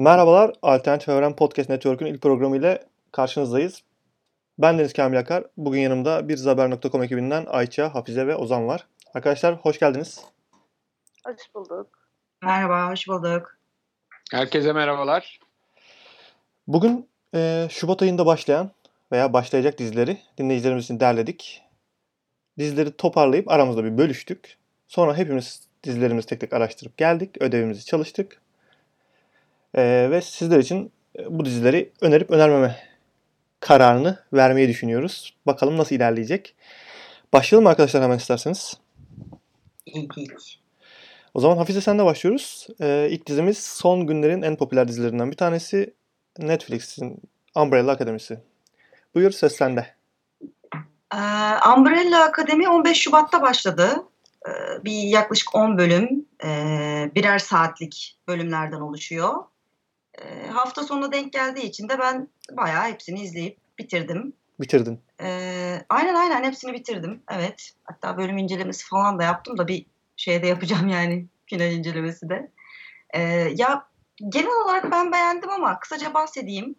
Merhabalar, Alternatif Evren Podcast Network'ün ilk programı ile karşınızdayız. Ben Deniz Kamil Akar. Bugün yanımda bir Zaber.com ekibinden Ayça, Hafize ve Ozan var. Arkadaşlar hoş geldiniz. Hoş bulduk. Merhaba, hoş bulduk. Herkese merhabalar. Bugün e, Şubat ayında başlayan veya başlayacak dizileri dinleyicilerimiz için derledik. Dizileri toparlayıp aramızda bir bölüştük. Sonra hepimiz dizilerimizi tek tek araştırıp geldik. Ödevimizi çalıştık. E, ve sizler için e, bu dizileri önerip önermeme kararını vermeyi düşünüyoruz. Bakalım nasıl ilerleyecek. Başlayalım mı arkadaşlar hemen isterseniz. O zaman Hafize senle başlıyoruz. Ee, ilk dizimiz son günlerin en popüler dizilerinden bir tanesi. Netflix'in Umbrella Akademisi. Buyur ses sende. Ee, Umbrella Akademi 15 Şubat'ta başladı. Ee, bir yaklaşık 10 bölüm, e, birer saatlik bölümlerden oluşuyor. E, hafta sonuna denk geldiği için de ben bayağı hepsini izleyip bitirdim. Bitirdin. E, aynen aynen hepsini bitirdim. Evet. Hatta bölüm incelemesi falan da yaptım da bir şeyde yapacağım yani final incelemesi de. E, ya genel olarak ben beğendim ama kısaca bahsedeyim.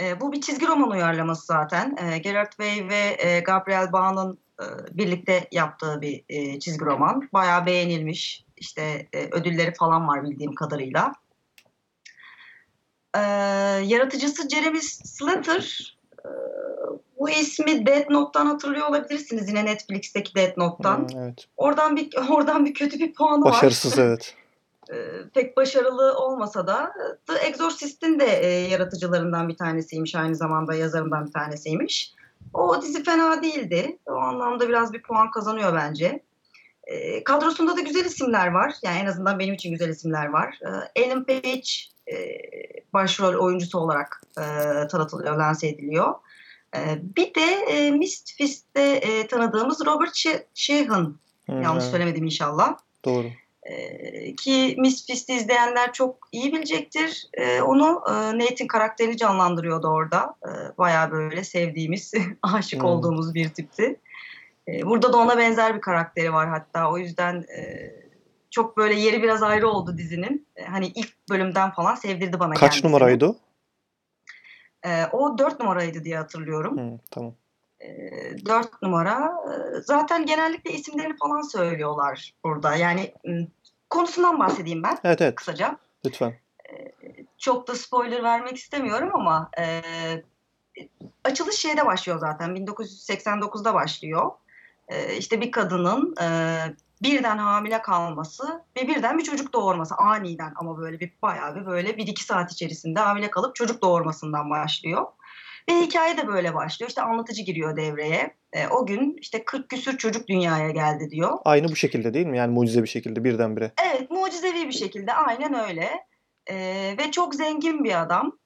E, bu bir çizgi roman uyarlaması zaten. E, Gerard Way ve e, Gabriel Ba'nın e, birlikte yaptığı bir e, çizgi roman. Bayağı beğenilmiş. İşte e, ödülleri falan var bildiğim kadarıyla. E, yaratıcısı Jeremy Slater. E, bu ismi Death Note'dan hatırlıyor olabilirsiniz yine Netflix'teki Death Note'dan. Hmm, evet. Oradan bir oradan bir kötü bir puanı Başarısız var. evet. E, pek başarılı olmasa da The Exorcist'in de e, yaratıcılarından bir tanesiymiş aynı zamanda yazarından bir tanesiymiş. O dizi fena değildi. O anlamda biraz bir puan kazanıyor bence. E, kadrosunda da güzel isimler var. Yani en azından benim için güzel isimler var. E, Ellen Page e, başrol oyuncusu olarak e, tanıtılıyor, lanse ediliyor. E, bir de e, Misfits'te e, tanıdığımız Robert She- Sheehan. Hmm, Yanlış söylemedim inşallah. Doğru. Ee, ki Misfits'i izleyenler çok iyi bilecektir. Ee, onu e, Nate'in karakterini canlandırıyordu orada. Ee, bayağı böyle sevdiğimiz, aşık Hmm. olduğumuz bir tipti. Burada da ona benzer bir karakteri var hatta. O yüzden e, çok böyle yeri biraz ayrı oldu dizinin. Ee, hani ilk bölümden falan sevdirdi bana Kaç kendisini. numaraydı o? Ee, o dört numaraydı diye hatırlıyorum. Hmm, tamam. E, dört numara. E, Zaten genellikle isimlerini falan söylüyorlar burada. Yani konusundan bahsedeyim ben Evet evet kısaca. lütfen. Çok da spoiler vermek istemiyorum ama e, açılış şeyde başlıyor zaten. 1989'da başlıyor. E, işte bir kadının e, birden hamile kalması ve birden bir çocuk doğurması aniden ama böyle bir bayağı bir böyle bir iki saat içerisinde hamile kalıp çocuk doğurmasından başlıyor. Ve hikaye de böyle başlıyor. İşte anlatıcı giriyor devreye. E, o gün işte 40 küsür çocuk dünyaya geldi diyor. Aynı bu şekilde değil mi? Yani mucize bir şekilde birdenbire. Evet mucizevi bir şekilde aynen öyle. Ee, ve çok zengin bir adam.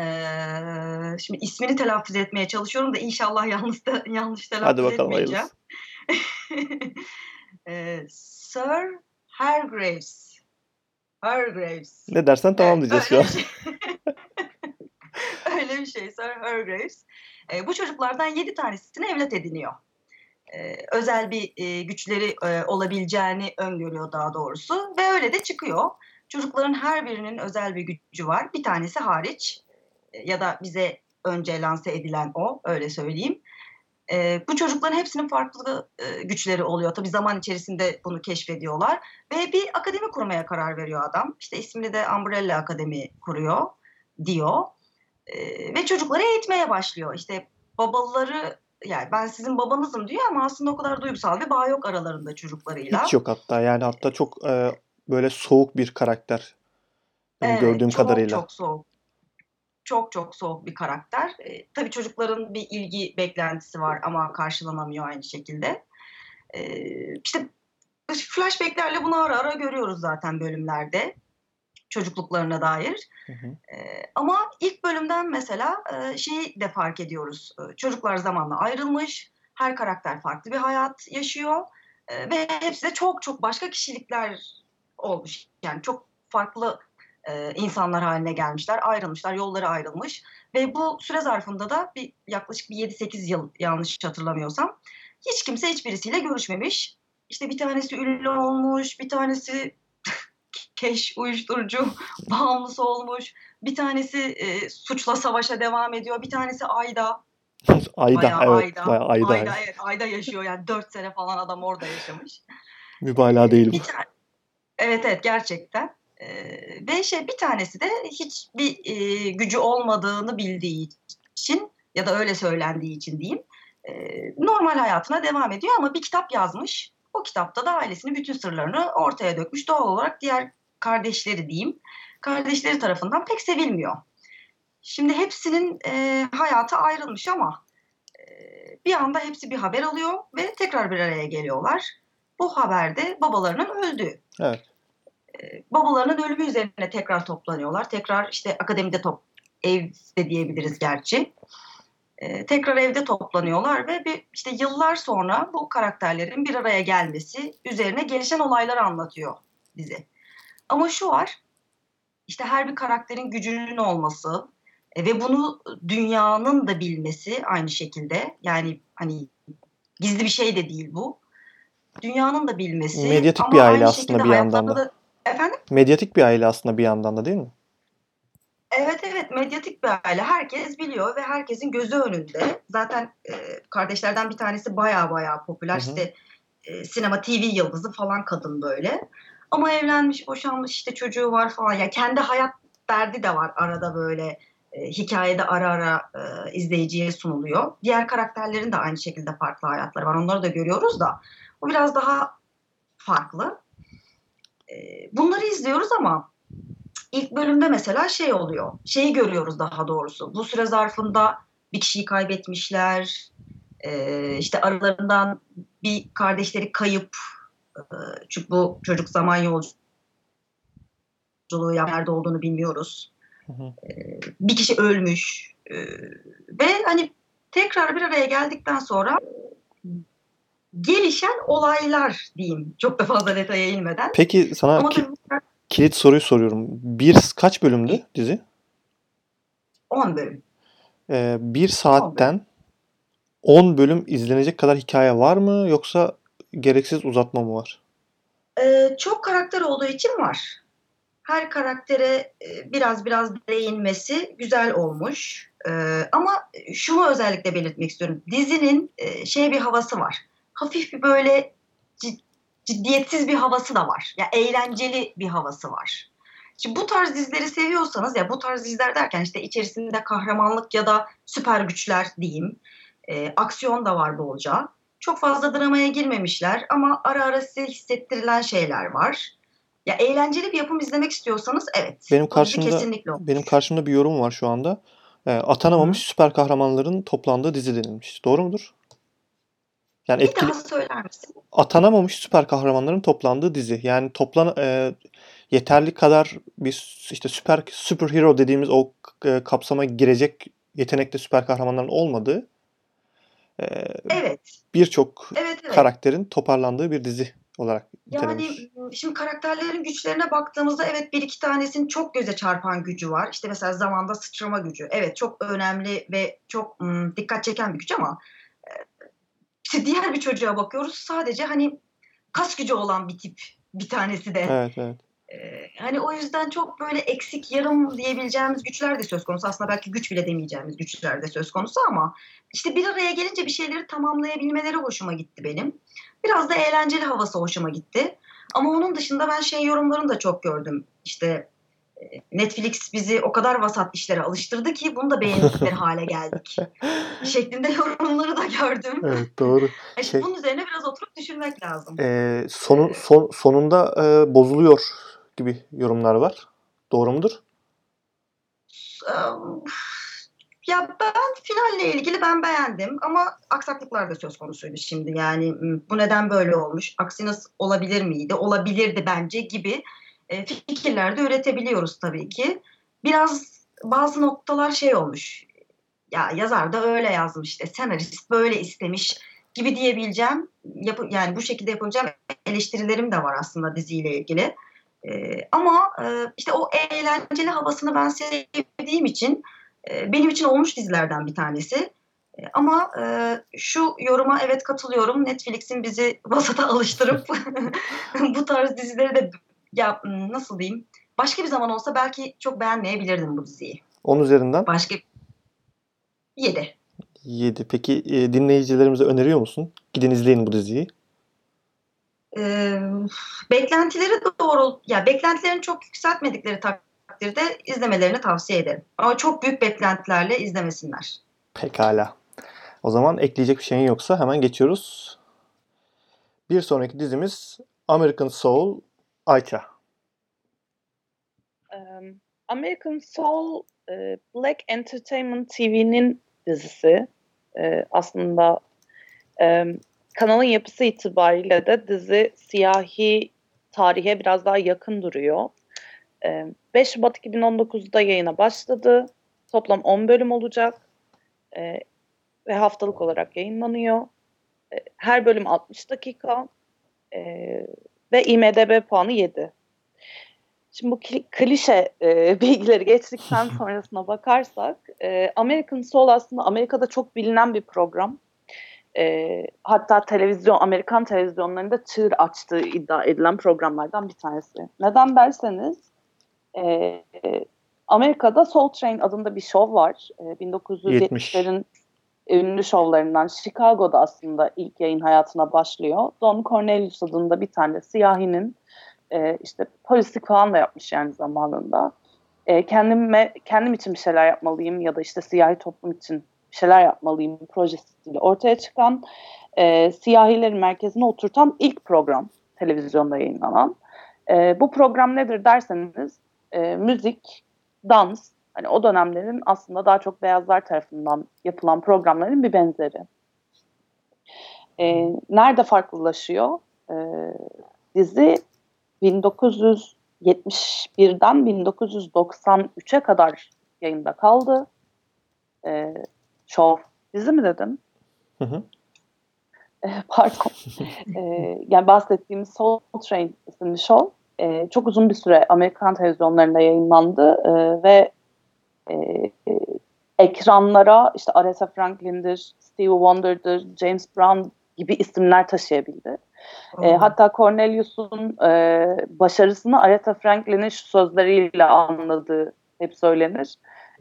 Ee, şimdi ismini telaffuz etmeye çalışıyorum da inşallah yanlış da, yanlış telaffuz Hadi bakalım etmeyeceğim. hayırlısı. Ee, Sir Hargraves. Hargraves. Ne dersen tamam diyeceğiz şu öyle an. bir şey. öyle bir şey Sir Hargraves. Ee, bu çocuklardan yedi tanesini evlat ediniyor. Ee, özel bir e, güçleri e, olabileceğini öngörüyor daha doğrusu ve öyle de çıkıyor. Çocukların her birinin özel bir gücü var. Bir tanesi hariç e, ya da bize önce lanse edilen o öyle söyleyeyim. Ee, bu çocukların hepsinin farklı e, güçleri oluyor. Tabii zaman içerisinde bunu keşfediyorlar. Ve bir akademi kurmaya karar veriyor adam. İşte ismini de Umbrella Akademi kuruyor diyor. Ee, ve çocukları eğitmeye başlıyor. İşte babaları yani ben sizin babanızım diyor ama aslında o kadar duygusal bir bağ yok aralarında çocuklarıyla. Hiç yok hatta yani hatta çok e, böyle soğuk bir karakter. Benim Evet, gördüğüm çok, kadarıyla. Çok soğuk. Çok çok soğuk bir karakter. Ee, tabii çocukların bir ilgi beklentisi var ama karşılanamıyor aynı şekilde. Ee, işte flashbacklerle bunu ara ara görüyoruz zaten bölümlerde. Çocukluklarına dair. Hı hı. Ee, ama ilk bölümden mesela e, şeyi de fark ediyoruz. Ee, Çocuklar zamanla ayrılmış. Her karakter farklı bir hayat yaşıyor. Ee, ve hepsi de çok çok başka kişilikler olmuş. Yani çok farklı e, insanlar haline gelmişler, ayrılmışlar, yolları ayrılmış. Ve bu süre zarfında da bir yaklaşık bir 7-8 yıl yanlış hatırlamıyorsam hiç kimse hiçbirisiyle görüşmemiş. İşte bir tanesi ünlü olmuş, bir tanesi keş uyuşturucu bağımlısı olmuş. Bir tanesi e, suçla savaşa devam ediyor. Bir tanesi Ayda. Ayda Bayağı evet. Ayda. Bayağı Ayda. Ayda, evet, Ayda yaşıyor yani 4 sene falan adam orada yaşamış. Mübalağa değil bu. Bir tane, evet evet gerçekten. Ve şey bir tanesi de hiçbir e, gücü olmadığını bildiği için ya da öyle söylendiği için diyeyim e, normal hayatına devam ediyor ama bir kitap yazmış. O kitapta da ailesinin bütün sırlarını ortaya dökmüş. Doğal olarak diğer kardeşleri diyeyim kardeşleri tarafından pek sevilmiyor. Şimdi hepsinin e, hayatı ayrılmış ama e, bir anda hepsi bir haber alıyor ve tekrar bir araya geliyorlar. Bu haberde babalarının öldüğü. Evet. Babalarının ölümü üzerine tekrar toplanıyorlar. Tekrar işte akademide top, evde diyebiliriz gerçi. E, tekrar evde toplanıyorlar ve bir işte yıllar sonra bu karakterlerin bir araya gelmesi üzerine gelişen olayları anlatıyor dizi. Ama şu var, işte her bir karakterin gücünün olması e, ve bunu dünyanın da bilmesi aynı şekilde. Yani hani gizli bir şey de değil bu. Dünyanın da bilmesi. Medyatik bir aile aslında bir yandan hayatlarında da- Efendim? Medyatik bir aile aslında bir yandan da değil mi? Evet evet medyatik bir aile. Herkes biliyor ve herkesin gözü önünde. Zaten e, kardeşlerden bir tanesi baya baya popüler. Hı hı. İşte e, sinema TV yıldızı falan kadın böyle. Ama evlenmiş, boşanmış işte çocuğu var falan. Ya kendi hayat derdi de var arada böyle e, hikayede ara ara e, izleyiciye sunuluyor. Diğer karakterlerin de aynı şekilde farklı hayatları var. Onları da görüyoruz da. O biraz daha farklı. E, bunları izliyoruz ama ilk bölümde mesela şey oluyor. Şeyi görüyoruz daha doğrusu. Bu süre zarfında bir kişiyi kaybetmişler. Ee, işte aralarından bir kardeşleri kayıp. Ee, çünkü bu çocuk zaman yolculuğu yap- nerede olduğunu bilmiyoruz. Hı hı. Ee, bir kişi ölmüş. Ee, ve hani tekrar bir araya geldikten sonra gelişen olaylar diyeyim. Çok da fazla detaya inmeden. Peki sana Ama ki- tabii kilit soruyu soruyorum. Bir kaç bölümdü dizi? 10 bölüm. Ee, bir saatten 10 bölüm izlenecek kadar hikaye var mı yoksa gereksiz uzatma mı var? Ee, çok karakter olduğu için var. Her karaktere e, biraz biraz değinmesi güzel olmuş. Ee, ama şunu özellikle belirtmek istiyorum. Dizinin e, şey bir havası var. Hafif bir böyle cid- ciddiyetsiz bir havası da var. Ya eğlenceli bir havası var. Şimdi bu tarz dizileri seviyorsanız ya bu tarz diziler derken işte içerisinde kahramanlık ya da süper güçler diyeyim. E, aksiyon da var bolca. Çok fazla dramaya girmemişler ama ara ara size hissettirilen şeyler var. Ya eğlenceli bir yapım izlemek istiyorsanız evet. Benim karşımda- kesinlikle olmuş. Benim karşımda bir yorum var şu anda. Ee, atanamamış süper kahramanların toplandığı dizi denilmiş. Doğru mudur? Yani Bir etkili daha söyler misin? atanamamış süper kahramanların toplandığı dizi. Yani toplan e, yeterli kadar bir işte süper superhero dediğimiz o e, kapsama girecek yetenekli süper kahramanların olmadığı e, Evet. birçok Evet evet. karakterin toparlandığı bir dizi olarak Yani şimdi karakterlerin güçlerine baktığımızda evet bir iki tanesinin çok göze çarpan gücü var. İşte mesela zamanda sıçrama gücü. Evet çok önemli ve çok m, dikkat çeken bir güç ama işte diğer bir çocuğa bakıyoruz sadece hani kas gücü olan bir tip bir tanesi de. Evet evet. Ee, hani o yüzden çok böyle eksik yarım diyebileceğimiz güçler de söz konusu. Aslında belki güç bile demeyeceğimiz güçler de söz konusu ama işte bir araya gelince bir şeyleri tamamlayabilmeleri hoşuma gitti benim. Biraz da eğlenceli havası hoşuma gitti. Ama onun dışında ben şey yorumlarını da çok gördüm. İşte Netflix bizi o kadar vasat işlere alıştırdı ki bunu da beğendikleri hale geldik. Şeklinde yorumları da gördüm. Evet doğru. Yani Şey- Bunun üzerine biraz oturup düşünmek lazım. Ee, sonu son, sonunda e, bozuluyor gibi yorumlar var. Doğru mudur? Eee, Ya ben finalle ilgili ben beğendim ama aksaklıklar da söz konusuydu şimdi. Yani m, bu neden böyle olmuş? Aksi nasıl olabilir miydi? Olabilirdi bence gibi e, fikirler de üretebiliyoruz tabii ki. Biraz bazı noktalar şey olmuş. Ya yazar da öyle yazmış işte senarist böyle istemiş gibi diyebileceğim. Yapı, yani bu şekilde yapabileceğim eleştirilerim de var aslında diziyle ilgili. Ee, ama e, işte o eğlenceli havasını ben sevdiğim için e, benim için olmuş dizilerden bir tanesi. E, ama e, şu yoruma evet katılıyorum. Netflix'in bizi vasata alıştırıp bu tarz dizileri de ya nasıl diyeyim? Başka bir zaman olsa belki çok beğenmeyebilirdim bu diziyi. 10 üzerinden Başka 7. 7. Peki e, dinleyicilerimize öneriyor musun? Gidin izleyin bu diziyi. Ee, beklentileri doğru ya beklentilerini çok yükseltmedikleri takdirde izlemelerini tavsiye ederim. Ama çok büyük beklentilerle izlemesinler. Pekala. O zaman ekleyecek bir şeyin yoksa hemen geçiyoruz. Bir sonraki dizimiz American Soul Ayça. Um, American Soul e, Black Entertainment TV'nin dizisi. E, aslında e, kanalın yapısı itibariyle de dizi siyahi tarihe biraz daha yakın duruyor. E, 5 Şubat 2019'da yayına başladı. Toplam 10 bölüm olacak. E, ve haftalık olarak yayınlanıyor. E, her bölüm 60 dakika. Ve IMDB puanı 7. Şimdi bu kli- klişe e, bilgileri geçtikten sonrasına bakarsak e, American Soul aslında Amerika'da çok bilinen bir program. E, hatta televizyon Amerikan televizyonlarında çığır açtığı iddia edilen programlardan bir tanesi. Neden derseniz e, Amerika'da Soul Train adında bir şov var. E, 1970'lerin ünlü şovlarından Chicago'da aslında ilk yayın hayatına başlıyor. Don Cornelius adında bir tane siyahinin e, işte polislik falan da yapmış yani zamanında. E, kendime kendim için bir şeyler yapmalıyım ya da işte siyahi toplum için bir şeyler yapmalıyım projesiyle ortaya çıkan e, siyahilerin merkezine oturtan ilk program televizyonda yayınlanan. E, bu program nedir derseniz e, müzik, dans, hani o dönemlerin aslında daha çok beyazlar tarafından yapılan programların bir benzeri. E, nerede farklılaşıyor? E, dizi 1971'den 1993'e kadar yayında kaldı. Ee, show dizi mi dedim? Hı hı. Pardon. ee, yani bahsettiğimiz Soul Train isimli show e, çok uzun bir süre Amerikan televizyonlarında yayınlandı e, ve e, e, ekranlara işte Aretha Franklin'dir, Stevie Wonder'dır, James Brown gibi isimler taşıyabildi. E, hatta Cornelius'un e, başarısını Aretha Franklin'in şu sözleriyle anladığı hep söylenir.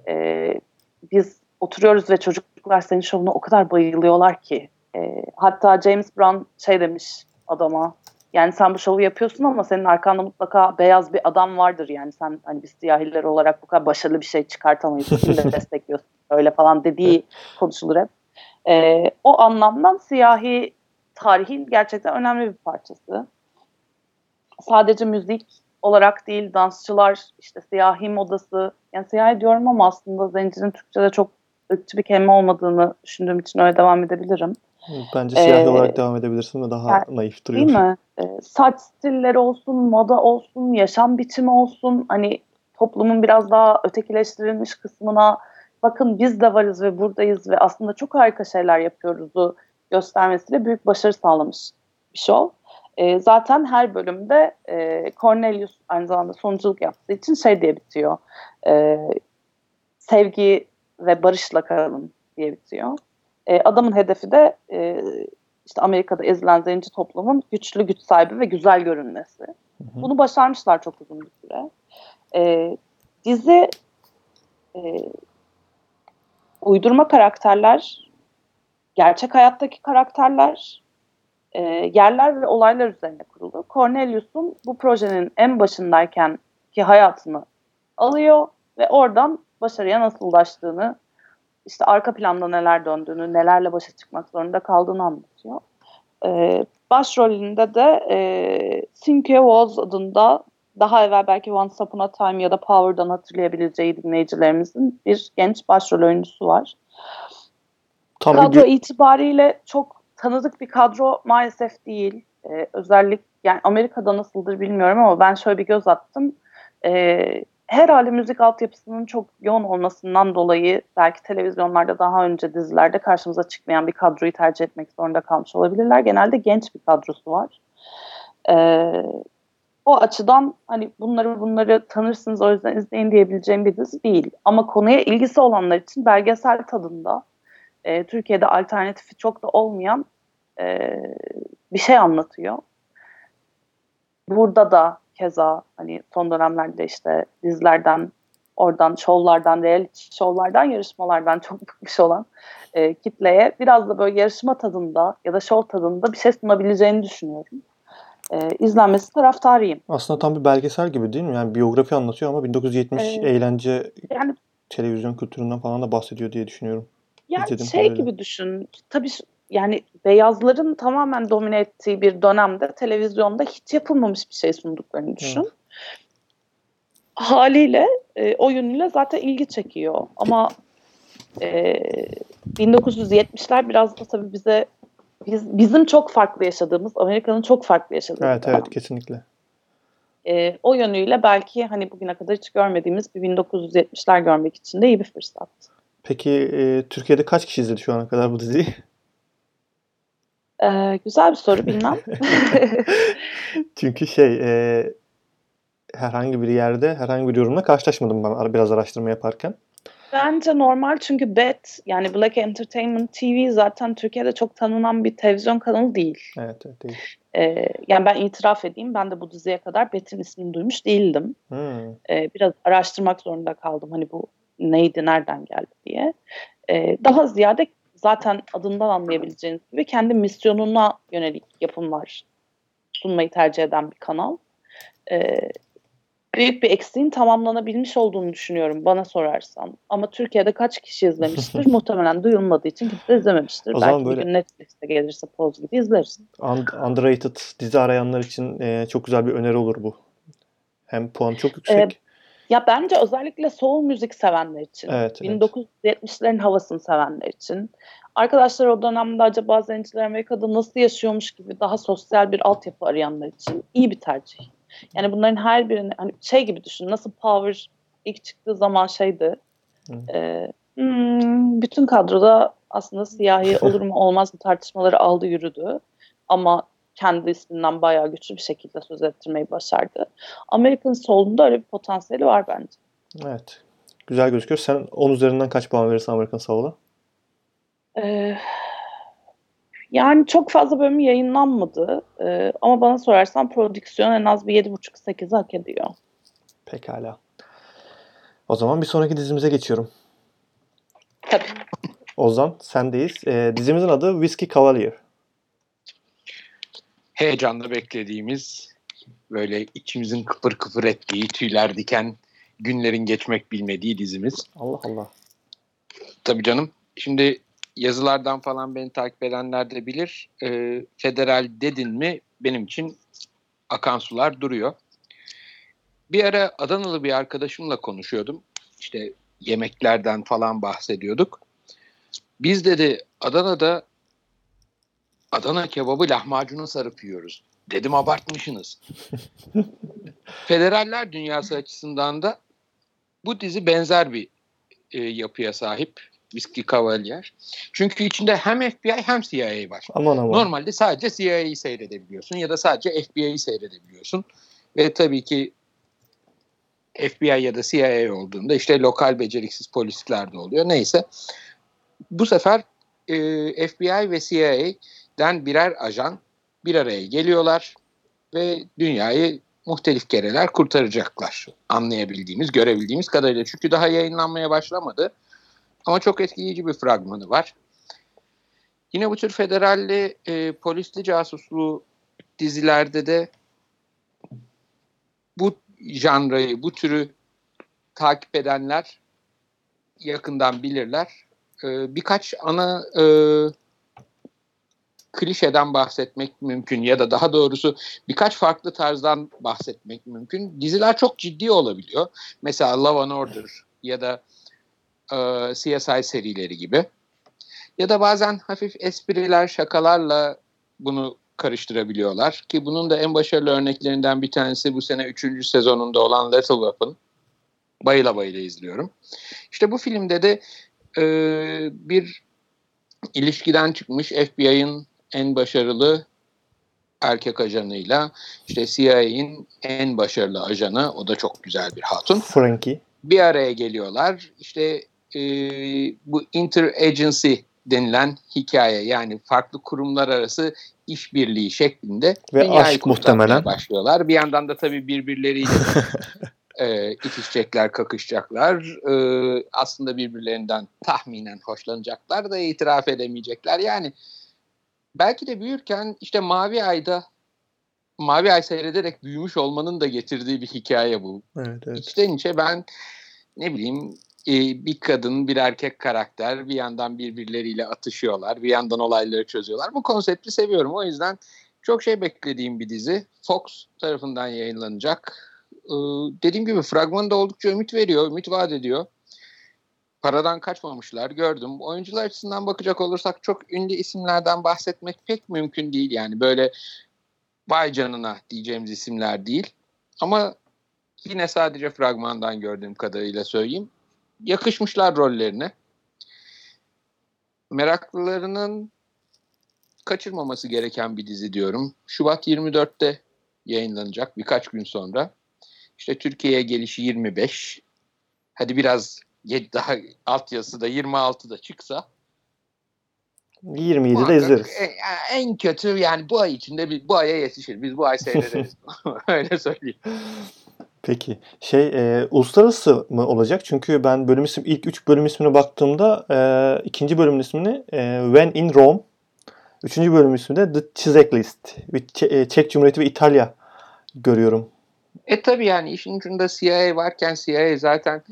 E, biz oturuyoruz ve çocuklar senin şovuna o kadar bayılıyorlar ki. E, hatta James Brown şey demiş adama. Yani sen bu şovu yapıyorsun ama senin arkanda mutlaka beyaz bir adam vardır. Yani sen hani biz siyahiler olarak bu kadar başarılı bir şey çıkartamayız. Kim de destekliyorsun öyle falan dediği konuşulur hep. E, o anlamdan siyahi tarihin gerçekten önemli bir parçası. Sadece müzik olarak değil, dansçılar, işte siyahi modası, yani siyahi diyorum ama aslında zencinin Türkçe'de çok ırkçı bir kelime olmadığını düşündüğüm için öyle devam edebilirim. Bence siyahi Ee, olarak devam edebilirsin ve daha yani, naif duruyor. Değil mi? Ee, saç stilleri olsun, moda olsun, yaşam biçimi olsun, hani toplumun biraz daha ötekileştirilmiş kısmına bakın biz de varız ve buradayız ve aslında çok harika şeyler yapıyoruz'u göstermesiyle büyük başarı sağlamış bir show. E, zaten her bölümde e, Cornelius aynı zamanda sonuculuk yaptığı için şey diye bitiyor. E, sevgi ve barışla kalalım diye bitiyor. E, adamın hedefi de e, işte Amerika'da ezilen zenci toplumun güçlü, güç sahibi ve güzel görünmesi. Hı hı. Bunu başarmışlar çok uzun bir süre. E, dizi e, uydurma karakterler, gerçek hayattaki karakterler, e, yerler ve olaylar üzerine kurulu. Cornelius'un bu projenin en başındayken ki hayatını alıyor ve oradan başarıya nasıl ulaştığını, işte arka planda neler döndüğünü, nelerle başa çıkmak zorunda kaldığını anlatıyor. E, başrolünde de e, Cynthia Walls adında daha evvel belki Once Upon a Time ya da Power'dan hatırlayabileceği dinleyicilerimizin bir genç başrol oyuncusu var. Tam bir kadro gü- itibariyle çok tanıdık bir kadro maalesef değil. Ee, özellikle yani Amerika'da nasıldır bilmiyorum ama ben şöyle bir göz attım. Ee, herhalde müzik altyapısının çok yoğun olmasından dolayı belki televizyonlarda daha önce dizilerde karşımıza çıkmayan bir kadroyu tercih etmek zorunda kalmış olabilirler. Genelde genç bir kadrosu var. Ee, o açıdan hani bunları bunları tanırsınız o yüzden izleyin diyebileceğim bir dizi değil. Ama konuya ilgisi olanlar için belgesel tadında e, Türkiye'de alternatifi çok da olmayan e, bir şey anlatıyor. Burada da keza hani son dönemlerde işte dizilerden oradan şovlardan, reality şovlardan, yarışmalardan çok bıkmış olan e, kitleye biraz da böyle yarışma tadında ya da şov tadında bir şey sunabileceğini düşünüyorum. E, izlenmesi taraftarıyım. Aslında tam bir belgesel gibi değil mi? Yani biyografi anlatıyor ama 1970 Evet. eğlence Yani televizyon kültüründen falan da bahsediyor diye düşünüyorum. Yani İzlediğim şey gibi düşün. Tabii yani beyazların tamamen domine ettiği bir dönemde televizyonda hiç yapılmamış bir şey sunduklarını düşün. Haliyle e, o yönüyle zaten ilgi çekiyor. Ama e, 1970'ler biraz da tabii bize biz, bizim çok farklı yaşadığımız, Amerika'nın çok farklı yaşadığı Evet dönem. evet kesinlikle. E, o yönüyle belki hani bugüne kadar hiç görmediğimiz bir 1970'ler görmek için de iyi bir fırsat. Peki e, Türkiye'de kaç kişi izledi şu ana kadar bu diziyi? E, güzel bir soru bilmem. Çünkü şey e, herhangi bir yerde herhangi bir yorumla karşılaşmadım ben biraz araştırma yaparken. Bence normal çünkü BET yani Black Entertainment TV zaten Türkiye'de çok tanınan bir televizyon kanalı değil. Evet evet değil. Ee, yani ben itiraf edeyim ben de bu diziye kadar BET'in ismini duymuş değildim. Hmm. Ee, biraz araştırmak zorunda kaldım hani bu neydi nereden geldi diye. Ee, daha ziyade zaten adından anlayabileceğiniz gibi kendi misyonuna yönelik yapımlar sunmayı tercih eden bir kanal. Ee, büyük bir eksiğin tamamlanabilmiş olduğunu düşünüyorum bana sorarsan. Ama Türkiye'de kaç kişi izlemiştir? Muhtemelen duyulmadığı için kimse izlememiştir. O Belki böyle- bir gün Netflix'te gelirse poz gibi izleriz. Und- underrated dizi arayanlar için e, çok güzel bir öneri olur bu. Hem puan çok yüksek. Ya bence özellikle soul müzik sevenler için, Evet, evet. 1970'lerin havasını sevenler için, arkadaşlar o dönemde acaba zenciler Amerika'da nasıl yaşıyormuş gibi daha sosyal bir altyapı arayanlar için iyi bir tercih. Yani bunların her birini hani şey gibi düşün. Nasıl Power ilk çıktığı zaman şeydi. Hı. e, hmm, bütün kadroda aslında siyahi olur mu olmaz mı tartışmaları aldı yürüdü. Ama kendi isminden bayağı güçlü bir şekilde söz ettirmeyi başardı. American Soul'un da öyle bir potansiyeli var bence. Evet. Güzel gözüküyor. Sen 10 üzerinden kaç puan verirsin American Soul'a? Ee, yani çok fazla bölümü yayınlanmadı. Ee, ama bana sorarsan prodüksiyon en az bir 7,5-8 hak ediyor. Pekala. O zaman bir sonraki dizimize geçiyorum. Tabii. Ozan sendeyiz. E, dizimizin adı Whiskey Cavalier. Heyecanla beklediğimiz, böyle içimizin kıpır kıpır ettiği, tüyler diken günlerin geçmek bilmediği dizimiz. Allah Allah. Tabii canım. Şimdi yazılardan falan beni takip edenler de bilir. Ee, federal dedin mi benim için akan sular duruyor. Bir ara Adanalı bir arkadaşımla konuşuyordum. İşte yemeklerden falan bahsediyorduk. Biz dedi Adana'da Adana kebabı lahmacunu sarıp yiyoruz. Dedim abartmışsınız. Federaller dünyası açısından da bu dizi benzer bir e, yapıya sahip. Whiskey Cavalier. Çünkü içinde hem FBI hem CIA var. Aman aman. Normalde sadece CIA'yı seyredebiliyorsun ya da sadece FBI'yi seyredebiliyorsun. Ve tabii ki FBI ya da CIA olduğunda işte lokal beceriksiz polisler de oluyor. Neyse. Bu sefer e, FBI ve CIA'den birer ajan bir araya geliyorlar ve dünyayı muhtelif kereler kurtaracaklar. Anlayabildiğimiz, görebildiğimiz kadarıyla. Çünkü daha yayınlanmaya başlamadı. Ama çok etkileyici bir fragmanı var. Yine bu tür federalli e, polisli casuslu dizilerde de bu janrayı, bu türü takip edenler yakından bilirler. E, birkaç ana e, klişeden bahsetmek mümkün ya da daha doğrusu birkaç farklı tarzdan bahsetmek mümkün. Diziler çok ciddi olabiliyor. Mesela Law and Order ya da e, CSI serileri gibi. Ya da bazen hafif espriler, şakalarla bunu karıştırabiliyorlar. Ki bunun da en başarılı örneklerinden bir tanesi bu sene 3. sezonunda olan Lethal Weapon. Bayıla bayıla izliyorum. İşte bu filmde de e, bir ilişkiden çıkmış FBI'ın en başarılı erkek ajanıyla işte CIA'in en başarılı ajanı o da çok güzel bir hatun Frankie. bir araya geliyorlar. İşte e, bu interagency denilen hikaye yani farklı kurumlar arası işbirliği şeklinde Ve aşk muhtemelen. başlıyorlar. Bir yandan da tabii birbirleriyle e, itişecekler, kakışacaklar. E, aslında birbirlerinden tahminen hoşlanacaklar da itiraf edemeyecekler. Yani belki de büyürken işte Mavi Ay'da Mavi Ay seyrederek büyümüş olmanın da getirdiği bir hikaye bu. Evet, evet. İçten içe ben ne bileyim e, bir kadın bir erkek karakter bir yandan birbirleriyle atışıyorlar bir yandan olayları çözüyorlar. Bu konsepti seviyorum o yüzden çok şey beklediğim bir dizi. Fox tarafından yayınlanacak. Ee, dediğim gibi fragmanı da oldukça ümit veriyor, ümit vaat ediyor. Paradan kaçmamışlar gördüm. Oyuncular açısından bakacak olursak çok ünlü isimlerden bahsetmek pek mümkün değil. Yani böyle vay canına diyeceğimiz isimler değil. Ama yine sadece fragmandan gördüğüm kadarıyla söyleyeyim. Yakışmışlar rollerine. Meraklılarının kaçırmaması gereken bir dizi diyorum. Şubat 24'te yayınlanacak birkaç gün sonra. İşte Türkiye'ye gelişi 25. Hadi biraz ge- daha altyazısı da 26'da çıksa 27'de muhakkak izleriz. en, en kötü yani bu ay içinde bir, bu aya yetişir. Biz bu ay seyrederiz. Öyle söyleyeyim. Peki. Şey e, uluslararası mı olacak? Çünkü ben bölüm isim ilk 3 bölüm ismine baktığımda e, ikinci bölümün ismini e, When in Rome, üçüncü bölüm isminde The Checklist. Ç- e, Çek Cumhuriyeti ve İtalya görüyorum. E tabi yani işin ucunda CIA varken CIA zaten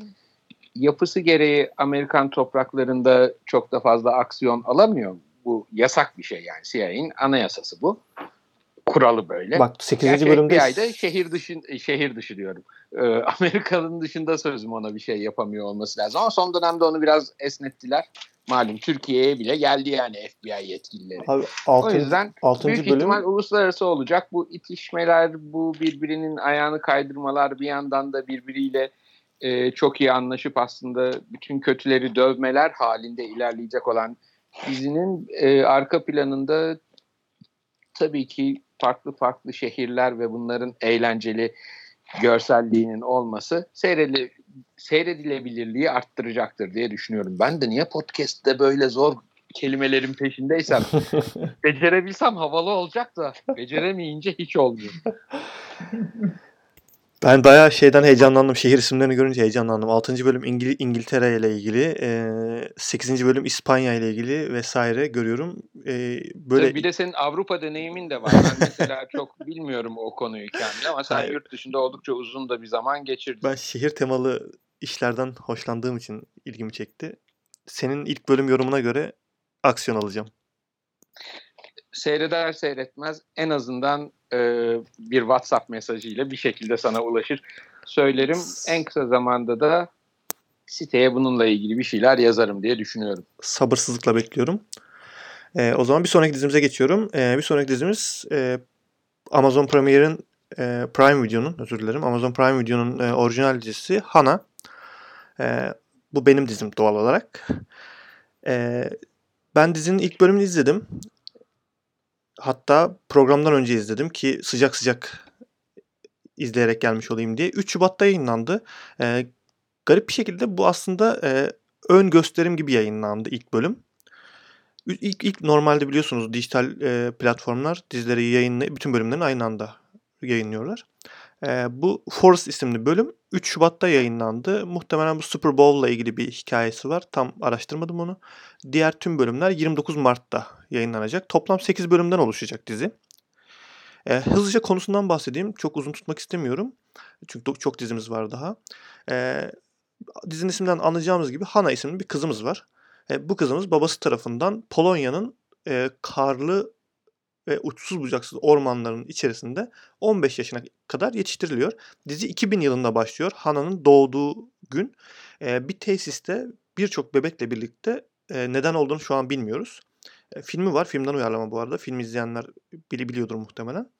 yapısı gereği Amerikan topraklarında çok da fazla aksiyon alamıyor. Bu yasak bir şey yani CIA'nin anayasası bu. Kuralı böyle. Bak 8. Gerçi bölümde FBI'de şehir dışı şehir dışı diyorum. Ee, Amerika'nın dışında sözüm ona bir şey yapamıyor olması lazım. Ama son dönemde onu biraz esnettiler. Malum Türkiye'ye bile geldi yani FBI yetkilileri. Abi, O 6. yüzden 6. büyük bölüm ihtimal uluslararası olacak. Bu itişmeler, bu birbirinin ayağını kaydırmalar bir yandan da birbiriyle e, çok iyi anlaşıp aslında bütün kötüleri dövmeler halinde ilerleyecek olan dizinin e, arka planında tabii ki farklı farklı şehirler ve bunların eğlenceli görselliğinin olması seyredi, seyredilebilirliği arttıracaktır diye düşünüyorum. Ben de niye podcast'te böyle zor kelimelerin peşindeysem becerebilsem havalı olacak da beceremeyince hiç olmuyor. Ben bayağı şeyden heyecanlandım. Şehir isimlerini görünce heyecanlandım. 6. bölüm İngil İngiltere ile ilgili, e, 8. bölüm İspanya ile ilgili vesaire görüyorum. E, böyle Tabii bir de senin Avrupa deneyimin de var. Ben mesela çok bilmiyorum o konuyu kendi ama sen Hayır. yurt dışında oldukça uzun da bir zaman geçirdin. ben şehir temalı işlerden hoşlandığım için ilgimi çekti. Senin ilk bölüm yorumuna göre aksiyon alacağım. Seyreder seyretmez en azından e, bir WhatsApp mesajıyla bir şekilde sana ulaşır. Söylerim en kısa zamanda da siteye bununla ilgili bir şeyler yazarım diye düşünüyorum. Sabırsızlıkla bekliyorum. E, o zaman bir sonraki dizimize geçiyorum. E, bir sonraki dizimiz e, Amazon Premiere'in e, Prime Video'nun özür dilerim. Amazon Prime Video'nun e, orijinal dizisi Hana. E, bu benim dizim doğal olarak. E, ben dizinin ilk bölümünü izledim. Hatta programdan önce izledim ki sıcak sıcak izleyerek gelmiş olayım diye. 3 Şubat'ta yayınlandı. E, garip bir şekilde bu aslında e, ön gösterim gibi yayınlandı ilk bölüm. İlk, ilk normalde biliyorsunuz dijital e, platformlar dizileri yayınlay bütün bölümlerini aynı anda yayınlıyorlar. E, bu Forest isimli bölüm 3 Şubat'ta yayınlandı. Muhtemelen bu Super Bowl'la ilgili bir hikayesi var. Tam araştırmadım onu. Diğer tüm bölümler 29 Mart'ta yayınlanacak. Toplam 8 bölümden oluşacak dizi. E, hızlıca konusundan bahsedeyim. Çok uzun tutmak istemiyorum. Çünkü çok dizimiz var daha. E, dizinin isminden anlayacağımız gibi Hana isimli bir kızımız var. E, bu kızımız babası tarafından Polonya'nın e, karlı ve uçsuz bucaksız ormanların içerisinde 15 yaşına kadar yetiştiriliyor. Dizi 2000 yılında başlıyor. Hana'nın doğduğu gün e, bir tesiste birçok bebekle birlikte e, neden olduğunu şu an bilmiyoruz. E, filmi var. Filmden uyarlama bu arada. Film izleyenler bili biliyordur muhtemelen.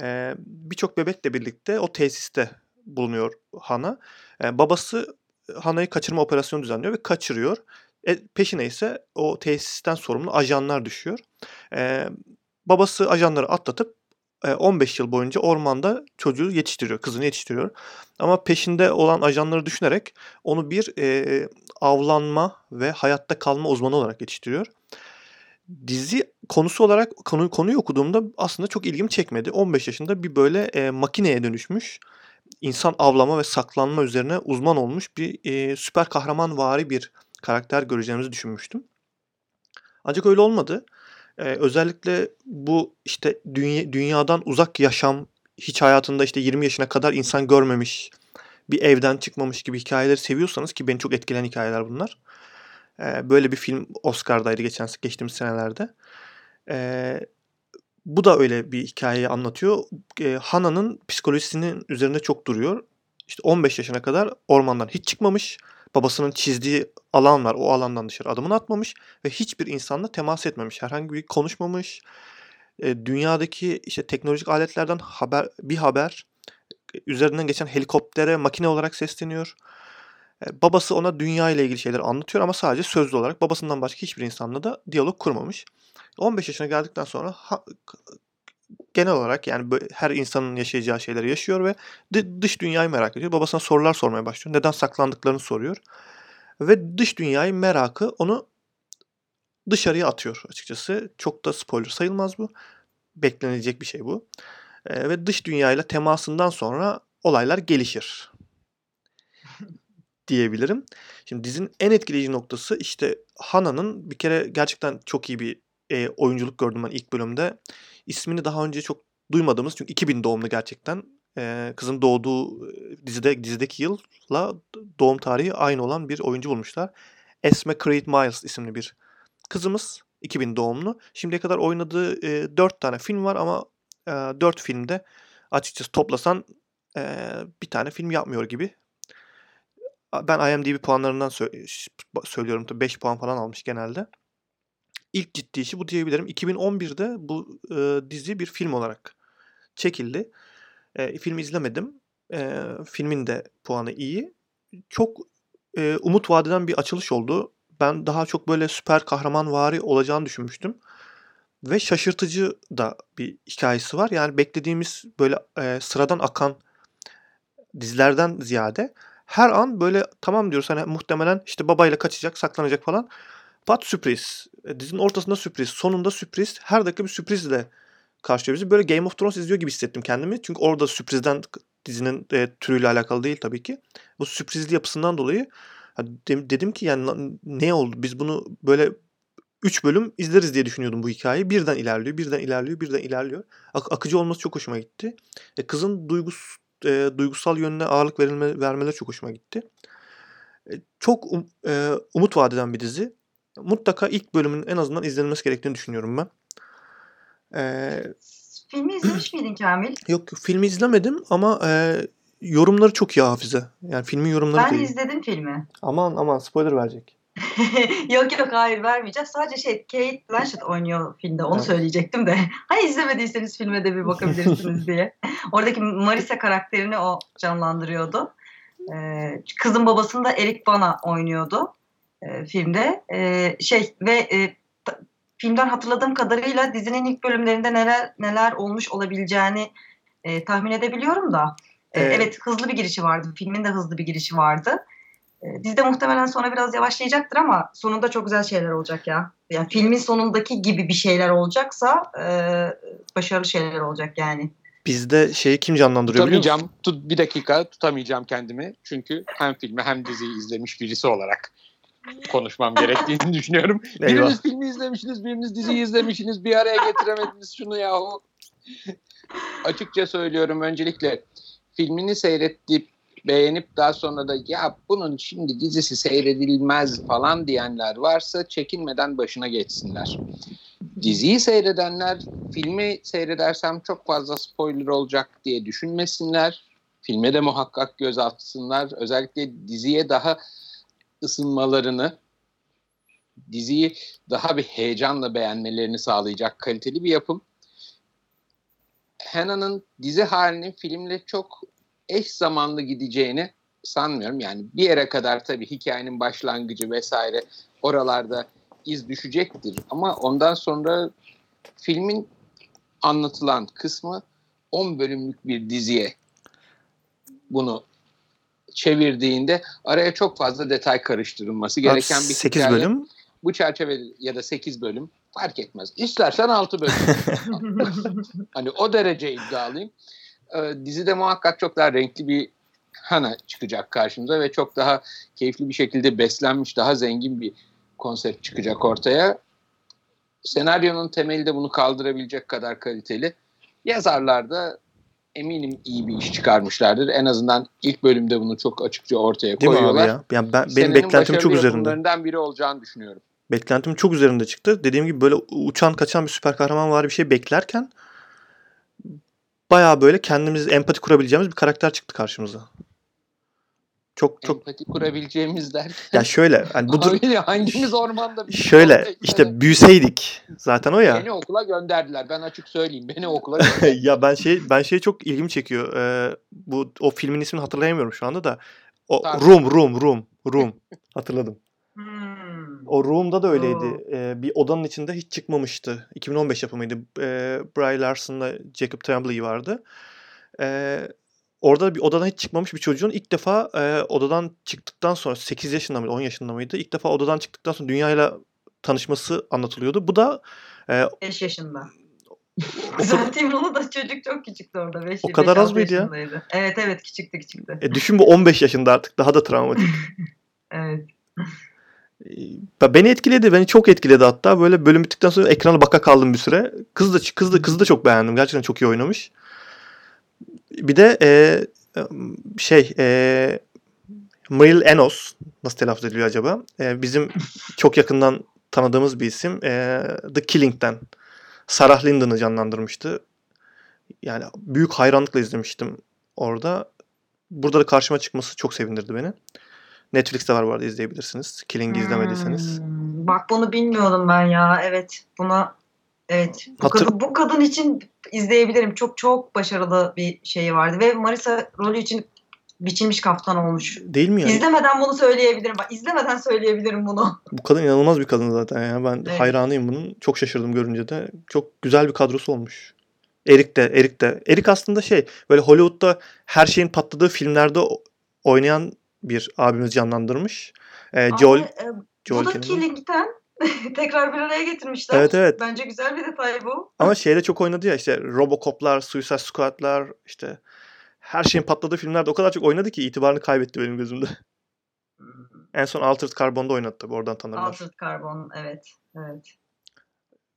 E, birçok bebekle birlikte o tesiste bulunuyor Hana. E, babası Hana'yı kaçırma operasyonu düzenliyor ve kaçırıyor. E, peşine ise o tesisten sorumlu ajanlar düşüyor. E, babası ajanları atlatıp e, 15 yıl boyunca ormanda çocuğu yetiştiriyor, kızını yetiştiriyor. Ama peşinde olan ajanları düşünerek onu bir e, avlanma ve hayatta kalma uzmanı olarak yetiştiriyor. dizi konusu olarak konu, konuyu okuduğumda aslında çok ilgimi çekmedi. 15 yaşında bir böyle e, makineye dönüşmüş, insan avlama ve saklanma üzerine uzman olmuş bir e, süper kahramanvari bir karakter göreceğimizi düşünmüştüm. Ancak öyle olmadı. Ee, özellikle bu işte dünya, dünyadan uzak yaşam, hiç hayatında işte 20 yaşına kadar insan görmemiş, bir evden çıkmamış gibi hikayeleri seviyorsanız ki beni çok etkileyen hikayeler bunlar. Ee, böyle bir film Oscar'daydı geçen geçtiğimiz senelerde. Ee, bu da öyle bir hikayeyi anlatıyor. Ee, Hana'nın psikolojisinin üzerinde çok duruyor. İşte 15 yaşına kadar ormandan hiç çıkmamış babasının çizdiği alan var. O alandan dışarı adımını atmamış ve hiçbir insanla temas etmemiş. Herhangi bir konuşmamış. E, dünyadaki işte teknolojik aletlerden haber bir haber üzerinden geçen helikoptere makine olarak sesleniyor. E, babası ona dünya ile ilgili şeyler anlatıyor ama sadece sözlü olarak babasından başka hiçbir insanla da diyalog kurmamış. 15 yaşına geldikten sonra ha, genel olarak yani her insanın yaşayacağı şeyleri yaşıyor ve dış dünyayı merak ediyor. Babasına sorular sormaya başlıyor. Neden saklandıklarını soruyor. Ve dış dünyayı merakı onu dışarıya atıyor açıkçası. Çok da spoiler sayılmaz bu. Beklenilecek bir şey bu. E, ve dış dünyayla temasından sonra olaylar gelişir. diyebilirim. Şimdi dizinin en etkileyici noktası işte Hana'nın bir kere gerçekten çok iyi bir e, oyunculuk gördüm ben ilk bölümde. İsmini daha önce çok duymadığımız çünkü 2000 doğumlu gerçekten. Kızın doğduğu dizide dizideki yılla doğum tarihi aynı olan bir oyuncu bulmuşlar. Esme Creed Miles isimli bir kızımız. 2000 doğumlu. Şimdiye kadar oynadığı e, 4 tane film var ama e, 4 filmde açıkçası toplasan bir tane film yapmıyor gibi. Ben IMDb puanlarından sö- söylüyorum tabii 5 puan falan almış genelde ilk ciddi işi bu diyebilirim. 2011'de bu e, dizi bir film olarak çekildi. E, filmi izlemedim. E, filmin de puanı iyi. Çok e, umut vadeden bir açılış oldu. Ben daha çok böyle süper kahraman vari olacağını düşünmüştüm. Ve şaşırtıcı da bir hikayesi var. Yani beklediğimiz böyle e, sıradan akan dizilerden ziyade her an böyle tamam diyoruz hani muhtemelen işte babayla kaçacak, saklanacak falan. Pat sürpriz. E, dizinin ortasında sürpriz. Sonunda sürpriz. Her dakika bir sürprizle karşılıyor bizi. Böyle Game of Thrones izliyor gibi hissettim kendimi. Çünkü orada sürprizden dizinin e, türüyle alakalı değil tabii ki. Bu sürprizli yapısından dolayı dedim ki yani ne oldu? Biz bunu böyle 3 bölüm izleriz diye düşünüyordum bu hikayeyi. Birden ilerliyor, birden ilerliyor, birden ilerliyor. Ak- akıcı olması çok hoşuma gitti. E, kızın duygus e, duygusal yönüne ağırlık verilme vermeleri çok hoşuma gitti. E, çok um, e, umut vadeden bir dizi mutlaka ilk bölümün en azından izlenmesi gerektiğini düşünüyorum ben. Ee, filmi izlemiş miydin Kamil? Yok filmi izlemedim ama e, yorumları çok iyi Hafize. Yani filmin yorumları Ben değil. izledim filmi. Aman aman spoiler verecek. yok yok hayır vermeyeceğiz. Sadece şey Kate Blanchett oynuyor filmde. Onu evet. söyleyecektim de. Hani izlemediyseniz filme de bir bakabilirsiniz diye. Oradaki Marisa karakterini o canlandırıyordu. Ee, kızın babasını da Eric Bana oynuyordu e, filmde. E, şey ve e, ta, filmden hatırladığım kadarıyla dizinin ilk bölümlerinde neler neler olmuş olabileceğini e, tahmin edebiliyorum da. E, evet. evet hızlı bir girişi vardı. Filmin de hızlı bir girişi vardı. E, dizide muhtemelen sonra biraz yavaşlayacaktır ama sonunda çok güzel şeyler olacak ya. Yani filmin sonundaki gibi bir şeyler olacaksa e, başarılı şeyler olacak yani. Bizde şeyi kim canlandırıyor biliyor musun? Tut, bir dakika tutamayacağım kendimi. Çünkü hem filmi hem diziyi izlemiş birisi olarak konuşmam gerektiğini düşünüyorum. Eyvah. Biriniz filmi izlemişsiniz, biriniz diziyi izlemişsiniz, bir araya getiremediniz şunu yahu. Açıkça söylüyorum öncelikle filmini seyrettip beğenip daha sonra da ya bunun şimdi dizisi seyredilmez falan diyenler varsa çekinmeden başına geçsinler. Diziyi seyredenler filmi seyredersem çok fazla spoiler olacak diye düşünmesinler. Filme de muhakkak göz atsınlar. Özellikle diziye daha ısınmalarını, diziyi daha bir heyecanla beğenmelerini sağlayacak kaliteli bir yapım. Hannah'nın dizi halinin filmle çok eş zamanlı gideceğini sanmıyorum. Yani bir yere kadar tabii hikayenin başlangıcı vesaire oralarda iz düşecektir. Ama ondan sonra filmin anlatılan kısmı 10 bölümlük bir diziye bunu çevirdiğinde araya çok fazla detay karıştırılması gereken bir 8 bölüm. bu çerçeve ya da 8 bölüm fark etmez. İstersen 6 bölüm. hani o derece iddialıyım. Ee, dizide muhakkak çok daha renkli bir Hana çıkacak karşımıza ve çok daha keyifli bir şekilde beslenmiş, daha zengin bir konsept çıkacak ortaya. Senaryonun temeli de bunu kaldırabilecek kadar kaliteli. Yazarlar da eminim iyi bir iş çıkarmışlardır. En azından ilk bölümde bunu çok açıkça ortaya Değil mi abi koyuyorlar. ya? Yani ben, benim beklentim çok üzerinde. biri olacağını düşünüyorum. Beklentim çok üzerinde çıktı. Dediğim gibi böyle uçan kaçan bir süper kahraman var bir şey beklerken bayağı böyle kendimiz empati kurabileceğimiz bir karakter çıktı karşımıza. Çok çok Empati kurabileceğimiz derken. ya şöyle hani bu dur- hangimiz ormanda bir şöyle işte büyüseydik zaten o ya. Beni okula gönderdiler. Ben açık söyleyeyim. Beni okula gönderdiler. ya ben şey ben şey çok ilgimi çekiyor. Ee, bu o filmin ismini hatırlayamıyorum şu anda da. O Tabii. Room Room Room Room hatırladım. Hmm. O Room'da da öyleydi. Ee, bir odanın içinde hiç çıkmamıştı. 2015 yapımıydı. Ee, Bry Larson'la Jacob Tremblay vardı. Ee, orada bir odadan hiç çıkmamış bir çocuğun ilk defa e, odadan çıktıktan sonra 8 yaşında mıydı 10 yaşında mıydı? İlk defa odadan çıktıktan sonra dünyayla tanışması anlatılıyordu. Bu da e, 5 yaşında. Düzelteyim onu da çocuk çok küçüktü orada. Beş, O kadar beş, az mıydı ya? Evet evet küçüktü küçüktü. e, düşün bu 15 yaşında artık daha da travmatik. Evet. Ee, Beni etkiledi. Beni çok etkiledi hatta. Böyle bölüm bittikten sonra ekrana baka kaldım bir süre. Kız da kız da kızı da çok beğendim. Gerçekten çok iyi oynamış. Bir de e, şey e, Mril Enos nasıl telaffuz ediliyor acaba? E, bizim çok yakından tanıdığımız bir isim. E, The Killing'den Sarah Lyndon'ı canlandırmıştı. Yani büyük hayranlıkla izlemiştim orada. Burada da karşıma çıkması çok sevindirdi beni. Netflix'te var bu arada izleyebilirsiniz. Killing'i izlemediyseniz. Hmm, Bak bunu bilmiyordum ben ya. Evet buna evet. Bu, Hatır- kadın, bu kadın için izleyebilirim. Çok çok başarılı bir şeyi vardı ve Marisa rolü için biçilmiş kaftan olmuş. Değil mi yani? İzlemeden bunu söyleyebilirim. Bak izlemeden söyleyebilirim bunu. Bu kadın inanılmaz bir kadın zaten ya. Ben Evet. hayranıyım bunun. Çok şaşırdım görünce de. Çok güzel bir kadrosu olmuş. Erik de, Erik de. Erik aslında şey böyle Hollywood'da her şeyin patladığı filmlerde oynayan bir abimiz canlandırmış. Ee, Joel, Abi, e, Joel bu da. Killing'den tekrar bir araya getirmişler. Evet evet. Bence güzel bir detay bu. Ama şeyde çok oynadı ya işte Robocop'lar, Suicide Squad'lar işte her şeyin patladığı filmlerde o kadar çok oynadı ki itibarını kaybetti benim gözümde. En son Altered Carbon'da oynadı tabii oradan tanırlar. Altered Carbon evet. Evet.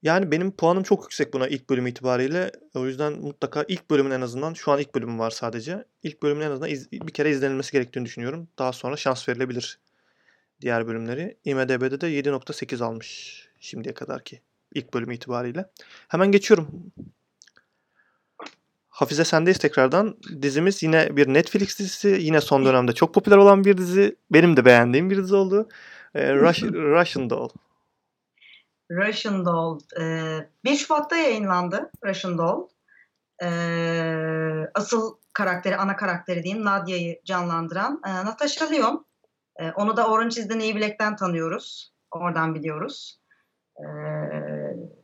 Yani benim puanım çok yüksek buna ilk bölüm itibariyle. O yüzden mutlaka ilk bölümün en azından şu an ilk bölümüm var sadece. İlk bölümün en azından iz- bir kere izlenilmesi gerektiğini düşünüyorum. Daha sonra şans verilebilir diğer bölümleri. IMDb'de de 7.8 almış şimdiye kadar ki ilk bölüm itibariyle. Hemen geçiyorum. Hafize sendeyiz tekrardan. Dizimiz yine bir Netflix dizisi. Yine son dönemde çok popüler olan bir dizi. Benim de beğendiğim bir dizi oldu. Ee, Rush, Russian Doll. Russian Doll. e, 1 Şubat'ta yayınlandı Russian Doll. E, asıl karakteri, ana karakteri diyeyim Nadia'yı canlandıran e, Natasha Lyonne. E, onu da Orange is the New Black'ten tanıyoruz. Oradan biliyoruz. E,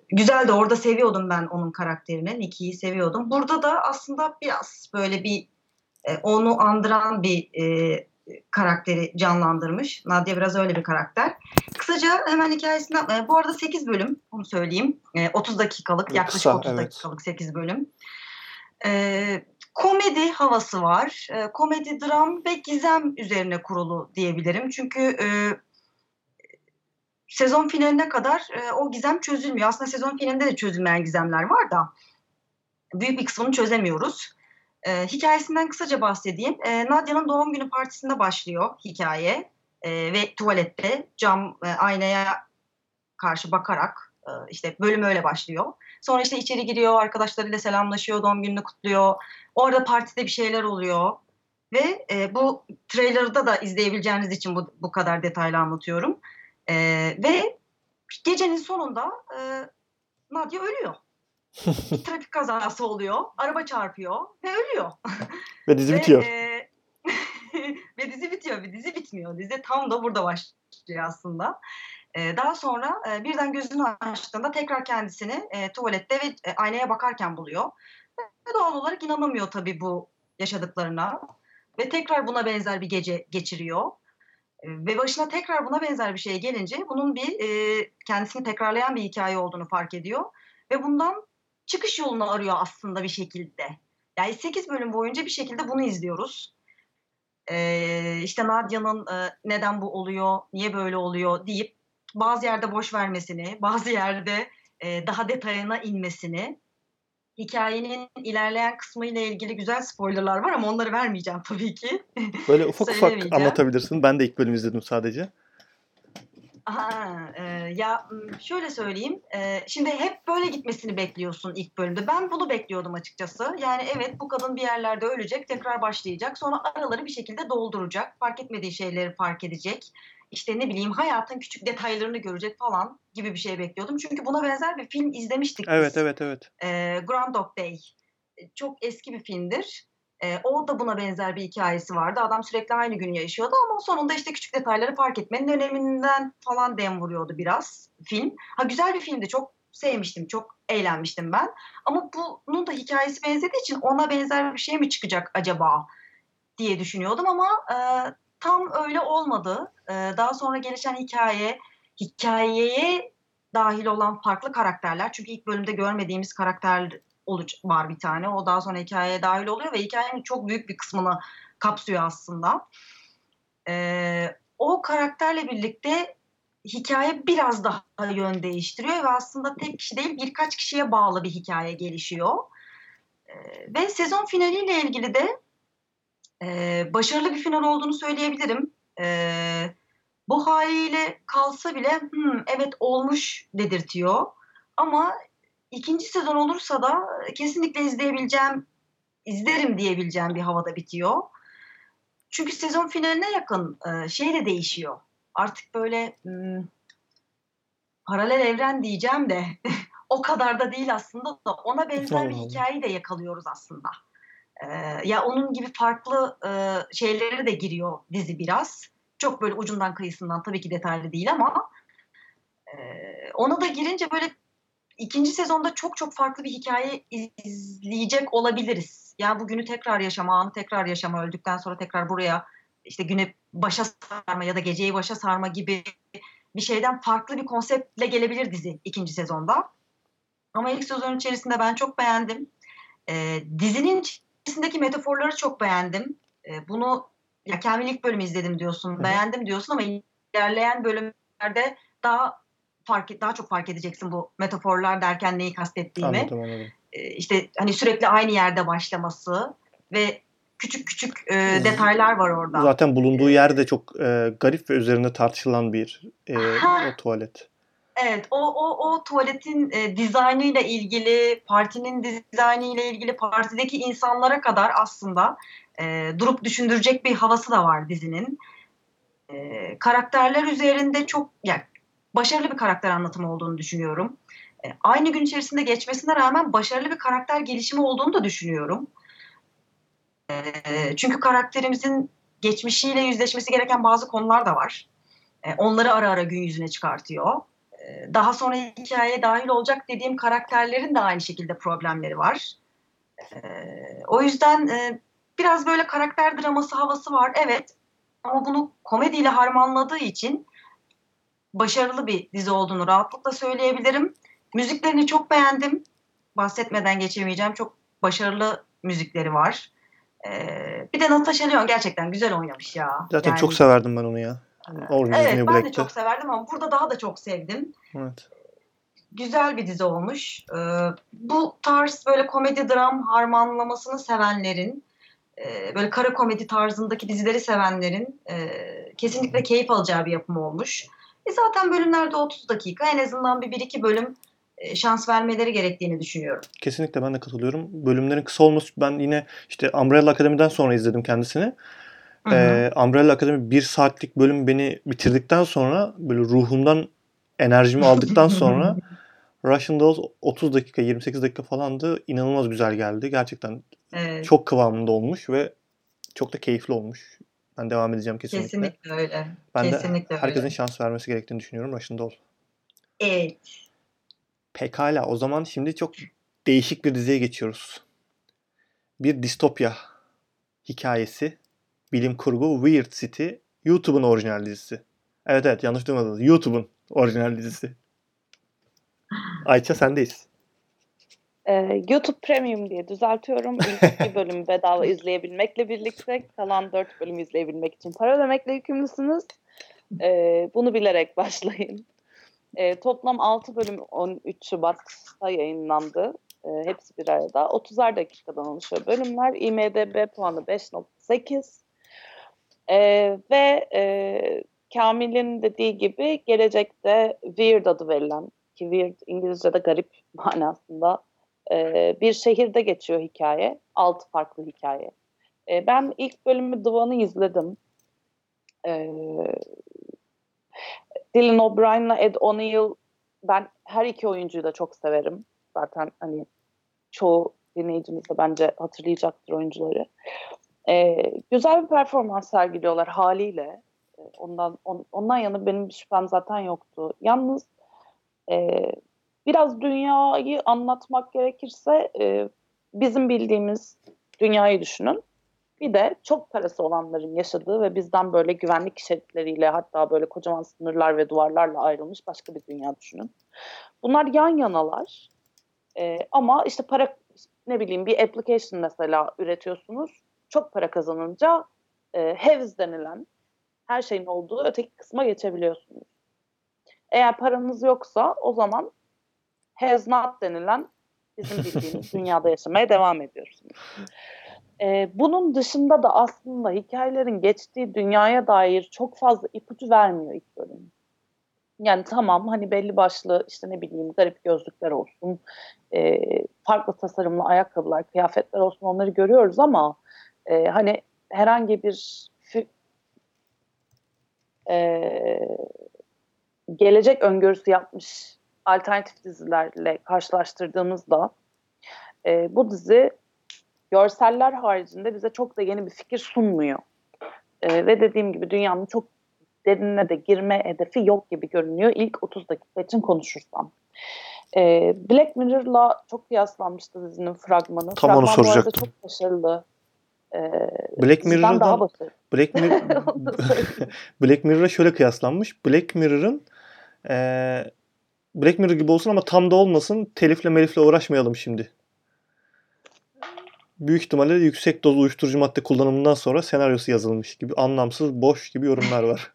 güzeldi. Orada seviyordum ben onun karakterini. Nicky'yi seviyordum. Burada da aslında biraz böyle bir e, onu andıran bir e, karakteri canlandırmış. Nadia biraz öyle bir karakter. Kısaca hemen hikayesinden, e, bu arada 8 bölüm, onu söyleyeyim. E, 30 dakikalık, yaklaşık Kısa, 30 evet. dakikalık 8 bölüm. E, komedi havası var. E, komedi, dram ve gizem üzerine kurulu diyebilirim. Çünkü e, sezon finaline kadar e, o gizem çözülmüyor. Aslında sezon finalinde de çözülmeyen gizemler var da büyük bir kısmını çözemiyoruz. E, hikayesinden kısaca bahsedeyim. E, Nadia'nın doğum günü partisinde başlıyor hikaye E, ve tuvalette cam e, aynaya karşı bakarak e, işte bölüm öyle başlıyor. Sonra işte içeri giriyor, arkadaşlarıyla selamlaşıyor, doğum gününü kutluyor. Orada partide bir şeyler oluyor. Ve e, bu trailer'da da izleyebileceğiniz için bu, bu kadar detaylı anlatıyorum. E, ve gecenin sonunda e, Nadia ölüyor. Bir trafik kazası oluyor, araba çarpıyor ve ölüyor. Ve dizi Ve, bitiyor. e, ve dizi bitiyor. Bir dizi bitmiyor. Dizi tam da burada başlıyor aslında. E, daha sonra e, birden gözünü açtığında tekrar kendisini e, tuvalette ve e, aynaya bakarken buluyor. Ve doğal olarak inanamıyor tabii bu yaşadıklarına. Ve tekrar buna benzer bir gece geçiriyor. E, ve başına tekrar buna benzer bir şey gelince bunun bir e, kendisini tekrarlayan bir hikaye olduğunu fark ediyor. Ve bundan çıkış yolunu arıyor aslında bir şekilde. Yani 8 bölüm boyunca bir şekilde bunu izliyoruz. Ee, işte Nadia'nın e, neden bu oluyor, niye böyle oluyor deyip bazı yerde boş vermesini, bazı yerde e, daha detayına inmesini, hikayenin ilerleyen kısmı ile ilgili güzel spoilerlar var ama onları vermeyeceğim tabii ki. Böyle ufak ufak anlatabilirsin. Ben de ilk bölüm izledim sadece. Aha, e, ya m, şöyle söyleyeyim. e, şimdi hep böyle gitmesini bekliyorsun ilk bölümde. Ben bunu bekliyordum açıkçası. Yani evet bu kadın bir yerlerde ölecek, tekrar başlayacak. Sonra araları bir şekilde dolduracak. Fark etmediği şeyleri fark edecek. İşte ne bileyim hayatın küçük detaylarını görecek falan gibi bir şey bekliyordum. Çünkü buna benzer bir film izlemiştik biz. Evet evet evet. E, Groundhog Day. E, Çok eski bir filmdir. E, o da buna benzer bir hikayesi vardı. Adam sürekli aynı günü yaşıyordu ama sonunda işte küçük detayları fark etmenin öneminden falan dem vuruyordu biraz film. Ha güzel bir filmdi. Çok sevmiştim. Çok eğlenmiştim ben. Ama bunun da hikayesi benzediği için ona benzer bir şey mi çıkacak acaba diye düşünüyordum ama e, tam öyle olmadı. E, daha sonra gelişen hikaye, hikayeye dahil olan farklı karakterler. Çünkü ilk bölümde görmediğimiz karakter var bir tane. O daha sonra hikayeye dahil oluyor ve hikayenin çok büyük bir kısmını kapsıyor aslında. Ee, o karakterle birlikte hikaye biraz daha yön değiştiriyor ve aslında tek kişi değil birkaç kişiye bağlı bir hikaye gelişiyor. Ee, ve sezon finaliyle ilgili de e, başarılı bir final olduğunu söyleyebilirim. Ee, bu haliyle kalsa bile "Hmm, evet olmuş dedirtiyor. Ama ikinci sezon olursa da kesinlikle izleyebileceğim, izlerim diyebileceğim bir havada bitiyor. Çünkü sezon finaline yakın e, şey de değişiyor. Artık böyle hmm, paralel evren diyeceğim de o kadar da değil aslında da ona benzer bir Allah Allah. hikayeyi de yakalıyoruz aslında. Ya onun gibi farklı e, şeylere de giriyor dizi biraz. Çok böyle ucundan kıyısından tabii ki detaylı değil ama e, ona da girince böyle ikinci sezonda çok çok farklı bir hikaye izleyecek olabiliriz. Yani bugünü tekrar yaşama, anı tekrar yaşama, öldükten sonra tekrar buraya işte güne başa sarma ya da geceyi başa sarma gibi bir şeyden farklı bir konseptle gelebilir dizi ikinci sezonda. Ama ilk sezon içerisinde ben çok beğendim. Ee, dizinin içerisindeki metaforları çok beğendim. Ee, bunu ya Kamil ilk bölümü izledim diyorsun, Hı hı. beğendim diyorsun ama ilerleyen bölümlerde daha fark daha çok fark edeceksin bu metaforlar derken neyi kastettiğimi. Anladım anladım. Ee, işte hani sürekli aynı yerde başlaması ve küçük küçük e, detaylar var orada. Zaten bulunduğu yer de çok e, garip ve üzerinde tartışılan bir e, o tuvalet. Evet, o o o tuvaletin e, dizaynıyla ilgili, partinin dizaynıyla ilgili, partideki insanlara kadar aslında e, durup düşündürecek bir havası da var dizinin. E, karakterler üzerinde çok yani başarılı bir karakter anlatımı olduğunu düşünüyorum. E, aynı gün içerisinde geçmesine rağmen başarılı bir karakter gelişimi olduğunu da düşünüyorum. E, çünkü karakterimizin geçmişiyle yüzleşmesi gereken bazı konular da var. E, onları ara ara gün yüzüne çıkartıyor. E, daha sonra hikayeye dahil olacak dediğim karakterlerin de aynı şekilde problemleri var. E, o yüzden e, biraz böyle karakter draması havası var evet. Ama bunu komediyle harmanladığı için başarılı bir dizi olduğunu rahatlıkla söyleyebilirim. Müziklerini çok beğendim. Bahsetmeden geçemeyeceğim. Çok başarılı müzikleri var. Ee, bir de Natasha Lyonne gerçekten güzel oynamış ya. Zaten Yani- çok severdim ben onu ya. Orange is Evet New ben de Black'te. çok severdim ama burada daha da çok sevdim. Evet. Güzel bir dizi olmuş. Ee, bu tarz böyle komedi dram harmanlamasını sevenlerin, e, böyle kara komedi tarzındaki dizileri sevenlerin e, kesinlikle keyif alacağı bir yapım olmuş. E zaten bölümlerde 30 dakika en azından bir, bir iki bölüm e, şans vermeleri gerektiğini düşünüyorum. Kesinlikle ben de katılıyorum. Bölümlerin kısa olması ben yine işte Umbrella Akademi'den sonra izledim kendisini. Hı hı. Ee, Umbrella Akademi bir saatlik bölüm beni bitirdikten sonra böyle ruhumdan enerjimi aldıktan sonra Russian Dolls 30 dakika 28 dakika falandı. İnanılmaz güzel geldi. Gerçekten Evet, çok kıvamında olmuş ve çok da keyifli olmuş. Ben devam edeceğim kesinlikle. kesinlikle öyle. Ben kesinlikle de herkesin öyle. şans vermesi gerektiğini düşünüyorum Russian Doll. Evet. Pekala o zaman şimdi çok değişik bir diziye geçiyoruz. Bir distopya hikayesi. Bilim kurgu Weird City YouTube'un orijinal dizisi. Evet evet yanlış duymadınız. YouTube'un orijinal dizisi. Ayça sendeyiz. Ee, YouTube Premium diye düzeltiyorum. İlk iki bölümü bedava izleyebilmekle birlikte kalan dört bölüm izleyebilmek için para ödemekle yükümlüsünüz. Ee, bunu bilerek başlayın. Ee, toplam 6 bölüm 13 Şubat'ta yayınlandı. Ee, hepsi bir arada. 30'ar dakikadan oluşuyor bölümler. IMDB puanı 5.8. Ee, ve e, Kamil'in dediği gibi gelecekte Weird adı verilen ki Weird İngilizce'de garip manasında e, bir şehirde geçiyor hikaye. Altı farklı hikaye. E, ben ilk bölümü The One'ı izledim. E, Dylan O'Brien'la Ed O'Neill ben her iki oyuncuyu da çok severim. Zaten hani çoğu dinleyicimiz de bence hatırlayacaktır oyuncuları. E, güzel bir performans sergiliyorlar haliyle. E, ondan on, ondan yana benim bir şüphem zaten yoktu. Yalnız e, biraz dünyayı anlatmak gerekirse e, bizim bildiğimiz dünyayı düşünün. Bir de çok parası olanların yaşadığı ve bizden böyle güvenlik şeritleriyle hatta böyle kocaman sınırlar ve duvarlarla ayrılmış başka bir dünya düşünün. Bunlar yan yanalar. E, ama işte para ne bileyim bir application mesela üretiyorsunuz. Çok para kazanınca e, Heaves denilen her şeyin olduğu öteki kısma geçebiliyorsunuz. Eğer paranız yoksa o zaman has not denilen bizim bildiğimiz dünyada yaşamaya devam ediyorsunuz. Ee, bunun dışında da aslında hikayelerin geçtiği dünyaya dair çok fazla ipucu vermiyor ilk bölüm. Yani tamam hani belli başlı işte ne bileyim garip gözlükler olsun, e, farklı tasarımlı ayakkabılar, kıyafetler olsun onları görüyoruz ama e, hani herhangi bir e, gelecek öngörüsü yapmış alternatif dizilerle karşılaştırdığımızda e, bu dizi görseller haricinde bize çok da yeni bir fikir sunmuyor. E, ve dediğim gibi dünyanın çok derinine de girme hedefi yok gibi görünüyor ilk 30 dakika için konuşursam. E, Black Mirror'la çok kıyaslanmıştı dizinin fragmanı. Tam Fragman onu soracaktım. Çok başarılı. E, Black Mirror'dan daha başarılı. Black, Mir. Black Mirror'a şöyle kıyaslanmış. Black Mirror'ın eee Black Mirror gibi olsun ama tam da olmasın. Telifle melifle uğraşmayalım şimdi. Büyük ihtimalle yüksek doz uyuşturucu madde kullanımından sonra senaryosu yazılmış gibi anlamsız, boş gibi yorumlar var.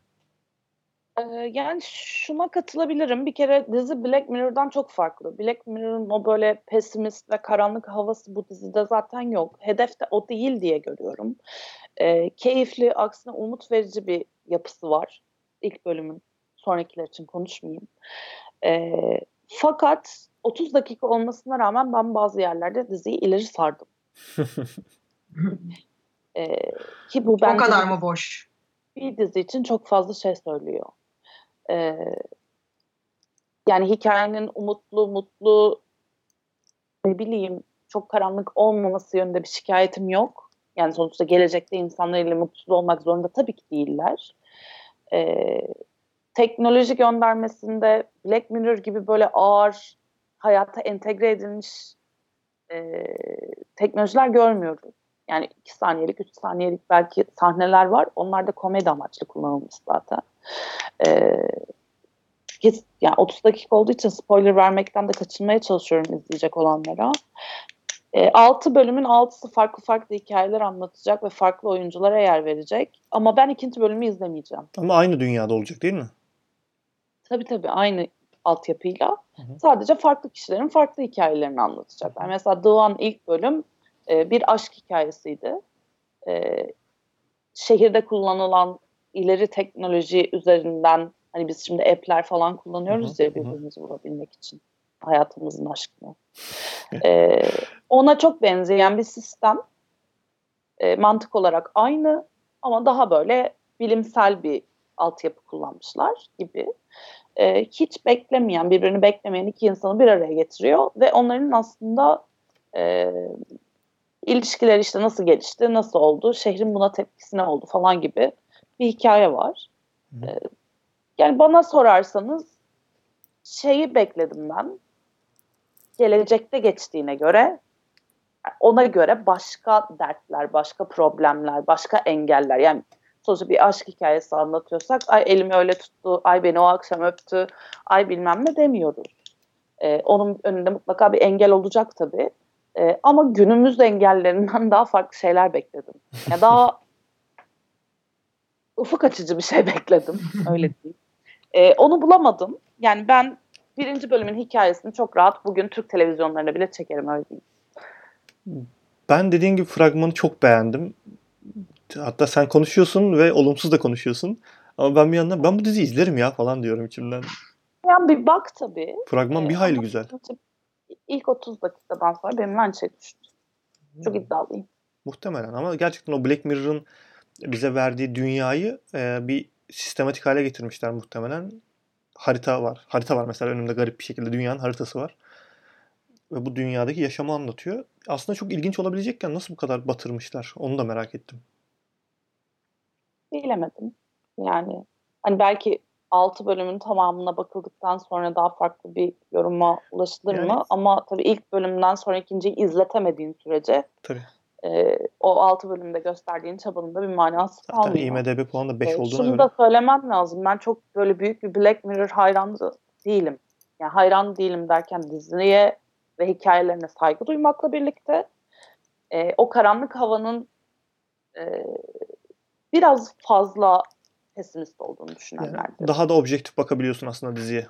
Yani şuna katılabilirim. Bir kere dizi Black Mirror'dan çok farklı. Black Mirror'ın o böyle pesimist ve karanlık havası bu dizide zaten yok. Hedef de o değil diye görüyorum. Ee, keyifli, aksine umut verici bir yapısı var. İlk bölümün. Sonrakiler için konuşmayayım. Ee, fakat 30 dakika olmasına rağmen ben bazı yerlerde diziyi ileri sardım. Ee, ki bu O bence kadar mı boş? bir dizi için çok fazla şey söylüyor. Ee, yani hikayenin umutlu, mutlu, ne bileyim çok karanlık olmaması yönünde bir şikayetim yok. Yani sonuçta gelecekte insanlarıyla mutsuz olmak zorunda tabii ki değiller. Ee, teknoloji göndermesinde Black Mirror gibi böyle ağır, hayata entegre edilmiş e, teknolojiler görmüyoruz. Yani 2 saniyelik, 3 saniyelik belki sahneler var. Onlar da komedi amaçlı kullanılmış zaten. Ee, kes- yani 30 dakika olduğu için spoiler vermekten de kaçınmaya çalışıyorum izleyecek olanlara. 6 bölümün 6'sı farklı farklı hikayeler anlatacak ve farklı oyunculara yer verecek. Ama ben ikinci bölümü izlemeyeceğim. Ama aynı dünyada olacak değil mi? Tabii tabii aynı altyapıyla. Hı hı. Sadece farklı kişilerin farklı hikayelerini anlatacaklar. Mesela Doğan ilk bölüm e, bir aşk hikayesiydi. E, şehirde kullanılan ileri teknoloji üzerinden hani biz şimdi app'ler falan kullanıyoruz Hı hı, ya hı. birbirimizi vurabilmek için hayatımızın aşkını. E, ona çok benzeyen bir sistem. E, mantık olarak aynı ama daha böyle bilimsel bir altyapı kullanmışlar gibi. E, hiç beklemeyen, birbirini beklemeyen iki insanı bir araya getiriyor ve onların aslında e, ilişkileri işte nasıl gelişti, nasıl oldu, şehrin buna tepkisi ne oldu falan gibi bir hikaye var. Hı. E, yani bana sorarsanız şeyi bekledim ben. Gelecekte geçtiğine göre ona göre başka dertler, başka problemler, başka engeller. Yani sonuçta bir aşk hikayesi anlatıyorsak ay elimi öyle tuttu, ay beni o akşam öptü, ay bilmem ne demiyoruz. Ee, onun önünde mutlaka bir engel olacak tabii. Ee, ama günümüz engellerinden daha farklı şeyler bekledim. Ya daha ufuk açıcı bir şey bekledim. Öyle diyeyim. Ee, onu bulamadım. Yani ben birinci bölümün hikayesini çok rahat bugün Türk televizyonlarında bile çekerim öyle diyeyim. Ben dediğin gibi fragmanı çok beğendim. Hatta sen konuşuyorsun ve olumsuz da konuşuyorsun. Ama ben bir yandan ben bu diziyi izlerim ya falan diyorum içimden. Yani bir bak tabii. Fragman bir Ee, hayli ama güzel. İlk 30 dakikadan sonra benim aynı şey düştü. Çok iddialıyım. Muhtemelen ama gerçekten o Black Mirror'ın bize verdiği dünyayı e, bir sistematik hale getirmişler muhtemelen. Harita var. Harita var mesela önümde garip bir şekilde dünyanın haritası var. Ve bu dünyadaki yaşamı anlatıyor. Aslında çok ilginç olabilecekken nasıl bu kadar batırmışlar? Onu da merak ettim. Bilemedim. Yani hani belki 6 bölümün tamamına bakıldıktan sonra daha farklı bir yoruma ulaşılır Yani- mı? Ama tabii ilk bölümden sonra ikinciyi izletemediğin sürece Tabii. E, o 6 bölümde gösterdiğin çabanın da bir manası Zaten kalmıyor. IMDB puanı da 5 Ee, olduğuna Şunu göre. da söylemem lazım. Ben çok böyle büyük bir Black Mirror hayranı değilim. Yani hayran değilim derken diziye ve hikayelerine saygı duymakla birlikte e, o karanlık havanın e, biraz fazla pesimist olduğunu Yani düşünenlerdir. daha da objektif bakabiliyorsun aslında diziye.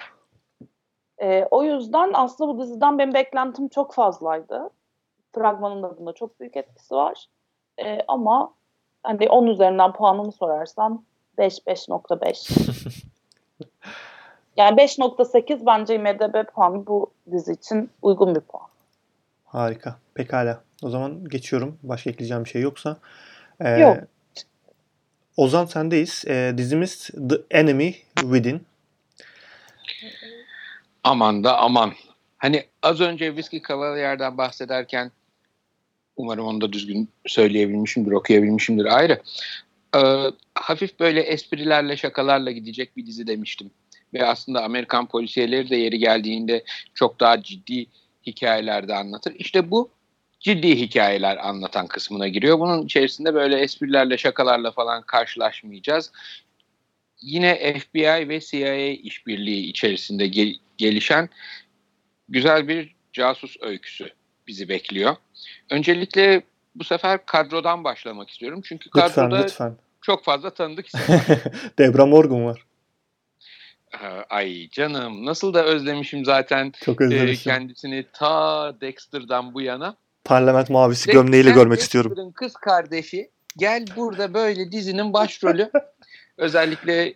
E, o yüzden aslında bu diziden benim beklentim çok fazlaydı. Fragmanın da bunda çok büyük etkisi var. E, ama hani 10 üzerinden puanımı sorarsan 5 5.5. yani 5.8 bence IMDb puanı bu dizi için uygun bir puan. Harika. Pekala. O zaman geçiyorum. Başka ekleyeceğim bir şey yoksa. Ee, Yok. Ozan sendeyiz. Ee, dizimiz The Enemy Within. Aman da aman. Hani az önce Whiskey Cavalier'den bahsederken umarım onu da düzgün söyleyebilmişimdir, okuyabilmişimdir ayrı. Ee, hafif böyle esprilerle, şakalarla gidecek bir dizi demiştim. Ve aslında Amerikan polisiyeleri de yeri geldiğinde çok daha ciddi hikayelerde anlatır. İşte bu ciddi hikayeler anlatan kısmına giriyor. Bunun içerisinde böyle esprilerle, şakalarla falan karşılaşmayacağız. Yine FBI ve CIA işbirliği içerisinde gel- gelişen güzel bir casus öyküsü bizi bekliyor. Öncelikle bu sefer kadrodan başlamak istiyorum. Çünkü Lütfen kadroda lütfen. çok fazla tanıdık isim var. Debra Morgan var. Ay canım nasıl da özlemişim zaten Çok e, özlemişim. kendisini ta Dexter'dan bu yana. Parlament mavisi Ve gömleğiyle görmek istiyorum. Dexter'ın kız kardeşi gel burada böyle dizinin başrolü. Özellikle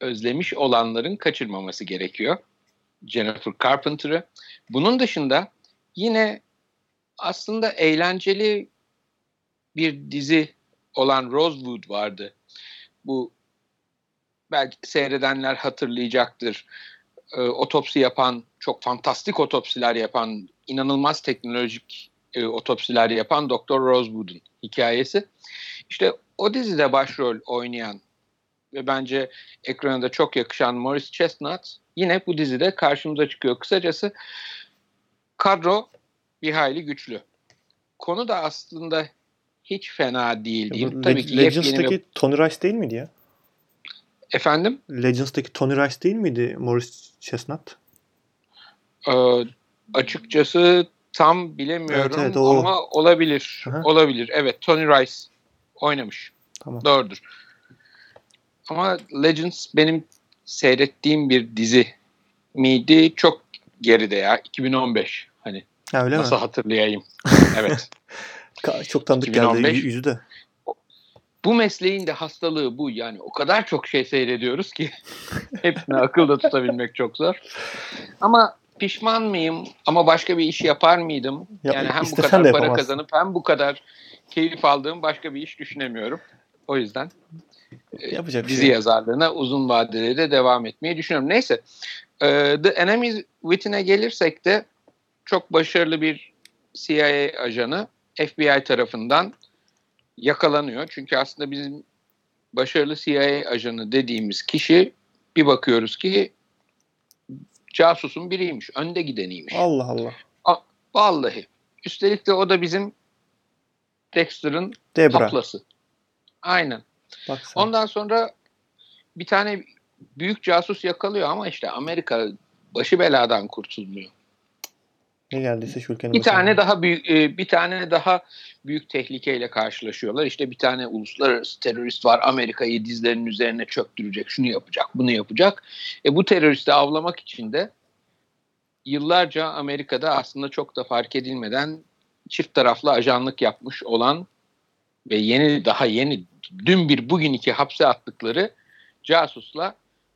özlemiş olanların kaçırmaması gerekiyor. Jennifer Carpenter'ı. Bunun dışında yine aslında eğlenceli bir dizi olan Rosewood vardı. Bu belki seyredenler hatırlayacaktır. Ee, otopsi yapan, çok fantastik otopsiler yapan, inanılmaz teknolojik e, otopsiler yapan Doktor Rosewood'un hikayesi. İşte o dizide başrol oynayan ve bence ekrana da çok yakışan Morris Chestnut yine bu dizide karşımıza çıkıyor. Kısacası kadro bir hayli güçlü. Konu da aslında hiç fena değil diyeyim. Le- Tabii ki yepyeni Legends'taki bir... Tony Rice değil miydi ya? Efendim? Legends'taki Tony Rice değil miydi Morris Chestnut? Ee, açıkçası tam bilemiyorum Evet, evet, o. ama olabilir. Aha. Olabilir. Evet Tony Rice oynamış. Tamam. Doğrudur. Ama Legends benim seyrettiğim bir dizi miydi? Çok geride ya. 2015. Hani Ha, öyle nasıl mi? hatırlayayım? Evet. Çok tanıdık 2015. geldi yüzü de. bu mesleğin de hastalığı bu. Yani o kadar çok şey seyrediyoruz ki hepsini akılda tutabilmek çok zor. Ama pişman mıyım? Ama başka bir iş yapar mıydım? Ya, yani hem bu kadar para yapamazsın. kazanıp hem bu kadar keyif aldığım başka bir iş düşünemiyorum. O yüzden e, Yapacak dizi şey yazarlığına uzun vadede de devam etmeyi düşünüyorum. Neyse. E, The Enemy Within'e gelirsek de çok başarılı bir CIA ajanı FBI tarafından yakalanıyor. Çünkü aslında bizim başarılı CIA ajanı dediğimiz kişi bir bakıyoruz ki casusun biriymiş. Önde gideniymiş. Allah Allah. Vallahi. Üstelik de o da bizim Dexter'ın Debra. taplası. Aynen. Bak sen. Ondan sonra bir tane büyük casus yakalıyor ama işte Amerika başı beladan kurtulmuyor. Ne geldiyse şu ülkenin Bir başına. tane daha büyük e, bir tane daha büyük tehlikeyle karşılaşıyorlar. İşte bir tane uluslararası terörist var. Amerika'yı dizlerinin üzerine çöktürecek, şunu yapacak, bunu yapacak. E bu teröristi avlamak için de yıllarca Amerika'da aslında çok da fark edilmeden çift taraflı ajanlık yapmış olan ve yeni daha yeni dün bir bugün iki hapse attıkları casusla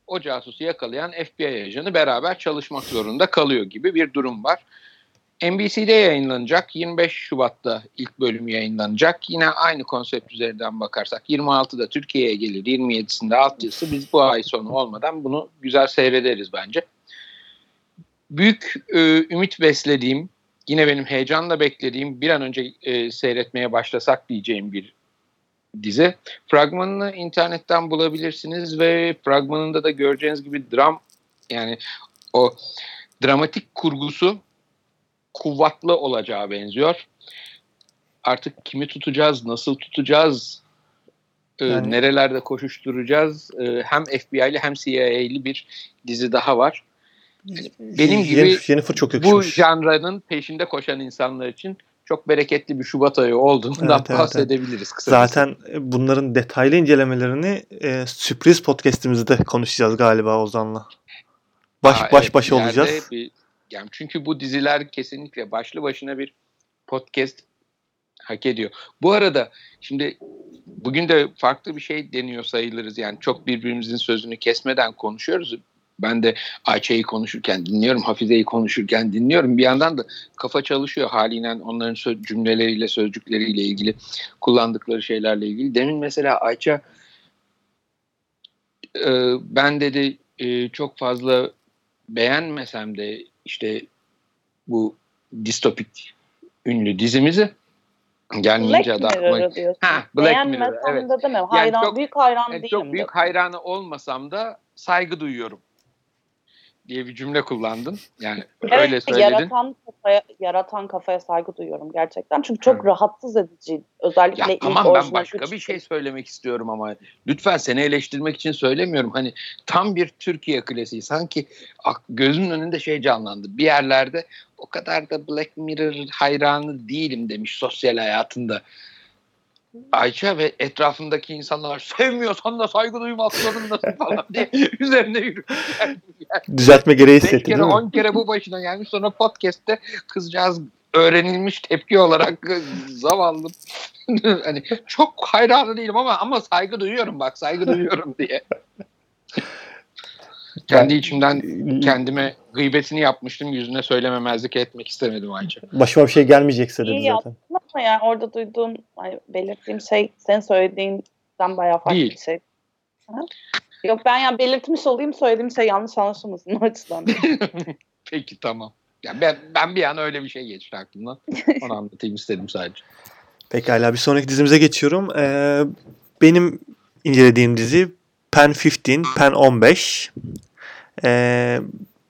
o casusu yakalayan FBI ajanı beraber çalışmak zorunda kalıyor gibi bir durum var. NBC'de yayınlanacak. 25 Şubat'ta ilk bölüm yayınlanacak. Yine aynı konsept üzerinden bakarsak 26'da Türkiye'ye gelir. 27'sinde altyazısı. Biz bu ay sonu olmadan bunu güzel seyrederiz bence. Büyük e, ümit beslediğim, yine benim heyecanla beklediğim bir an önce e, seyretmeye başlasak diyeceğim bir dizi. Fragmanını internetten bulabilirsiniz ve fragmanında da göreceğiniz gibi dram yani o dramatik kurgusu kuvvetli olacağı benziyor. Artık kimi tutacağız, nasıl tutacağız, e, Yani- nerelerde koşuşturacağız. E, hem FBI'li hem CIA'li bir dizi daha var. benim gibi Jennifer çok Bu yakışmış. janranın peşinde koşan insanlar için çok bereketli bir Şubat ayı olduğundan Evet, evet, bahsedebiliriz kısaca. Zaten bunların detaylı incelemelerini e, sürpriz podcast'imizde konuşacağız galiba Ozan'la. Baş Aa, baş evet, başa olacağız. bir- yani çünkü bu diziler kesinlikle başlı başına bir podcast hak ediyor. Bu arada şimdi bugün de farklı bir şey deniyor sayılırız. Yani çok birbirimizin sözünü kesmeden konuşuyoruz. Ben de Ayça'yı konuşurken dinliyorum, Hafize'yi konuşurken dinliyorum. Bir yandan da kafa çalışıyor haliyle onların sö- cümleleriyle, sözcükleriyle ilgili kullandıkları şeylerle ilgili. Demin mesela Ayça e, ben dedi e, çok fazla beğenmesem de işte bu distopik ünlü dizimizi Black gelmeyince adı aklıma Mirror'ı diyorsun. Ha, Black Mirror, Beğenmesem evet. de demem. Hayran, çok- büyük hayran Yani değilim. çok büyük de. hayranı olmasam da saygı duyuyorum diye bir cümle kullandın. Yani öyle Evet, söyledin. yaratan kafaya, yaratan kafaya saygı duyuyorum gerçekten. Çünkü çok rahatsız edici. Özellikle Ya tamam ben başka bir şey söylemek istiyorum ama lütfen seni eleştirmek için söylemiyorum. Hani tam bir Türkiye klasiği. Sanki gözünün önünde şey canlandı. Bir yerlerde o kadar da Black Mirror hayranı değilim demiş sosyal hayatında. Ayça ve etrafındaki insanlar sevmiyorsan da saygı duymak zorundasın falan diye üzerine yürüyor. Düzeltme gereği hissetti kere değil mi? on kere bu başına gelmiş sonra podcast'te kızcağız öğrenilmiş tepki olarak zavallı hani çok hayranı değilim ama ama saygı duyuyorum bak saygı duyuyorum diye. Kendi içimden kendime gıybetini yapmıştım yüzüne söylememezlik etmek istemedim Ayça. Başıma bir şey gelmeyecekse dedi İyi zaten. yaptın ama yani orada duyduğum, belirttiğim şey senin söylediğinden bayağı farklı Değil. bir şey. Aha. Yok ben ya belirtmiş olayım söylediğim şey yanlış anlaşılmasın o açıdan. Peki tamam. Ya ben, ben bir an öyle bir şey geçti aklımdan. Onu anlatayım istedim sadece. Pekala bir sonraki dizimize geçiyorum. Ee, benim incelediğim dizi Pen 15, Pen 15. Ee,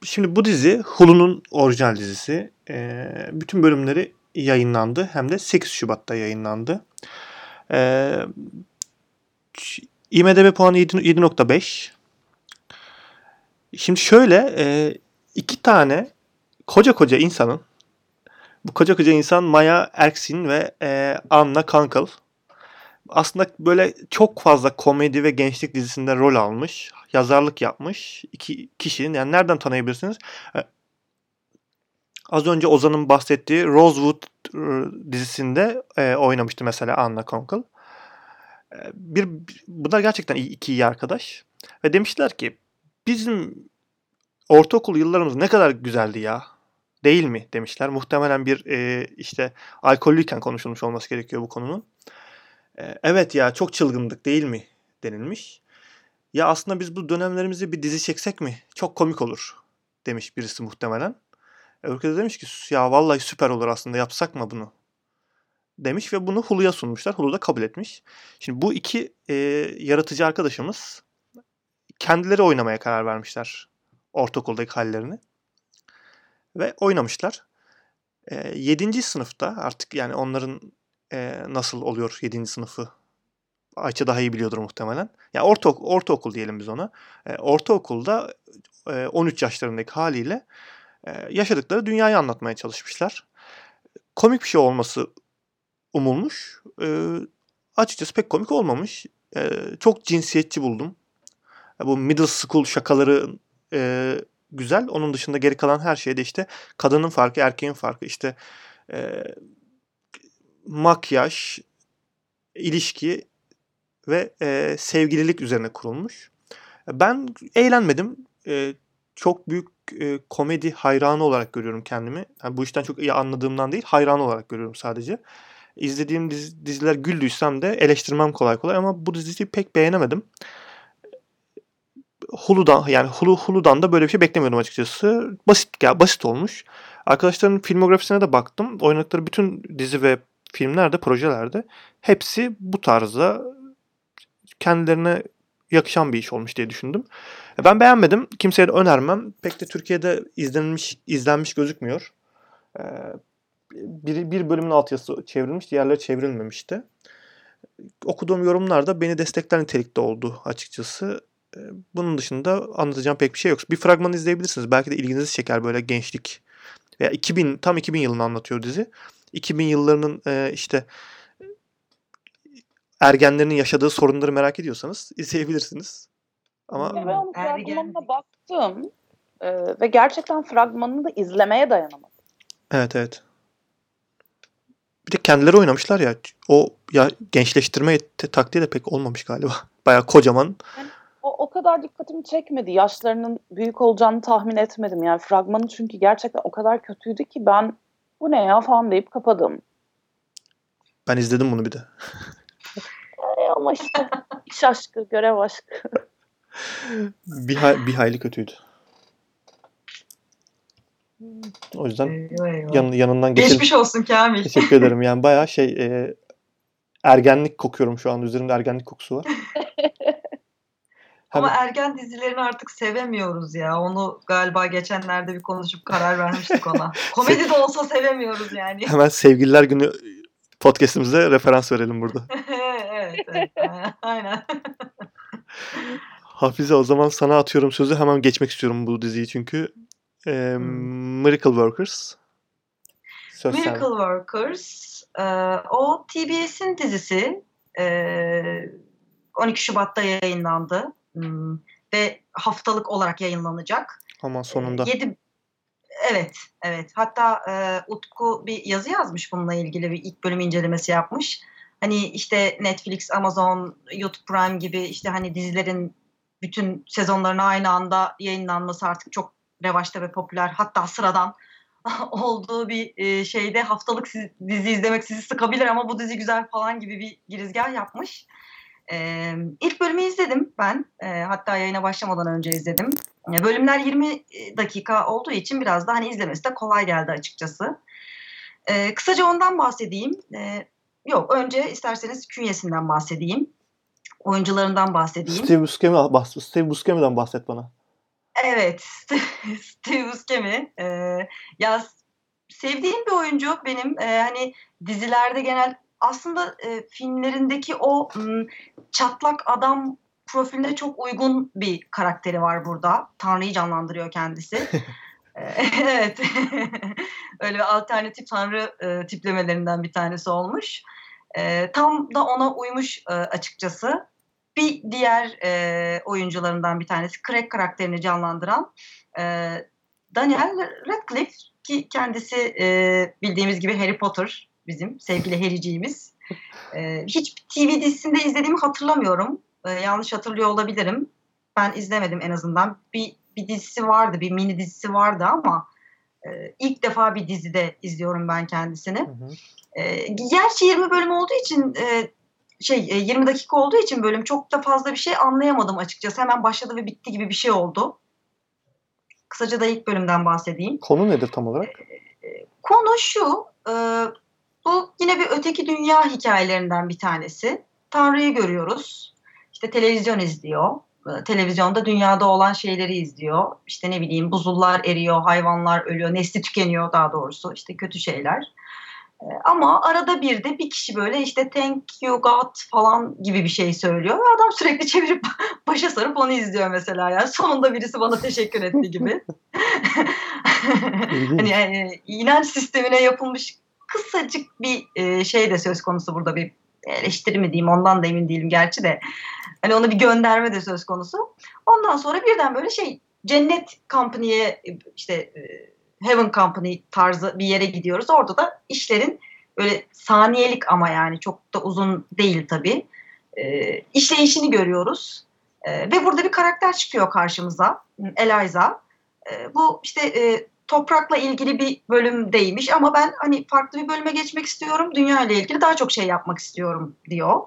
şimdi bu dizi Hulu'nun orijinal dizisi. Ee, bütün bölümleri yayınlandı. Hem de 8 Şubat'ta yayınlandı. Ee, IMDB puanı 7 7.5. Şimdi şöyle e, iki tane koca koca insanın bu koca koca insan Maya Erskine ve e, Anna Kunkel. Aslında böyle çok fazla komedi ve gençlik dizisinde rol almış. Yazarlık yapmış. iki kişinin yani nereden tanıyabilirsiniz? E, az önce Ozan'ın bahsettiği Rosewood e, dizisinde e, oynamıştı mesela Anna Kunkel. E, bir, bu da gerçekten iyi, iki iyi arkadaş. Ve demişler ki bizim ortaokul yıllarımız ne kadar güzeldi ya değil mi demişler. Muhtemelen bir e, işte alkollüyken konuşulmuş olması gerekiyor bu konunun. E, evet ya çok çılgındık değil mi denilmiş. Ya aslında biz bu dönemlerimizi bir dizi çeksek mi? Çok komik olur demiş birisi muhtemelen. E, Öbürkü de demiş ki ya vallahi süper olur aslında yapsak mı bunu? Demiş ve bunu Hulu'ya sunmuşlar. Hulu da kabul etmiş. Şimdi bu iki e, yaratıcı arkadaşımız kendileri oynamaya karar vermişler ortaokuldaki hallerini ve oynamışlar. E, 7. sınıfta artık yani onların e, nasıl oluyor 7. sınıfı Ayça daha iyi biliyordur muhtemelen. Ya yani orta ortaokul diyelim biz ona. E, ortaokulda e, 13 yaşlarındaki haliyle e, yaşadıkları dünyayı anlatmaya çalışmışlar. Komik bir şey olması umulmuş. E, açıkçası pek komik olmamış. E, çok cinsiyetçi buldum. E, bu middle school şakaları e, güzel. Onun dışında geri kalan her şeyde işte kadının farkı, erkeğin farkı, işte e, makyaj, ilişki ve e, sevgililik üzerine kurulmuş. Ben eğlenmedim. E, çok büyük e, komedi hayranı olarak görüyorum kendimi. Yani bu işten çok iyi anladığımdan değil, hayran olarak görüyorum sadece. İzlediğim dizi, diziler güldüysem de eleştirmem kolay kolay ama bu diziyi pek beğenemedim. Hulu'dan yani Hulu Hulu'dan da böyle bir şey beklemiyordum açıkçası. Basit ya basit olmuş. Arkadaşların filmografisine de baktım. Oynadıkları bütün dizi ve filmlerde, projelerde hepsi bu tarzda kendilerine yakışan bir iş olmuş diye düşündüm. Ben beğenmedim. Kimseye de önermem. Pek de Türkiye'de izlenmiş izlenmiş gözükmüyor. Bir, bir bölümün altyazısı çevrilmiş, diğerleri çevrilmemişti. Okuduğum yorumlarda beni destekler nitelikte oldu açıkçası. Bunun dışında anlatacağım pek bir şey yok. Bir fragman izleyebilirsiniz. Belki de ilginizi çeker böyle gençlik. Veya 2000 tam 2000 yılını anlatıyor dizi. 2000 yıllarının e, işte ergenlerin yaşadığı sorunları merak ediyorsanız izleyebilirsiniz. Ama ben onun fragmanına baktım e, ve gerçekten fragmanını da izlemeye dayanamadım. Evet evet. Bir de kendileri oynamışlar ya. O ya gençleştirme taktiği de pek olmamış galiba. Baya kocaman. Yani o, o kadar dikkatimi çekmedi. Yaşlarının büyük olacağını tahmin etmedim. Yani fragmanı çünkü gerçekten o kadar kötüydü ki ben bu ne ya falan deyip kapadım. Ben izledim bunu bir de. Ay ama işte iş aşkı, görev aşkı. bir, hay, bir hayli kötüydü. O yüzden eyvah. yan, yanından geçelim. Geçmiş olsun Kamil. Teşekkür ederim. Yani bayağı şey e, ergenlik kokuyorum şu an. Üzerimde ergenlik kokusu var. Ama ergen dizilerini artık sevemiyoruz ya. Onu galiba geçenlerde bir konuşup karar vermiştik ona. Komedi de olsa sevemiyoruz yani. Hemen Sevgililer Günü podcast'imize referans verelim burada. evet, evet. Aynen. Hafize o zaman sana atıyorum sözü. Hemen geçmek istiyorum bu diziyi çünkü. Ee, hmm. Miracle Workers. Söz Miracle sen. Workers. E, o TBS'in dizisi. E, 12 Şubat'ta yayınlandı. Hmm, ve haftalık olarak yayınlanacak. Ama sonunda. 7 Evet, evet. Hatta e, Utku bir yazı yazmış bununla ilgili bir ilk bölüm incelemesi yapmış. Hani işte Netflix, Amazon, YouTube Prime gibi işte hani dizilerin bütün sezonlarına aynı anda yayınlanması artık çok revaçta ve popüler. Hatta sıradan olduğu bir e, şeyde haftalık dizi izlemek sizi sıkabilir ama bu dizi güzel falan gibi bir girizgah yapmış. Ee, ilk bölümü izledim ben. E, hatta yayına başlamadan önce izledim. E, bölümler 20 dakika olduğu için biraz da hani izlemesi de kolay geldi açıkçası. E, kısaca ondan bahsedeyim. E, yok önce isterseniz künyesinden bahsedeyim. Oyuncularından bahsedeyim. Steve Buscemi, bahs Steve Buscemi'den bahset bana. Evet. Steve Buscemi. E, ya sevdiğim bir oyuncu benim. E, hani dizilerde genel aslında e, filmlerindeki o m, çatlak adam profiline çok uygun bir karakteri var burada. Tanrı'yı canlandırıyor kendisi. evet. Öyle bir alternatif tanrı e, tiplemelerinden bir tanesi olmuş. E, tam da ona uymuş e, açıkçası. Bir diğer e, oyuncularından bir tanesi Craig karakterini canlandıran e, Daniel Radcliffe ki kendisi e, bildiğimiz gibi Harry Potter bizim sevgili Harry'ciğimiz. E, hiç TV dizisinde izlediğimi hatırlamıyorum. E, yanlış hatırlıyor olabilirim. Ben izlemedim en azından. Bir, bir dizisi vardı, bir mini dizisi vardı ama e, ilk defa bir dizide izliyorum ben kendisini. Hı hı. E, gerçi 20 bölüm olduğu için e, şey 20 dakika olduğu için bölüm çok da fazla bir şey anlayamadım açıkçası. Hemen başladı ve bitti gibi bir şey oldu. Kısaca da ilk bölümden bahsedeyim. Konu nedir tam olarak? Konu şu, e, bu yine bir öteki dünya hikayelerinden bir tanesi. Tanrı'yı görüyoruz. İşte televizyon izliyor. Televizyonda dünyada olan şeyleri izliyor. İşte ne bileyim buzullar eriyor, hayvanlar ölüyor, nesli tükeniyor daha doğrusu. İşte kötü şeyler. E, ama arada bir de bir kişi böyle işte thank you God falan gibi bir şey söylüyor. Ve adam sürekli çevirip başa sarıp onu izliyor mesela. Yani sonunda birisi bana teşekkür etti gibi. hani e, inanç sistemine yapılmış kısacık bir e, şey de söz konusu burada bir eleştiri mi diyeyim ondan da emin değilim gerçi de. Hani ona bir gönderme de söz konusu. Ondan sonra birden böyle şey cennet company'ye işte e, Heaven Company tarzı bir yere gidiyoruz. Orada da işlerin böyle saniyelik ama yani çok da uzun değil tabii. E, işleyişini görüyoruz. E, ve burada bir karakter çıkıyor karşımıza. Eliza. E, bu işte e, toprakla ilgili bir bölümdeymiş ama ben hani farklı bir bölüme geçmek istiyorum. Dünya ile ilgili daha çok şey yapmak istiyorum diyor.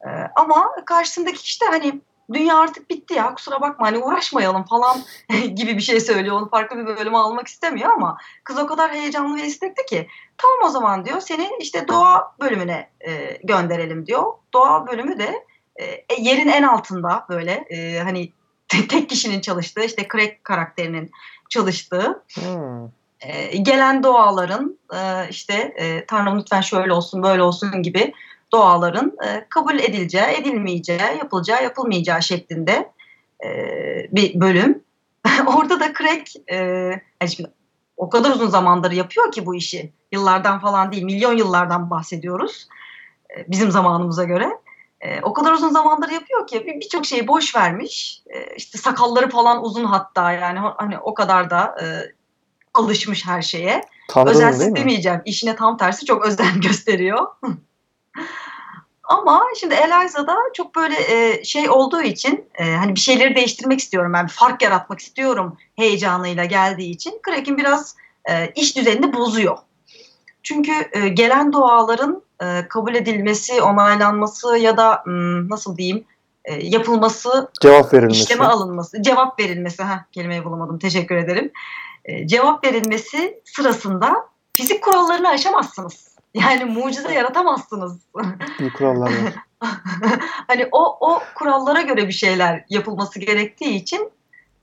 E, ama karşısındaki kişi de hani dünya artık bitti ya kusura bakma hani uğraşmayalım falan gibi bir şey söylüyor. Onu farklı bir bölüme almak istemiyor ama kız o kadar heyecanlı ve istekli ki tamam o zaman diyor seni işte doğa bölümüne e, gönderelim diyor. Doğa bölümü de e, yerin en altında böyle e, hani tek kişinin çalıştığı işte Craig karakterinin çalıştığı hmm. e, gelen doğaların e, işte e, Tanrım lütfen şöyle olsun böyle olsun gibi doğaların e, kabul edileceği, edilmeyeceği, yapılacağı, yapılmayacağı şeklinde e, bir bölüm. Orada da Craig e, yani şimdi o kadar uzun zamandır yapıyor ki bu işi. Yıllardan falan değil, milyon yıllardan bahsediyoruz. E, bizim zamanımıza göre. E, o kadar uzun zamandır yapıyor ki birçok bir şeyi boş vermiş. E, işte sakalları falan uzun hatta yani hani o kadar da e, alışmış her şeye. Tanrı'nın Özensiz demeyeceğim. İşine tam tersi çok özen gösteriyor. Ama şimdi Eliza'da çok böyle e, şey olduğu için e, hani bir şeyleri değiştirmek istiyorum ben bir fark yaratmak istiyorum heyecanıyla geldiği için Craig'in biraz e, iş düzenini bozuyor. Çünkü e, gelen duaların e, kabul edilmesi, onaylanması ya da nasıl diyeyim e, yapılması, cevap verilmesi, işleme alınması, cevap verilmesi, ha kelimeyi bulamadım teşekkür ederim. E, cevap verilmesi sırasında fizik kurallarını aşamazsınız. Yani mucize yaratamazsınız. Bu kurallar var. hani o, o kurallara göre bir şeyler yapılması gerektiği için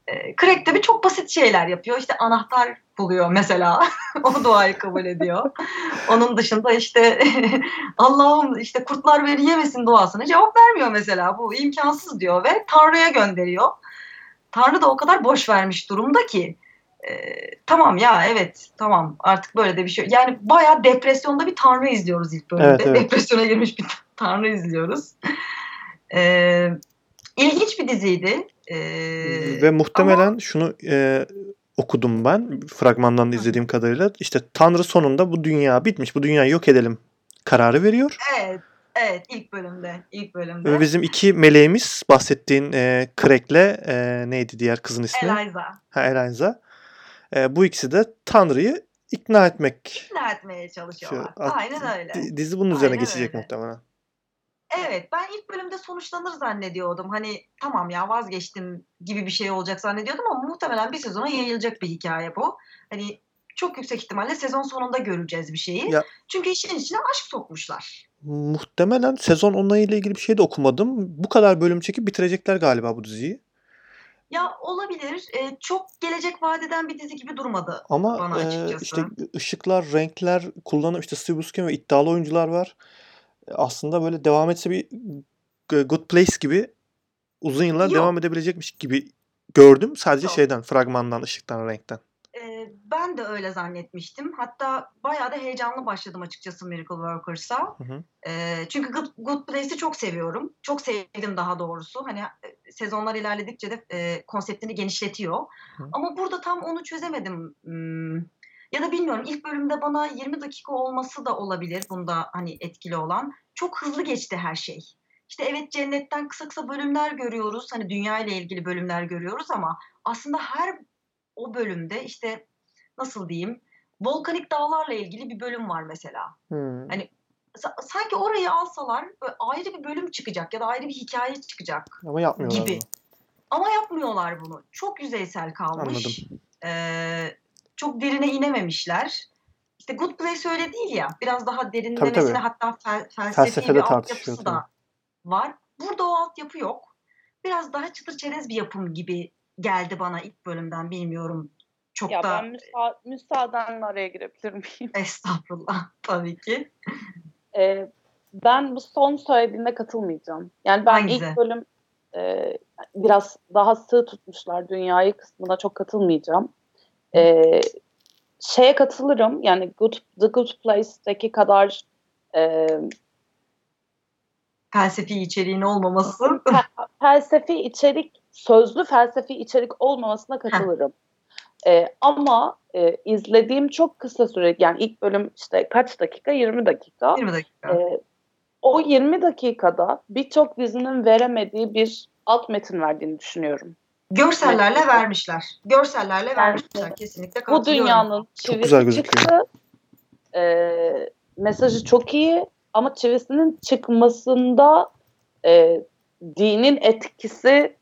e, Craig bir çok basit şeyler yapıyor. İşte anahtar buluyor mesela. o duayı kabul ediyor. Onun dışında işte Allah'ım işte kurtlar beni yemesin duasına cevap vermiyor mesela. Bu imkansız diyor ve Tanrı'ya gönderiyor. Tanrı da o kadar boş vermiş durumda ki e, tamam ya evet tamam artık böyle de bir şey. Yani bayağı depresyonda bir tanrı izliyoruz ilk bölümde. Evet, evet. Depresyona girmiş bir tanrı izliyoruz. E, ilginç bir diziydi. E, Ve muhtemelen ama... şunu e, okudum ben fragmandan da izlediğim kadarıyla. işte Tanrı sonunda bu dünya bitmiş. Bu dünyayı yok edelim kararı veriyor. Evet. Evet ilk bölümde. ilk bölümde. Ve bizim iki meleğimiz bahsettiğin e, Craig'le e, neydi diğer kızın ismi? Eliza. Ha Eliza. E, bu ikisi de Tanrı'yı ikna etmek. İkna etmeye çalışıyorlar. Şu, Aynen öyle. Dizi bunun üzerine Aynen geçecek öyle. muhtemelen. Evet ben ilk bölümde sonuçlanır zannediyordum. Hani tamam ya vazgeçtim gibi bir şey olacak zannediyordum ama muhtemelen bir sezona yayılacak bir hikaye bu. Hani çok yüksek ihtimalle sezon sonunda göreceğiz bir şeyi. Ya, Çünkü işin içine aşk sokmuşlar. Muhtemelen sezon onayıyla ilgili bir şey de okumadım. Bu kadar bölüm çekip bitirecekler galiba bu diziyi. Ya olabilir. E, çok gelecek vadeden bir dizi gibi durmadı Ama bana açıkçası. E, işte ışıklar, renkler, kullanım işte Steve Buscemi ve iddialı oyuncular var. Aslında böyle devam etse bir Good Place gibi uzun yıllar Yok. devam edebilecekmiş gibi gördüm. Sadece Yok. şeyden, fragmandan, ışıktan, renkten ben de öyle zannetmiştim. Hatta bayağı da heyecanlı başladım açıkçası Miracle Workers'a. E, çünkü Good, Good Place'i çok seviyorum. Çok sevdim daha doğrusu. Hani e, sezonlar ilerledikçe de e, konseptini genişletiyor. Hı. Ama burada tam onu çözemedim. Hmm. Ya da bilmiyorum ilk bölümde bana 20 dakika olması da olabilir bunda hani etkili olan. Çok hızlı geçti her şey. İşte evet cennetten kısa kısa bölümler görüyoruz. Hani dünya ile ilgili bölümler görüyoruz ama aslında her o bölümde işte nasıl diyeyim volkanik dağlarla ilgili bir bölüm var mesela. Hmm. Hani sanki orayı alsalar ayrı bir bölüm çıkacak ya da ayrı bir hikaye çıkacak Ama yapmıyorlar gibi. Bunu. Ama yapmıyorlar bunu. Çok yüzeysel kalmış. Anladım. Ee, çok derine inememişler. İşte Good Place öyle değil ya. Biraz daha derinlemesine tabii, tabii. hatta fel, felsefi Felsefede bir altyapısı da var. Burada o altyapı yok. Biraz daha çıtır çerez bir yapım gibi geldi bana ilk bölümden bilmiyorum çok Ya da ben müsa müsaadenle araya girebilir miyim? estağfurullah tabii ki. Ee, ben bu son söylediğine katılmayacağım. Yani ben Hangisi? ilk bölüm e, biraz daha sığ tutmuşlar dünyayı kısmına çok katılmayacağım. Ee, şeye katılırım yani Good, The Good Place'deki kadar e, Felsefi içeriğin olmaması. fe- felsefi içerik, sözlü felsefi içerik olmamasına katılırım. Ee, ama e, izlediğim çok kısa süre yani ilk bölüm işte kaç dakika? 20 dakika. 20 dakika. Ee, o 20 dakikada birçok dizinin veremediği bir alt metin verdiğini düşünüyorum. Görsellerle Evet. vermişler. Görsellerle vermişler. Kesinlikle Bu dünyanın Çok güzel gözüküyor. çıktı. Ee, mesajı çok iyi ama çivisinin çıkmasında e, dinin etkisi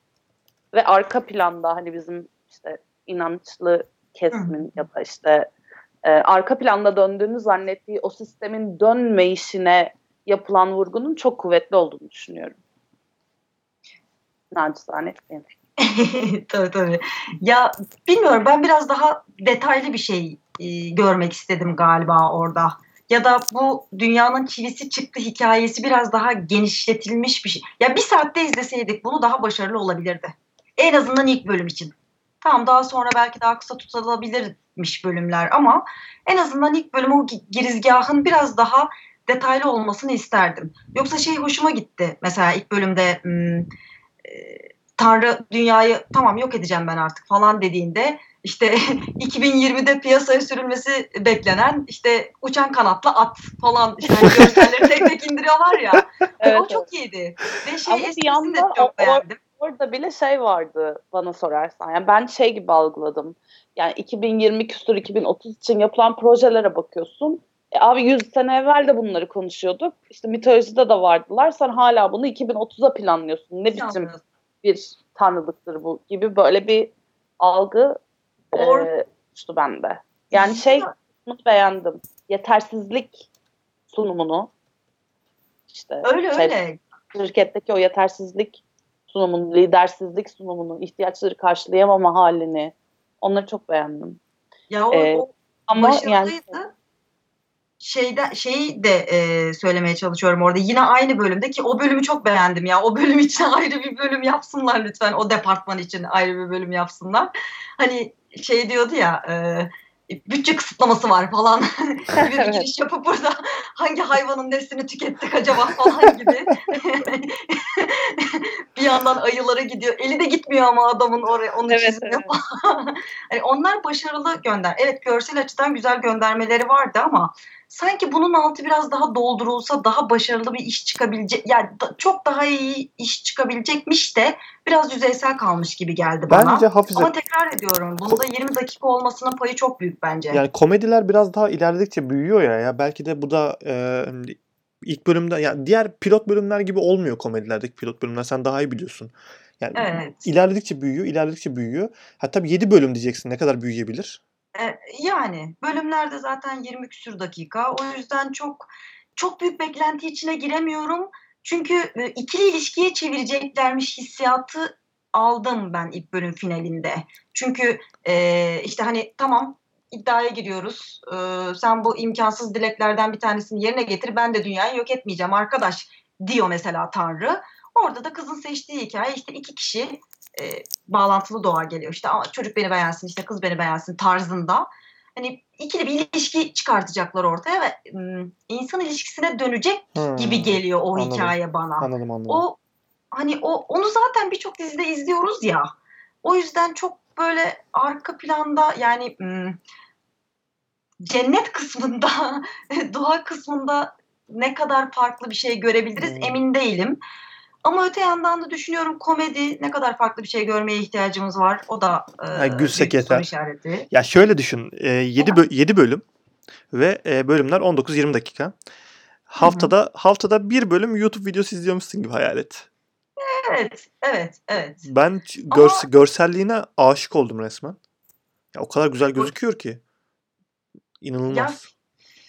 ve arka planda hani bizim işte inançlı kesimin ya da işte e, arka planda döndüğünü zannettiği o sistemin dönmeyişine yapılan vurgunun çok kuvvetli olduğunu düşünüyorum. Nacizane benim fikrim. tabii tabii. Ya bilmiyorum ben biraz daha detaylı bir şey e, görmek istedim galiba orada. Ya da bu dünyanın çivisi çıktı hikayesi biraz daha genişletilmiş bir şey. Ya bir saatte izleseydik bunu daha başarılı olabilirdi. En azından ilk bölüm için. Tamam daha sonra belki daha kısa tutulabilirmiş bölümler ama en azından ilk bölüm o gi- girizgahın biraz daha detaylı olmasını isterdim. Yoksa şey hoşuma gitti. Mesela ilk bölümde hmm, e, Tanrı dünyayı tamam yok edeceğim ben artık falan dediğinde işte 2020'de piyasaya sürülmesi beklenen işte uçan kanatlı at falan işte görselleri tek tek indiriyorlar ya. Evet, o çok iyiydi. Ve şey Ama bir esprisini de yandan çok beğendim. Orada bile şey vardı bana sorarsan. Yani ben şey gibi algıladım. Yani 2020 küsur 2030 için yapılan projelere bakıyorsun. E abi 100 sene evvel de bunları konuşuyorduk. İşte mitolojide de vardılar. Sen hala bunu 2030'a planlıyorsun. Ne biçim. Bir tanrılıktır bu gibi böyle bir algı Or- e, oluştu bende. Yani şey bunu beğendim. Yetersizlik sunumunu işte öyle şey- öyle. şirketteki o yetersizlik sunumunu, lidersizlik sunumunu, ihtiyaçları karşılayamama halini onları çok beğendim. Ya o, Ee, o Ama başarılıydı. yani Şeyde şeyi de e, söylemeye çalışıyorum orada. Yine aynı bölümde ki o bölümü çok beğendim ya. O bölüm için ayrı bir bölüm yapsınlar lütfen. O departman için ayrı bir bölüm yapsınlar. Hani şey diyordu ya e, bütçe kısıtlaması var falan gibi bir Evet. giriş yapıp burada hangi hayvanın neslini tükettik acaba falan gibi. bir yandan ayılara gidiyor. Eli de gitmiyor ama adamın oraya onu Evet, çizmiyor evet. hani onlar başarılı gönder. Evet görsel açıdan güzel göndermeleri vardı ama sanki bunun altı biraz daha doldurulsa daha başarılı bir iş çıkabilecek yani da- çok daha iyi iş çıkabilecekmiş de biraz yüzeysel kalmış gibi geldi bana. Bence Hafize Ama tekrar ediyorum bunda 20 dakika olmasının payı çok büyük bence. yani komediler biraz daha ilerledikçe büyüyor ya. Ya belki de bu da e, ilk bölümde yani diğer pilot bölümler gibi olmuyor komedilerdeki pilot bölümler. Sen daha iyi biliyorsun. Yani Evet. ilerledikçe büyüyor, ilerledikçe büyüyor. Ha tabii 7 bölüm diyeceksin. Ne kadar büyüyebilir? E, yani bölümlerde zaten 20 küsür dakika. O yüzden çok çok büyük beklenti içine giremiyorum. Çünkü e, ikili ilişkiye çevireceklermiş hissiyatı aldım ben ilk bölüm finalinde. Çünkü e, işte hani tamam iddiaya giriyoruz. E, sen bu imkansız dileklerden bir tanesini yerine getir. Ben de dünyayı yok etmeyeceğim arkadaş diyor mesela Tanrı. Orada da kızın seçtiği hikaye işte iki kişi e, bağlantılı doğa geliyor. İşte "Aa, çocuk beni beğensin, işte kız beni beğensin tarzında. Hani ikili bir ilişki çıkartacaklar ortaya ve insan ilişkisine dönecek Hmm, gibi geliyor o anladım. hikaye bana. Anladım anladım. O hani o onu zaten birçok dizide izliyoruz ya. O yüzden çok böyle arka planda yani cennet kısmında, doğa kısmında ne kadar farklı bir şey görebiliriz Hmm. emin değilim. Ama öte yandan da düşünüyorum komedi ne kadar farklı bir şey görmeye ihtiyacımız var. O da e, gülsek yeter. işareti. Ya şöyle düşün. 7 Ama- 7 bölüm ve e, bölümler 19-20 dakika. Haftada haftada bir bölüm YouTube videosu izliyormuşsun gibi hayal et. Evet, evet, evet. Ben ç- Ama- görse- görselliğine aşık oldum resmen. Ya o kadar güzel gözüküyor ki. İnanılmaz.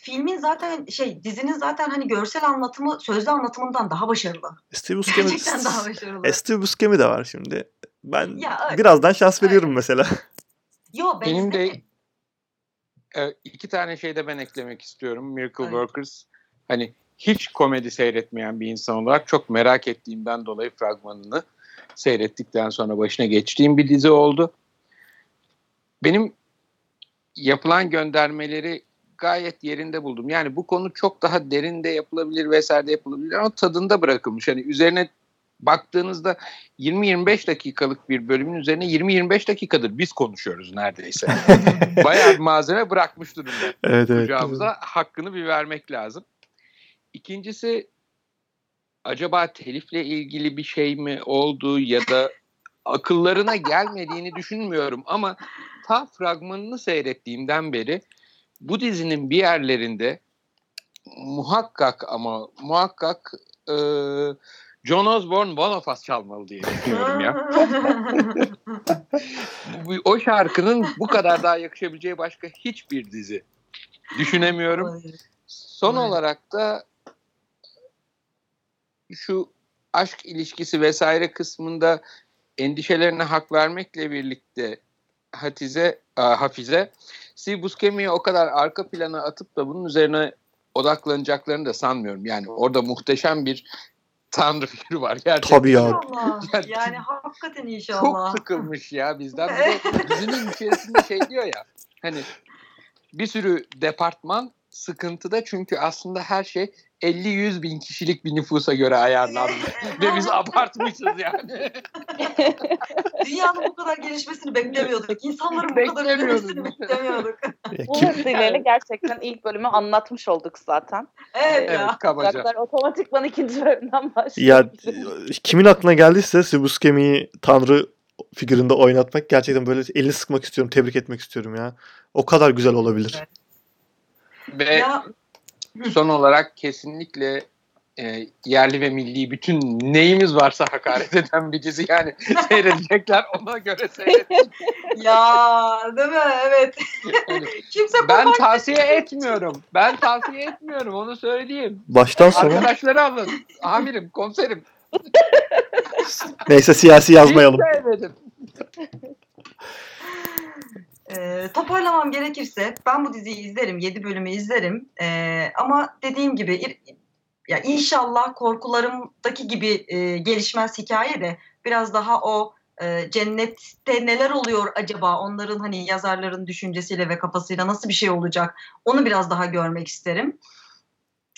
Filmin zaten şey dizinin zaten hani görsel anlatımı sözlü anlatımından daha başarılı. Steve Buscemi, Gerçekten daha başarılı. E, Steve Buscemi de var şimdi. Ben Ya, evet. birazdan şans veriyorum Aynen. mesela. Yo Benim de e, iki tane şey de ben eklemek istiyorum. Miracle Evet. Workers hani hiç komedi seyretmeyen bir insan olarak çok merak ettiğimden dolayı fragmanını seyrettikten sonra başına geçtiğim bir dizi oldu. Benim yapılan göndermeleri gayet yerinde buldum. Yani bu konu çok daha derinde yapılabilir vesaire de yapılabilir ama tadında bırakılmış. Hani üzerine baktığınızda 20-25 dakikalık bir bölümün üzerine 20-25 dakikadır biz konuşuyoruz neredeyse. Bayağı bir malzeme bırakmış durumda. Evet evet. Kucağımıza hakkını bir vermek lazım. İkincisi acaba telifle ilgili bir şey mi oldu ya da akıllarına gelmediğini düşünmüyorum ama ta fragmanını seyrettiğimden beri bu dizinin bir yerlerinde muhakkak ama muhakkak e, John Osborne One of Us çalmalı diye düşünüyorum ya. O şarkının bu kadar daha yakışabileceği başka hiçbir dizi düşünemiyorum. Son olarak da şu aşk ilişkisi vesaire kısmında endişelerine hak vermekle birlikte Hatice, a, Hafize Steve Buscemi'yi o kadar arka plana atıp da bunun üzerine odaklanacaklarını da sanmıyorum. Yani orada muhteşem bir tanrı figürü var gerçekten. Tabii ya. Yani- Yani hakikaten Çok inşallah. sıkılmış ya bizden. Bir de dizinin içerisinde şey diyor ya hani bir sürü departman sıkıntıda çünkü aslında her şey 50-100 bin kişilik bir nüfusa göre ayarlanmış. Ve biz abartmışız yani. Dünyanın bu kadar gelişmesini beklemiyorduk. İnsanların bu kadar üzülmesini beklemiyorduk. Ya Bu vesileyle gerçekten ilk bölümü anlatmış olduk zaten. Evet, Evet ya. kabaca. Uzaklar otomatikman ikinci bölümden ya başlıyor. kimin aklına geldiyse Sibuskemi'yi Tanrı figüründe oynatmak gerçekten böyle elini sıkmak istiyorum, tebrik etmek istiyorum ya. O kadar güzel olabilir. Evet. Ve Ya son olarak kesinlikle e, yerli ve milli bütün neyimiz varsa hakaret eden bir dizi yani seyredecekler ona göre seyredin. ya değil mi? Evet. Yani Kimse ben tavsiye etmiyorum. Ben tavsiye etmiyorum onu söyleyeyim. Baştan sona Arkadaşları alın. Amirim, komiserim. neyse siyasi yazmayalım. Hiç sevmedim. Ee, toparlamam gerekirse ben bu diziyi izlerim, 7 bölümü izlerim. Ee, ama dediğim gibi ya inşallah korkularımdaki gibi e, gelişmez hikaye de biraz daha o e, cennette neler oluyor acaba onların hani yazarların düşüncesiyle ve kafasıyla nasıl bir şey olacak onu biraz daha görmek isterim.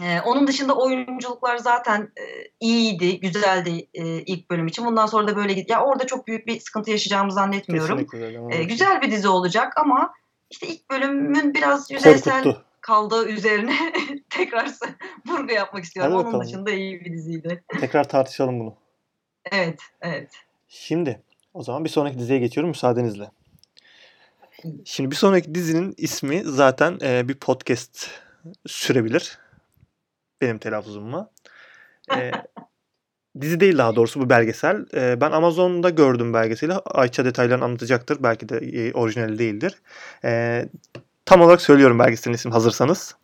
Ee, onun dışında oyunculuklar zaten e, iyiydi, güzeldi e, ilk bölüm için. Bundan sonra da böyle git. Ya orada çok büyük bir sıkıntı yaşayacağımı zannetmiyorum. Ee, güzel bir dizi olacak ama işte ilk bölümün biraz yüzeysel Korkuttu. kaldığı üzerine tekrar vurgu yapmak istiyorum. Hadi Onun bakalım. dışında iyi bir diziydi. Tekrar tartışalım bunu. Evet, evet. Şimdi o zaman bir sonraki diziye geçiyorum müsaadenizle. Şimdi bir sonraki dizinin ismi zaten e, bir podcast sürebilir. Benim telaffuzumla. E, dizi değil daha doğrusu bu belgesel. E, ben Amazon'da gördüm belgeseli. Ayça detaylarını anlatacaktır. Belki de e, orijinali değildir. E, tam olarak söylüyorum belgeselin ismi hazırsanız.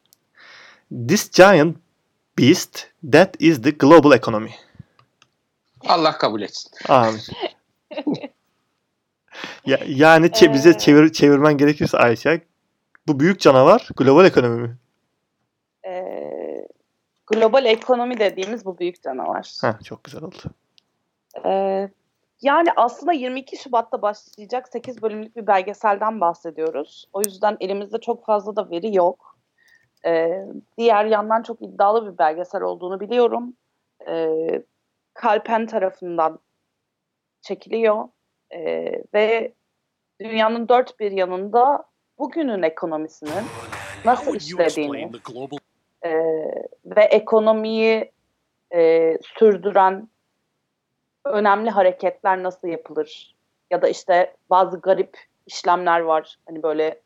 This giant beast that is the global economy. Allah kabul etsin. Amin. ya, yani çe- bize çevir, çevirmen gerekirse Ayşe bu büyük canavar global ekonomi mi? Global ekonomi dediğimiz bu büyük canavar. Heh, çok güzel oldu. Ee, yani aslında 22 Şubat'ta başlayacak 8 bölümlük bir belgeselden bahsediyoruz. O yüzden elimizde çok fazla da veri yok. Ee, diğer yandan çok iddialı bir belgesel olduğunu biliyorum. Ee, Kalpen tarafından çekiliyor. Ee, ve dünyanın dört bir yanında bugünün ekonomisinin nasıl işlediğini ve ekonomiyi e, sürdüren önemli hareketler nasıl yapılır? Ya da işte bazı garip işlemler var. Hani böyle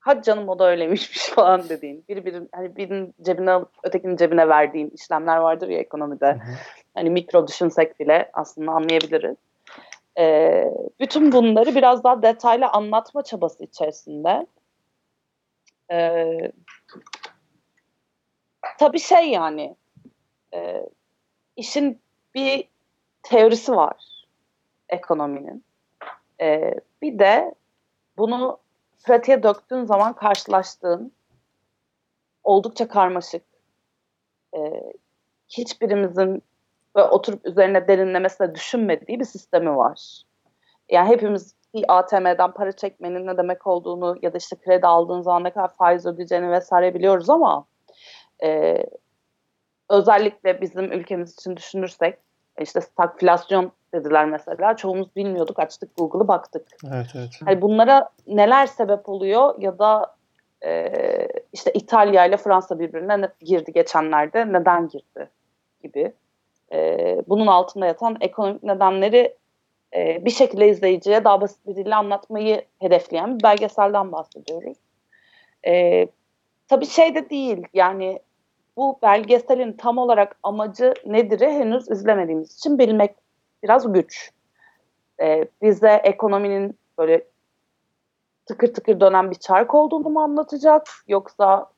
hadi canım o da öyleymişmiş falan dediğin. Biri birinin, hani birinin cebine alıp ötekinin cebine verdiğin işlemler vardır ya ekonomide. Hı hı. Hani mikro düşünsek bile aslında anlayabiliriz. Ee, bütün bunları biraz daha detaylı anlatma çabası içerisinde. Ee, tabii şey yani e, işin bir teorisi var ekonominin. E, bir de bunu pratiğe döktüğün zaman karşılaştığın oldukça karmaşık, e, hiçbirimizin böyle oturup üzerine derinlemesine düşünmediği bir sistemi var. Yani hepimiz bir ATM'den para çekmenin ne demek olduğunu ya da işte kredi aldığın zaman ne kadar faiz ödeyeceğini vesaire biliyoruz ama e, özellikle bizim ülkemiz için düşünürsek işte stagflasyon dediler mesela. Çoğumuz bilmiyorduk. Açtık Google'ı baktık. Evet evet. Hani bunlara neler sebep oluyor ya da e, işte İtalya ile Fransa birbirine ne- girdi geçenlerde. Neden girdi gibi. E, bunun altında yatan ekonomik nedenleri e, bir şekilde izleyiciye daha basit bir dille anlatmayı hedefleyen bir belgeselden bahsediyoruz. E, tabii şey de değil yani bu belgeselin tam olarak amacı nedir'i henüz izlemediğimiz için bilmek biraz güç. E, bize ekonominin böyle tıkır tıkır dönen bir çark olduğunu mu anlatacak yoksa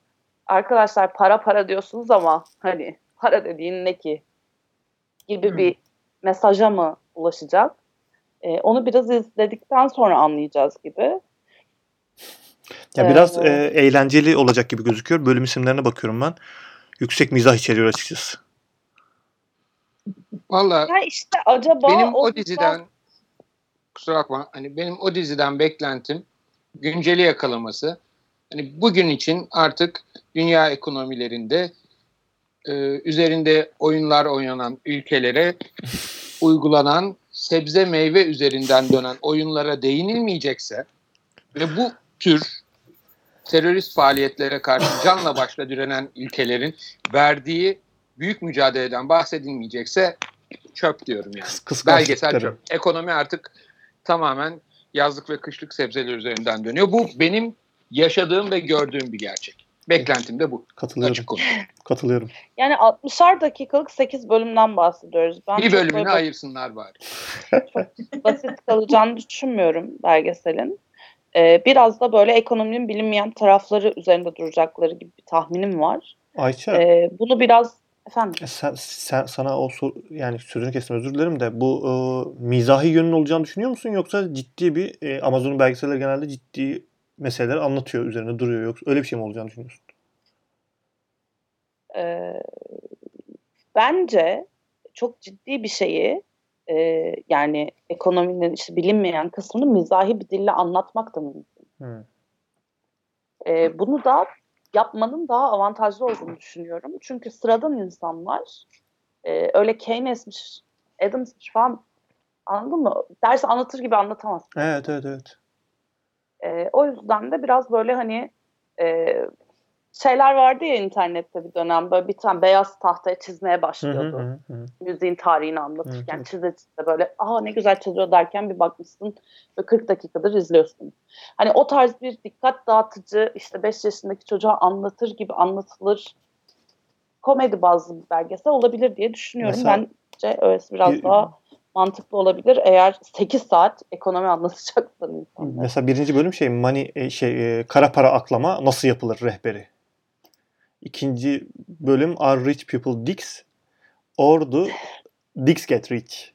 arkadaşlar para para diyorsunuz ama hani para dediğin ne ki gibi bir mesaja mı ulaşacak? E, onu biraz izledikten sonra anlayacağız gibi. Ya biraz Ee, e, eğlenceli olacak gibi gözüküyor. Bölüm isimlerine bakıyorum ben. Yüksek mizah içeriyor açıkçası. Valla işte acaba benim o o diziden kusura bakma hani benim o diziden beklentim günceli yakalaması. Hani bugün için artık dünya ekonomilerinde e, üzerinde oyunlar oynanan ülkelere uygulanan sebze meyve üzerinden dönen oyunlara değinilmeyecekse ve bu tür terörist faaliyetlere karşı canla başla direnen ülkelerin verdiği büyük mücadeleden bahsedilmeyecekse çöp diyorum yani. Kıs- Belgesel çöp. Ekonomi artık tamamen yazlık ve kışlık sebzeler üzerinden dönüyor. Bu benim yaşadığım ve gördüğüm bir gerçek. Beklentim de bu. Katılıyorum. Açık konu. Katılıyorum. yani 60'ar dakikalık 8 bölümden bahsediyoruz. Ben Bir çok bölümünü böyle ayırsınlar bari. basit kalacağını düşünmüyorum belgeselin. Ee, biraz da böyle ekonominin bilinmeyen tarafları üzerinde duracakları gibi bir tahminim var. Ayça Ee, bunu biraz efendim e, sen, sen- sana o sor, yani sözünü kestim özür dilerim de bu e, mizahi yönün olacağını düşünüyor musun yoksa ciddi bir e, Amazon'un belgeselleri genelde ciddi meseleleri anlatıyor üzerine duruyor yoksa öyle bir şey mi olacağını düşünüyorsun? e, bence çok ciddi bir şeyi e, yani ekonominin işte bilinmeyen kısmını mizahi bir dille anlatmak da mümkün. Hı. E, bunu da yapmanın daha avantajlı olduğunu düşünüyorum. Çünkü sıradan insanlar e, öyle Keynes'miş, Adams'mış falan anladın mı? Dersi anlatır gibi anlatamaz. Evet evet evet. E, o yüzden de biraz böyle hani e, şeyler vardı ya internette bir dönem böyle bir tane beyaz tahtaya çizmeye Hı hı başlıyordu. hı hı. Müziğin tarihini anlatırken Evet, çize çize böyle aa ne güzel çiziyor derken bir bakmışsın ve 40 dakikadır izliyorsun. Hani o tarz bir dikkat dağıtıcı işte 5 yaşındaki çocuğa anlatır gibi anlatılır komedi bazlı bir belgesel olabilir diye düşünüyorum. Mesela- Bence öylesi biraz Bir- daha mantıklı olabilir eğer 8 saat ekonomi anlatacaklar insanlar. Mesela birinci bölüm şey money şey e, kara para aklama nasıl yapılır rehberi. İkinci bölüm Are Rich People Dicks or do Dicks Get Rich.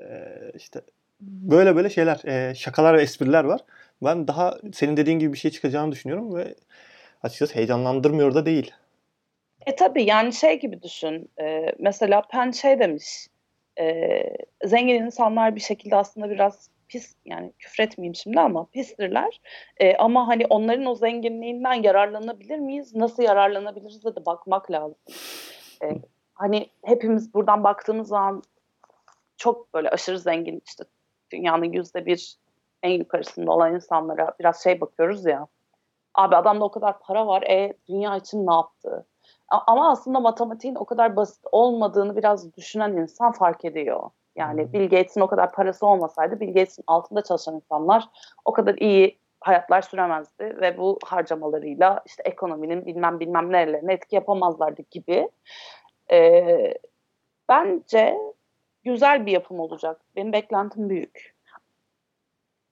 Ee, işte böyle böyle şeyler, e, şakalar ve espriler var. Ben daha senin dediğin gibi bir şey çıkacağını düşünüyorum ve açıkçası heyecanlandırmıyor da değil. E tabii yani şey gibi düşün. E, mesela Penn şey demiş. E, zengin insanlar bir şekilde aslında biraz pis yani küfretmeyeyim şimdi ama pistirler. E, ama hani onların o zenginliğinden yararlanabilir miyiz? Nasıl yararlanabiliriz de bakmak lazım. E, hani hepimiz buradan baktığımız zaman çok böyle aşırı zengin işte dünyanın yüzde bir en yukarısında olan insanlara biraz şey bakıyoruz ya. Abi adamda o kadar para var. E dünya için ne yaptı? Ama aslında matematiğin o kadar basit olmadığını biraz düşünen insan fark ediyor. Yani. Bill Gates'in o kadar parası olmasaydı Bill Gates'in altında çalışan insanlar o kadar iyi hayatlar süremezdi ve bu harcamalarıyla işte ekonominin bilmem bilmem nerelerine etki yapamazlardı gibi. Ee, bence güzel bir yapım olacak. Benim beklentim büyük.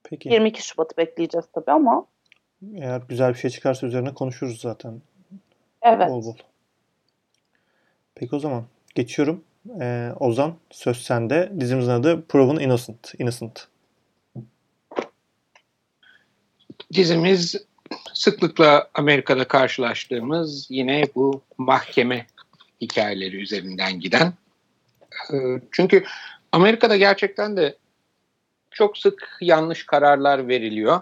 Peki 22 Şubat'ı bekleyeceğiz tabii ama eğer güzel bir şey çıkarsa üzerine konuşuruz zaten evet. bol bol. Peki o zaman geçiyorum. Ee, Ozan söz sende. Dizimizin adı Proven Innocent. Innocent. dizimiz sıklıkla Amerika'da karşılaştığımız yine bu mahkeme hikayeleri üzerinden giden. Ee, çünkü Amerika'da gerçekten de çok sık yanlış kararlar veriliyor.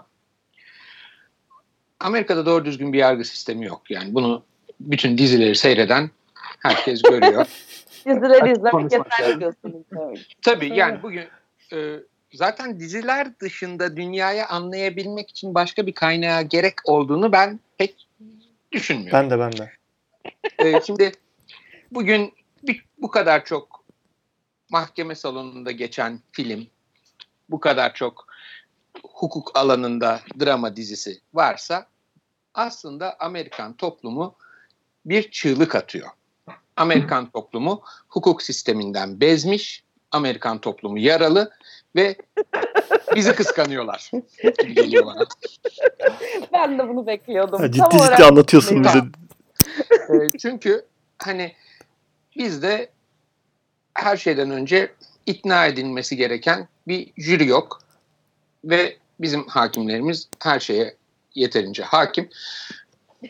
Amerika'da doğru düzgün bir yargı sistemi yok. Yani bunu bütün dizileri seyreden herkes görüyor. Dizileri izlemek yeterli diyorsunuz. Evet. Tabii yani bugün e, zaten diziler dışında dünyayı anlayabilmek için başka bir kaynağa gerek olduğunu ben pek düşünmüyorum. Ben de ben de. E, şimdi bugün bir- bu kadar çok mahkeme salonunda geçen film, bu kadar çok hukuk alanında drama dizisi varsa aslında Amerikan toplumu bir çığlık atıyor. Amerikan toplumu hukuk sisteminden bezmiş, Amerikan toplumu yaralı ve bizi kıskanıyorlar. Ben de bunu bekliyordum. Ha, Tam ciddi olarak ciddi anlatıyorsun bize. Tamam. E, çünkü hani bizde her şeyden önce ikna edilmesi gereken bir jüri yok ve bizim hakimlerimiz her şeye yeterince hakim.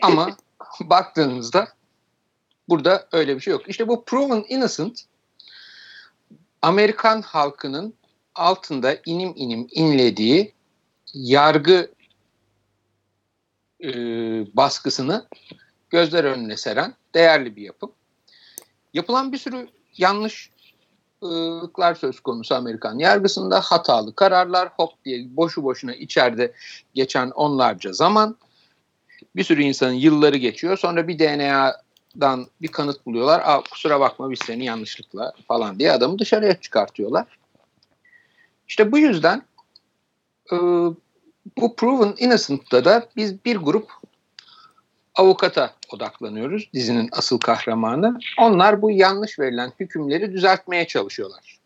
Ama baktığınızda burada öyle bir şey yok. İşte bu proven innocent Amerikan halkının altında inim inim inlediği yargı e, baskısını gözler önüne seren değerli bir yapım. Yapılan bir sürü yanlışlıklar söz konusu Amerikan yargısında. Hatalı kararlar, hop diye boşu boşuna içeride geçen onlarca zaman. Bir sürü insanın yılları geçiyor. Sonra bir DNA'dan bir kanıt buluyorlar. Aa, kusura bakma biz seni yanlışlıkla falan diye adamı dışarıya çıkartıyorlar. İşte bu yüzden e, bu Proven Innocent'ta da biz bir grup avukata odaklanıyoruz. Dizinin asıl kahramanı. Onlar bu yanlış verilen hükümleri düzeltmeye çalışıyorlar.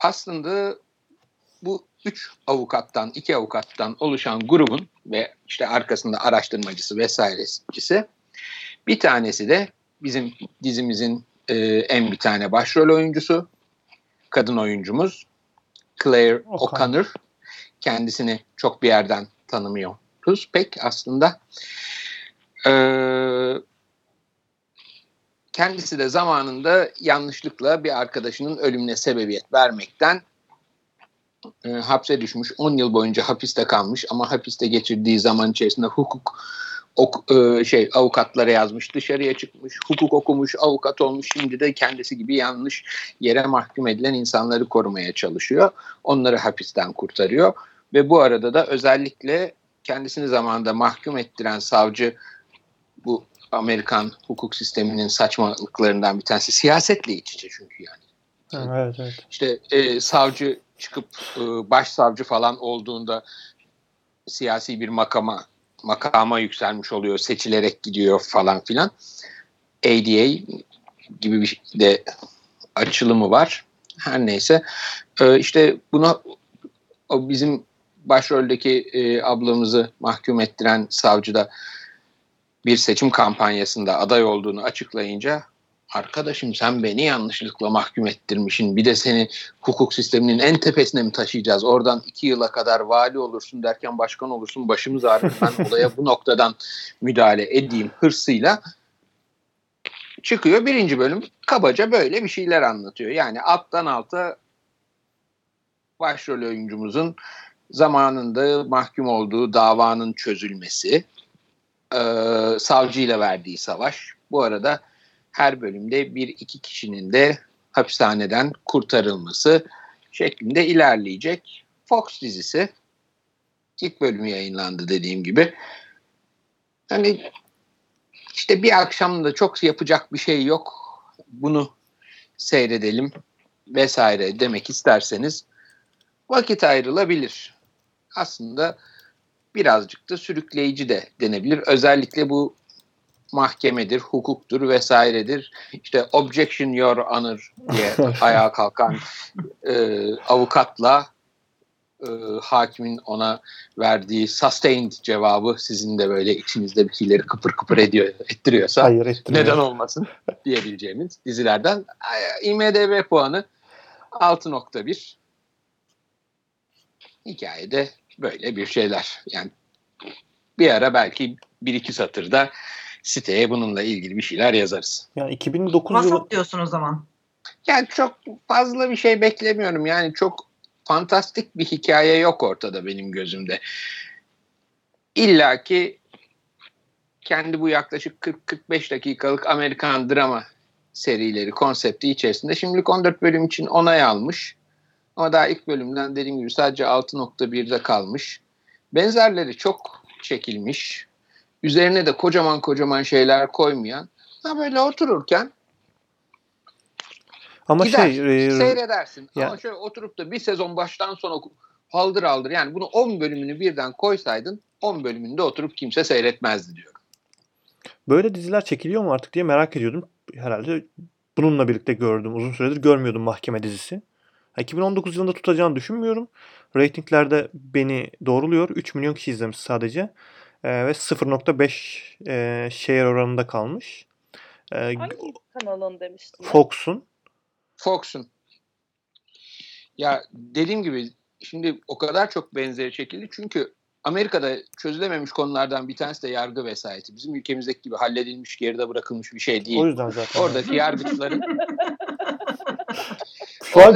Aslında bu üç avukattan, iki avukattan oluşan grubun ve işte arkasında araştırmacısı vesairecisi bir tanesi de bizim dizimizin e, en bir tane başrol oyuncusu, kadın oyuncumuz Claire O'Connor. Kendisini çok bir yerden tanımıyoruz pek aslında. Ee, kendisi de zamanında yanlışlıkla bir arkadaşının ölümüne sebebiyet vermekten e, hapse düşmüş. 10 yıl boyunca hapiste kalmış ama hapiste geçirdiği zaman içerisinde hukuk ok, e, şey avukatlara yazmış, dışarıya çıkmış, hukuk okumuş, avukat olmuş. Şimdi de kendisi gibi yanlış yere mahkum edilen insanları korumaya çalışıyor. Onları hapisten kurtarıyor ve bu arada da özellikle kendisini zamanında mahkum ettiren savcı bu Amerikan hukuk sisteminin saçmalıklarından bir tanesi siyasetle iç içe çünkü yani. Evet evet. İşte e, savcı çıkıp e, başsavcı falan olduğunda siyasi bir makama makama yükselmiş oluyor, seçilerek gidiyor falan filan. ADA gibi bir de açılımı var. Her neyse. E, işte buna o bizim başroldeki e, ablamızı mahkum ettiren savcı da bir seçim kampanyasında aday olduğunu açıklayınca arkadaşım sen beni yanlışlıkla mahkum ettirmişsin. Bir de seni hukuk sisteminin en tepesine mi taşıyacağız? Oradan iki yıla kadar vali olursun derken başkan olursun başımız ağrır. Ben olaya bu noktadan müdahale edeyim hırsıyla çıkıyor birinci bölüm. Kabaca böyle bir şeyler anlatıyor. Yani alttan alta başrol oyuncumuzun zamanında mahkum olduğu davanın çözülmesi e, savcıyla verdiği savaş. Bu arada her bölümde bir iki kişinin de hapishaneden kurtarılması şeklinde ilerleyecek. Fox dizisi ilk bölümü yayınlandı dediğim gibi. Hani işte bir akşamda çok yapacak bir şey yok. Bunu seyredelim vesaire demek isterseniz vakit ayrılabilir. Aslında birazcık da sürükleyici de denebilir. Özellikle bu mahkemedir, hukuktur vesairedir. İşte objection your honor diye ayağa kalkan e, avukatla e, hakimin ona verdiği sustained cevabı sizin de böyle içinizde bir şeyleri kıpır kıpır ediyor, ettiriyorsa Hayır neden olmasın diyebileceğimiz dizilerden. IMDB puanı 6.1. Hikayede Böyle bir şeyler. Yani bir ara belki bir iki satırda siteye bununla ilgili bir şeyler yazarız. Yani 2009 yılı Vasat diyorsun o zaman. Yani çok fazla bir şey beklemiyorum. Yani çok fantastik bir hikaye yok ortada benim gözümde. İlla ki kendi bu yaklaşık 40-45 dakikalık Amerikan drama serileri, konsepti içerisinde şimdilik 14 bölüm için onay almış. Ama daha ilk bölümden dediğim gibi sadece 6.1'de kalmış. Benzerleri çok çekilmiş. Üzerine de kocaman kocaman şeyler koymayan. Ha böyle otururken ama Gider, şey e, seyredersin. Ya- Ama şöyle oturup da bir sezon baştan sona haldır haldır yani bunu 10 bölümünü birden koysaydın 10 bölümünde oturup kimse seyretmezdi diyorum. böyle diziler çekiliyor mu artık diye merak ediyordum. Herhalde bununla birlikte gördüm. Uzun süredir görmüyordum mahkeme dizisi. Ha, 2019 yılında tutacağını düşünmüyorum. Ratinglerde beni doğruluyor. 3 milyon kişi izlemiş sadece. Ee, ve 0.5 e, share oranında kalmış. Ee, Hangi kanalın demiştin? Fox'un. Fox'un. Ya dediğim gibi şimdi o kadar çok benzeri çekildi çünkü Amerika'da çözülememiş konulardan bir tanesi de yargı vesayeti. Bizim ülkemizdeki gibi halledilmiş, geride bırakılmış bir şey değil. O yüzden zaten. Oradaki yargıçların Şu an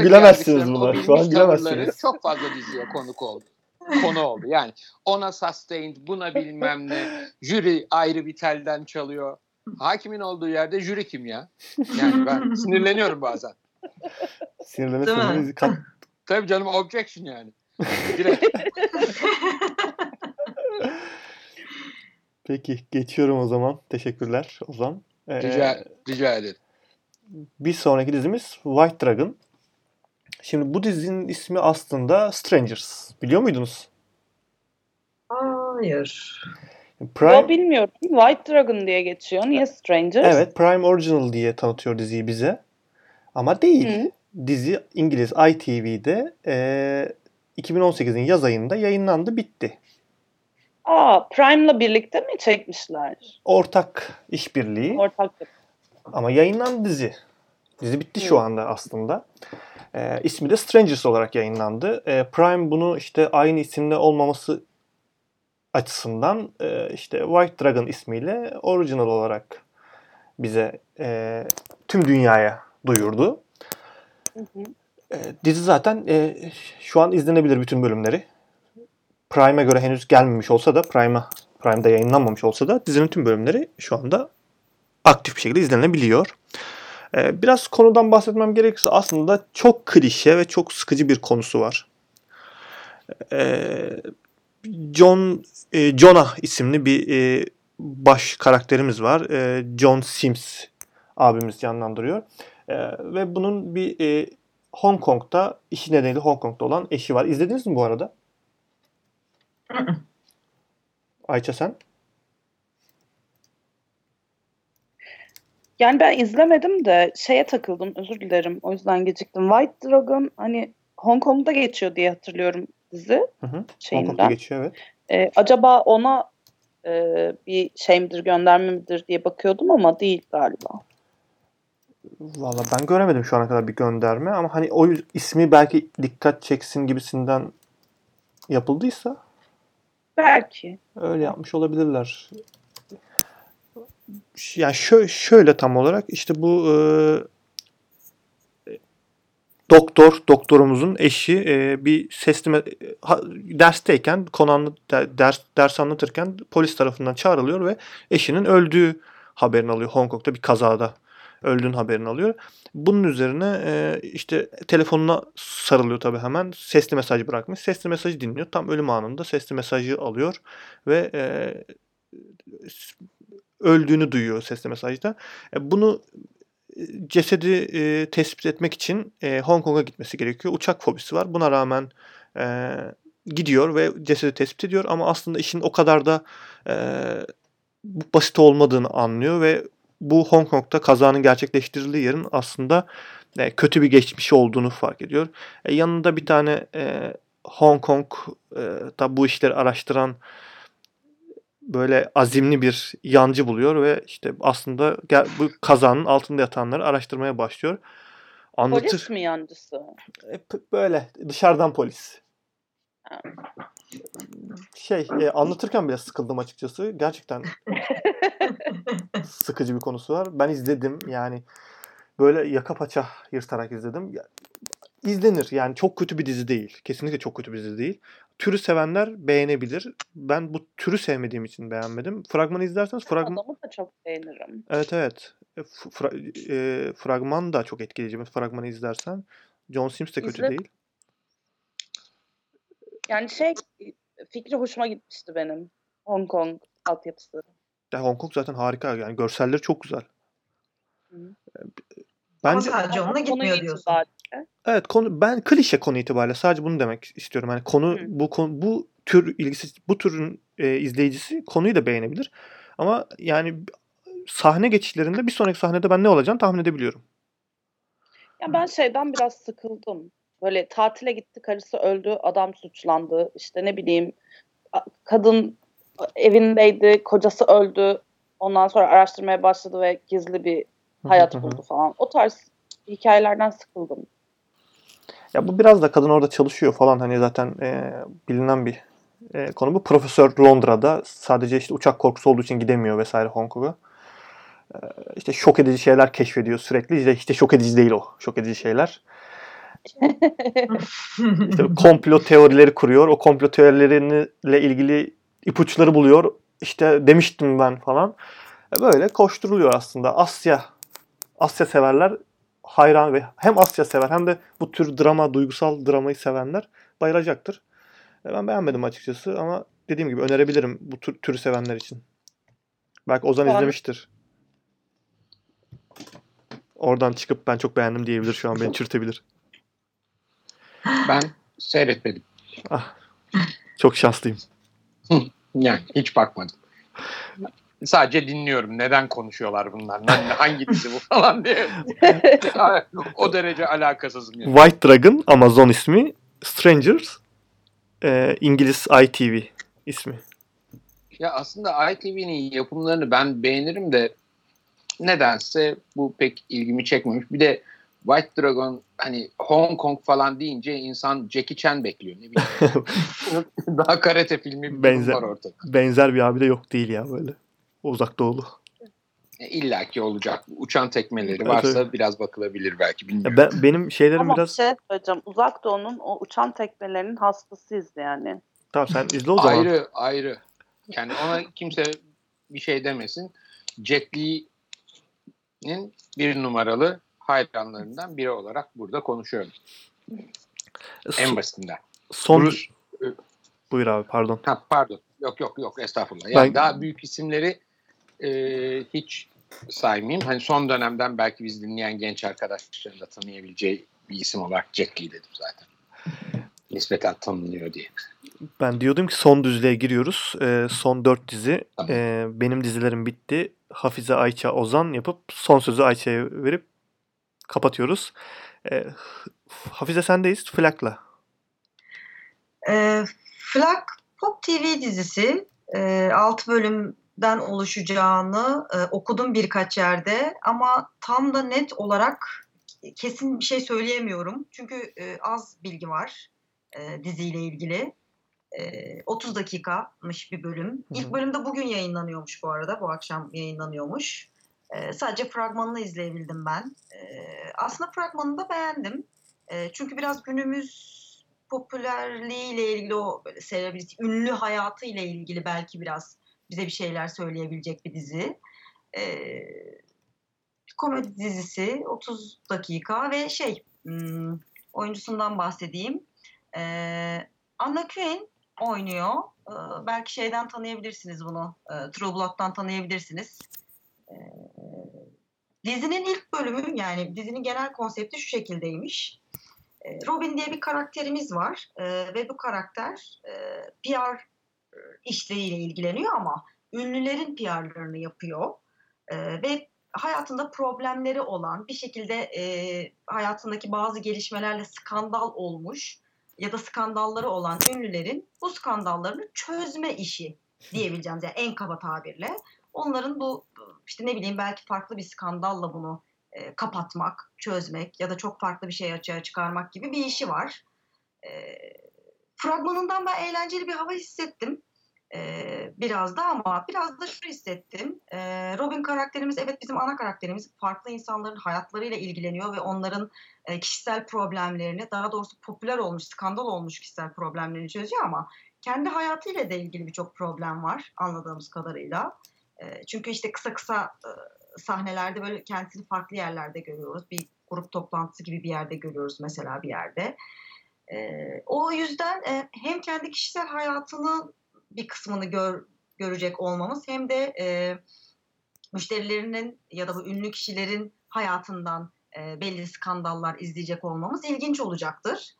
bunu. bilmiş Şu an bilemezsiniz. Çok fazla diziye konuk oldu. Konu oldu. Yani ona sustained, buna bilmem ne. Jüri ayrı bir telden çalıyor. Hakimin olduğu yerde jüri kim ya? Yani ben sinirleniyorum bazen. Sinirlene kat- Tabii canım objection yani. Direkt. Peki geçiyorum o zaman. Teşekkürler Ozan. Ee, Rica, rica ederim. bir sonraki dizimiz White Dragon. Şimdi bu dizinin ismi aslında Strangers. Biliyor muydunuz? Hayır. Prime, Yo bilmiyorum. White Dragon diye geçiyor. Niye Strangers? evet Prime Original diye tanıtıyor diziyi bize. Ama değil. Hı. Dizi İngiliz ITV'de e, 2018'in yaz ayında yayınlandı bitti. Aa, Prime'la birlikte mi çekmişler? Ortak işbirliği Ortak. ama yayınlandı dizi. Dizi bitti şu Hı. anda aslında. E, ismi de Strangers olarak yayınlandı. E, Prime bunu işte aynı isimle olmaması açısından e, işte White Dragon ismiyle orijinal olarak bize e, tüm dünyaya duyurdu. Hı hı. E, dizi zaten e, şu an izlenebilir bütün bölümleri. Prime'e göre henüz gelmemiş olsa da Prime'a Prime'da yayınlanmamış olsa da dizinin tüm bölümleri şu anda aktif bir şekilde izlenebiliyor. E, biraz konudan bahsetmem gerekirse aslında çok klişe ve çok sıkıcı bir konusu var. E, John e, Jonah isimli bir e, baş karakterimiz var. E, John Sims abimiz canlandırıyor. Ve bunun bir e, Hong Kong'da işi nedeniyle Hong Kong'da olan eşi var. İzlediniz mi bu arada? Ayça sen? Yani ben izlemedim de şeye takıldım. Özür dilerim. O yüzden geciktim. White Dragon hani Hong Kong'da geçiyor diye hatırlıyorum dizi Hı hı. Hong Kong'da şeyinden. geçiyor evet. Ee, acaba ona e, bir şey midir, gönderme midir diye bakıyordum ama değil galiba. Valla ben göremedim şu ana kadar bir gönderme ama hani o ismi belki dikkat çeksin gibisinden yapıldıysa Belki. öyle yapmış olabilirler. Yani şö- şöyle tam olarak işte bu e, doktor, doktorumuzun eşi e, bir sesli me- ha- dersteyken, konu anlat- der- ders, ders anlatırken polis tarafından çağrılıyor ve eşinin öldüğü haberini alıyor. Hong Kong'da bir kazada öldüğün haberini alıyor. Bunun üzerine e, işte telefonuna sarılıyor tabii hemen. Sesli mesaj bırakmış. Sesli mesajı dinliyor. Tam ölüm anında sesli mesajı alıyor ve e, öldüğünü duyuyor sesli mesajda. E, bunu e, cesedi e, tespit etmek için e, Hong Kong'a gitmesi gerekiyor. Uçak fobisi var. Buna rağmen e, gidiyor ve cesedi tespit ediyor ama aslında işin o kadar da e, basit olmadığını anlıyor ve bu Hong Kong'da kazanın gerçekleştirildiği yerin aslında e, kötü bir geçmişi olduğunu fark ediyor. E, yanında bir tane e, Hong Kong e, bu işleri araştıran böyle azimli bir yancı buluyor ve işte aslında gel- bu kazanın altında yatanları araştırmaya başlıyor. Anlatır. Polis mi yancısı? E, böyle dışarıdan polis. şey e, anlatırken bile sıkıldım açıkçası. Gerçekten sıkıcı bir konusu var. Ben izledim yani böyle yaka paça yırtarak izledim. İzlenir yani çok kötü bir dizi değil. Kesinlikle çok kötü bir dizi değil. Türü sevenler beğenebilir. Ben bu türü sevmediğim için beğenmedim. Fragmanı izlerseniz fragman Adamı da çok beğenirim. Evet evet. E, fra- e, fragman da çok etkileyici. Fragmanı izlersen. John Sims de kötü İzle- değil. Yani şey fikri hoşuma gitmişti benim. Hong Kong altyapısı. Ya Hong Kong zaten harika. Yani görselleri çok güzel. Hı. E, Ama Bence sadece onunla Konu gitmiyor diyorsun. İtibariyle. evet konu ben klişe konu itibariyle sadece bunu demek istiyorum. Yani konu Hı. bu konu bu tür ilgisi bu türün e, izleyicisi konuyu da beğenebilir. Ama yani sahne geçişlerinde bir sonraki sahnede ben ne olacağını tahmin edebiliyorum. Ya ben şeyden biraz sıkıldım. Böyle tatile gitti, karısı öldü, adam suçlandı. İşte ne bileyim kadın evindeydi, kocası öldü. Ondan sonra araştırmaya başladı ve gizli bir hayat buldu falan. O tarz hikayelerden sıkıldım. Ya bu biraz da kadın orada çalışıyor falan hani zaten e, bilinen bir e, konu bu. Profesör Londra'da sadece işte uçak korkusu olduğu için gidemiyor vesaire Hong Kong'a. E, işte şok edici şeyler keşfediyor sürekli. İşte, işte şok edici değil o. Şok edici şeyler. İşte komplo teorileri kuruyor. O komplo teorileriyle ilgili ipuçları buluyor. İşte demiştim ben falan. E, Böyle koşturuluyor aslında. Asya Asya severler hayran ve hem Asya sever hem de bu tür drama, duygusal dramayı sevenler bayılacaktır. E, Ben beğenmedim açıkçası ama dediğim gibi önerebilirim bu tür, türü sevenler için. Belki Ozan Ben- izlemiştir. Oradan çıkıp ben çok beğendim diyebilir şu an beni çürütebilir. Ben seyretmedim. Ah, çok şanslıyım. Yani hiç bakmadım. Sadece dinliyorum. Neden konuşuyorlar bunlar? Hangi dizi bu falan diye. o derece alakasızım yani. White Dragon Amazon ismi. Strangers e, İngiliz ITV ismi. Ya aslında ITV'nin yapımlarını ben beğenirim de nedense bu pek ilgimi çekmemiş. Bir de White Dragon hani Hong Kong falan deyince insan Jackie Chan bekliyor. Ne bileyim. Daha karate filmi bir Benzer. var ortada. Benzer bir abi de yok değil ya böyle. Uzak doğulu. E, İlla ki olacak. Uçan tekmeleri varsa evet. biraz bakılabilir belki bilmiyorum. Ya ben benim şeylerim Ama biraz bir şey söyleyeceğim. Uzak Doğu'nun o uçan tekmelerinin hastasıyız yani. tamam sen izle o zaman. Ayrı ayrı. Yani ona kimse bir şey demesin. Jet Li'nin bir numaralı hayranlarından biri olarak burada konuşuyorum. En basitinden. son Bruce, buyur abi pardon. ha, pardon. Yok yok yok estağfurullah. Yani Ben- daha büyük isimleri e, hiç saymayayım. Hani son dönemden belki biz dinleyen genç arkadaşların da tanıyabileceği bir isim olarak Jet Li dedim zaten. Nispeten tanınıyor diye. Ben diyordum ki son düzlüğe giriyoruz. Ee, son dört dizi. Tamam. Ee, benim dizilerim bitti. Hafize, Ayça, Ozan yapıp son sözü Ayça'ya verip kapatıyoruz. Ee, Hafize sendeyiz. Flak'la. E, Flag Pop TV dizisi e, 6 bölümden oluşacağını e, okudum birkaç yerde ama tam da net olarak kesin bir şey söyleyemiyorum. Çünkü e, az bilgi var e, diziyle ilgili. E, 30 dakikamış bir bölüm. Hı hı. İlk bölümde bugün yayınlanıyormuş bu arada. Bu akşam yayınlanıyormuş. E, sadece fragmanını izleyebildim ben. E, aslında fragmanını da beğendim. E, çünkü biraz günümüz popülerliğiyle ilgili o böyle celebrity, ünlü hayatı ile ilgili belki biraz bize bir şeyler söyleyebilecek bir dizi. Ee, komedi dizisi 30 dakika ve şey hmm, oyuncusundan bahsedeyim. Ee, Anna Quinn oynuyor. Ee, belki şeyden tanıyabilirsiniz bunu. Ee, True Blood'dan tanıyabilirsiniz. Ee, dizinin ilk bölümü yani dizinin genel konsepti şu şekildeymiş. Robin diye bir karakterimiz var Ee, ve bu karakter e, PR işleriyle ilgileniyor ama ünlülerin PR'larını yapıyor Ee, ve hayatında problemleri olan bir şekilde e, hayatındaki bazı gelişmelerle skandal olmuş ya da skandalları olan ünlülerin bu skandallarını çözme işi diyebileceğimiz yani en kaba tabirle onların bu işte ne bileyim belki farklı bir skandalla bunu e, kapatmak, çözmek ya da çok farklı bir şey açığa çıkarmak gibi bir işi var. E, fragmanından ben eğlenceli bir hava hissettim. E, biraz da ama biraz da şu hissettim. E, Robin karakterimiz evet bizim ana karakterimiz farklı insanların hayatlarıyla ilgileniyor ve onların e, kişisel problemlerini daha doğrusu popüler olmuş, skandal olmuş kişisel problemlerini çözüyor ama kendi hayatıyla da ilgili birçok problem var anladığımız kadarıyla. E, çünkü işte kısa kısa e, sahnelerde böyle kendisini farklı yerlerde görüyoruz. Bir grup toplantısı gibi bir yerde görüyoruz mesela bir yerde. O yüzden e, hem kendi kişisel hayatının bir kısmını gör, görecek olmamız hem de e, müşterilerinin ya da bu ünlü kişilerin hayatından e, belli skandallar izleyecek olmamız ilginç olacaktır.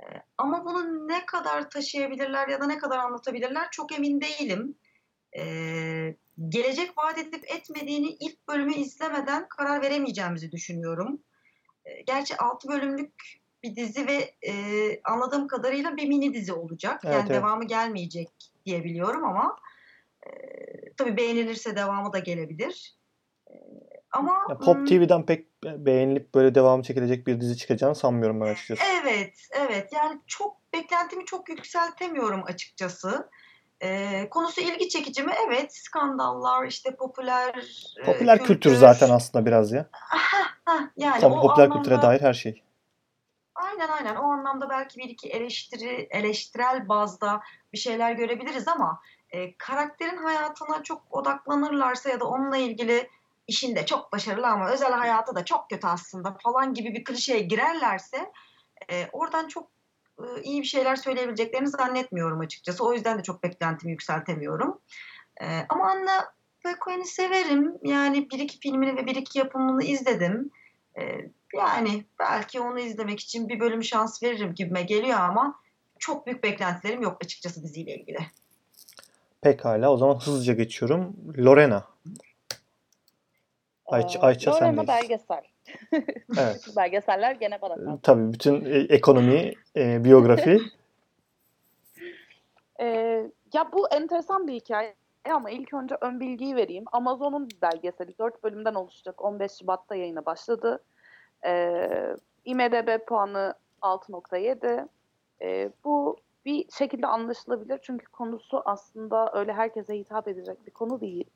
E, ama bunu ne kadar taşıyabilirler ya da ne kadar anlatabilirler çok emin değilim. E, gelecek vaat edip etmediğini ilk bölümü izlemeden karar veremeyeceğimizi düşünüyorum. E, gerçi 6 bölümlük bir dizi ve e, anladığım kadarıyla bir mini dizi olacak. Evet, yani evet. devamı gelmeyecek diye biliyorum ama e, tabii beğenilirse devamı da gelebilir. E, ama Ya Pop hmm, TV'den pek beğenilip böyle devamı çekilecek bir dizi çıkacağını sanmıyorum ben açıkçası. Evet, evet. Yani çok beklentimi çok yükseltemiyorum açıkçası. Ee, konusu ilgi çekici mi? Evet. Skandallar, işte popüler e, Popüler kültür zaten aslında biraz ya. Yani Tabii o popüler anlamda, kültüre dair her şey. Aynen aynen. O anlamda belki bir iki eleştiri, eleştirel bazda bir şeyler görebiliriz ama e, karakterin hayatına çok odaklanırlarsa ya da onunla ilgili işinde çok başarılı ama özel hayatı da çok kötü aslında falan gibi bir klişeye girerlerse e, oradan çok e, iyi bir şeyler söyleyebileceklerini zannetmiyorum açıkçası. O yüzden de çok beklentimi yükseltemiyorum. E, ama Anna Paquin'i severim. Yani bir iki filmini ve bir iki yapımını izledim. E, yani belki onu izlemek için bir bölüm şans veririm gibime geliyor ama çok büyük beklentilerim yok açıkçası diziyle ilgili. Pekala o zaman hızlıca geçiyorum. Lorena. Ayça, Ee, Ayça Lorena sendeyiz. belgesel. Evet. Belgeseller gene bana kaldı. Tabii bütün e, ekonomi, e, biyografi. Ee, ya bu enteresan bir hikaye ama ilk önce ön bilgiyi vereyim. Amazon'un belgeseli 4 bölümden oluşacak. 15 Şubat'ta yayına başladı. Ee, IMDB puanı 6.7. Ee, bu bir şekilde anlaşılabilir çünkü konusu aslında öyle herkese hitap edecek bir konu değil.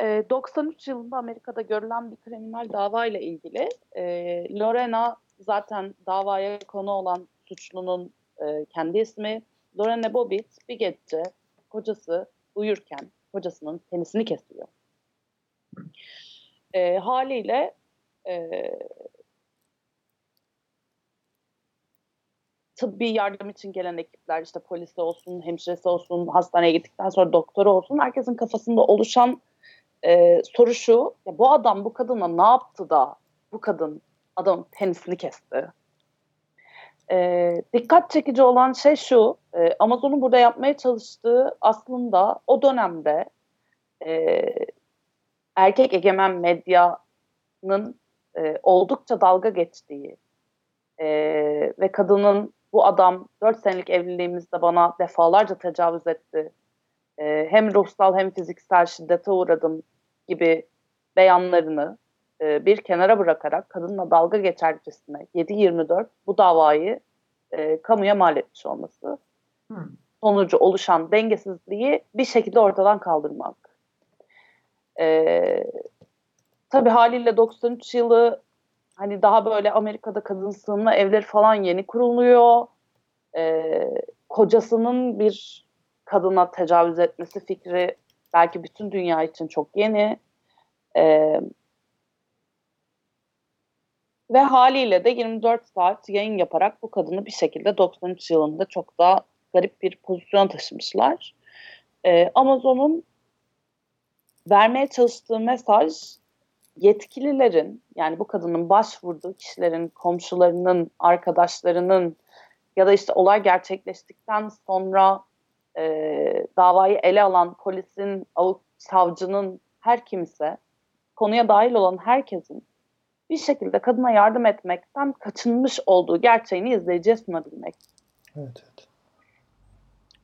Ee, 93 yılında Amerika'da görülen bir kriminal dava ile ilgili e, Lorena zaten davaya konu olan suçlunun e, kendi ismi. Lorena Bobbitt bir gece kocası uyurken kocasının penisini kesiyor. E, haliyle e, tıbbi yardım için gelen ekipler işte polisi olsun, hemşiresi olsun, hastaneye gittikten sonra doktoru olsun herkesin kafasında oluşan e, soru şu ya bu adam bu kadına ne yaptı da bu kadın adamın penisini kesti. E, dikkat çekici olan şey şu e, Amazon'un burada yapmaya çalıştığı aslında o dönemde e, erkek egemen medyanın e, oldukça dalga geçtiği e, ve kadının bu adam 4 senelik evliliğimizde bana defalarca tecavüz etti. E, hem ruhsal hem fiziksel şiddete uğradım gibi beyanlarını e, bir kenara bırakarak kadınla dalga geçercesine 7-24 bu davayı e, kamuya mal etmiş olması. Hmm. Sonucu oluşan dengesizliği bir şekilde ortadan kaldırmak. E, tabii haliyle 93 yılı hani daha böyle Amerika'da kadın sığınma evleri falan yeni kuruluyor. E, kocasının bir kadına tecavüz etmesi fikri belki bütün dünya için çok yeni. E, ve haliyle de 24 saat yayın yaparak bu kadını bir şekilde 93 yılında çok daha garip bir pozisyona taşımışlar. E, Amazon'un vermeye çalıştığı mesaj yetkililerin yani bu kadının başvurduğu kişilerin, komşularının, arkadaşlarının ya da işte olay gerçekleştikten sonra e, davayı ele alan polisin, savcının her kimse, konuya dahil olan herkesin bir şekilde kadına yardım etmekten kaçınmış olduğu gerçeğini izleyiciye sunabilmek. Evet, evet.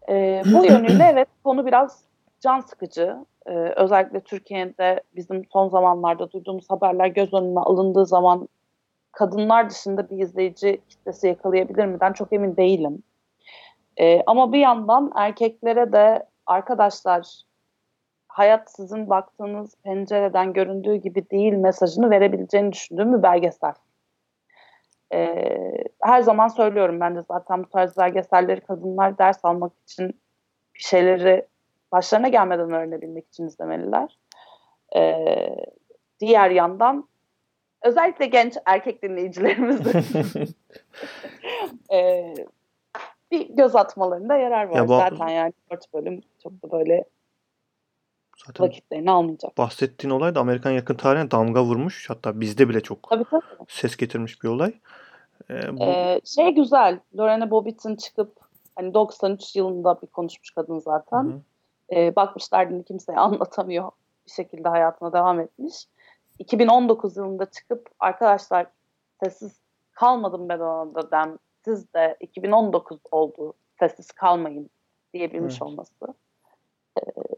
E, bu yönüyle evet konu biraz can sıkıcı. E, özellikle Türkiye'de bizim son zamanlarda duyduğumuz haberler göz önüne alındığı zaman kadınlar dışında bir izleyici kitlesi yakalayabilir miden çok emin değilim. E, ama bir yandan erkeklere de arkadaşlar hayat sizin baktığınız pencereden göründüğü gibi değil mesajını verebileceğini düşündüğüm bir belgesel. E, her zaman söylüyorum ben de zaten bu tarz belgeselleri kadınlar ders almak için bir şeyleri başlarına gelmeden öğrenebilmek için izlemeliler. E, diğer yandan özellikle genç erkek dinleyicilerimizin e, bir göz atmalarında yarar var. Ya bu- Zaten yani 4 bölüm çok da böyle Zaten vakitlerini almayacak. bahsettiğin olay da Amerikan yakın tarihine damga vurmuş. Hatta bizde bile çok Tabii tabii. ses getirmiş bir olay. Ee, bu, Ee, şey güzel. Lorena Bobbitt'in çıkıp hani 93 yılında bir konuşmuş kadın zaten. Hı hı. Ee, bakmışlar dini kimseye anlatamıyor. Bir şekilde hayatına devam etmiş. 2019 yılında çıkıp arkadaşlar sessiz kalmadım ben ona da dem. Siz de 2019 oldu. Sessiz kalmayın diyebilmiş Evet. olması.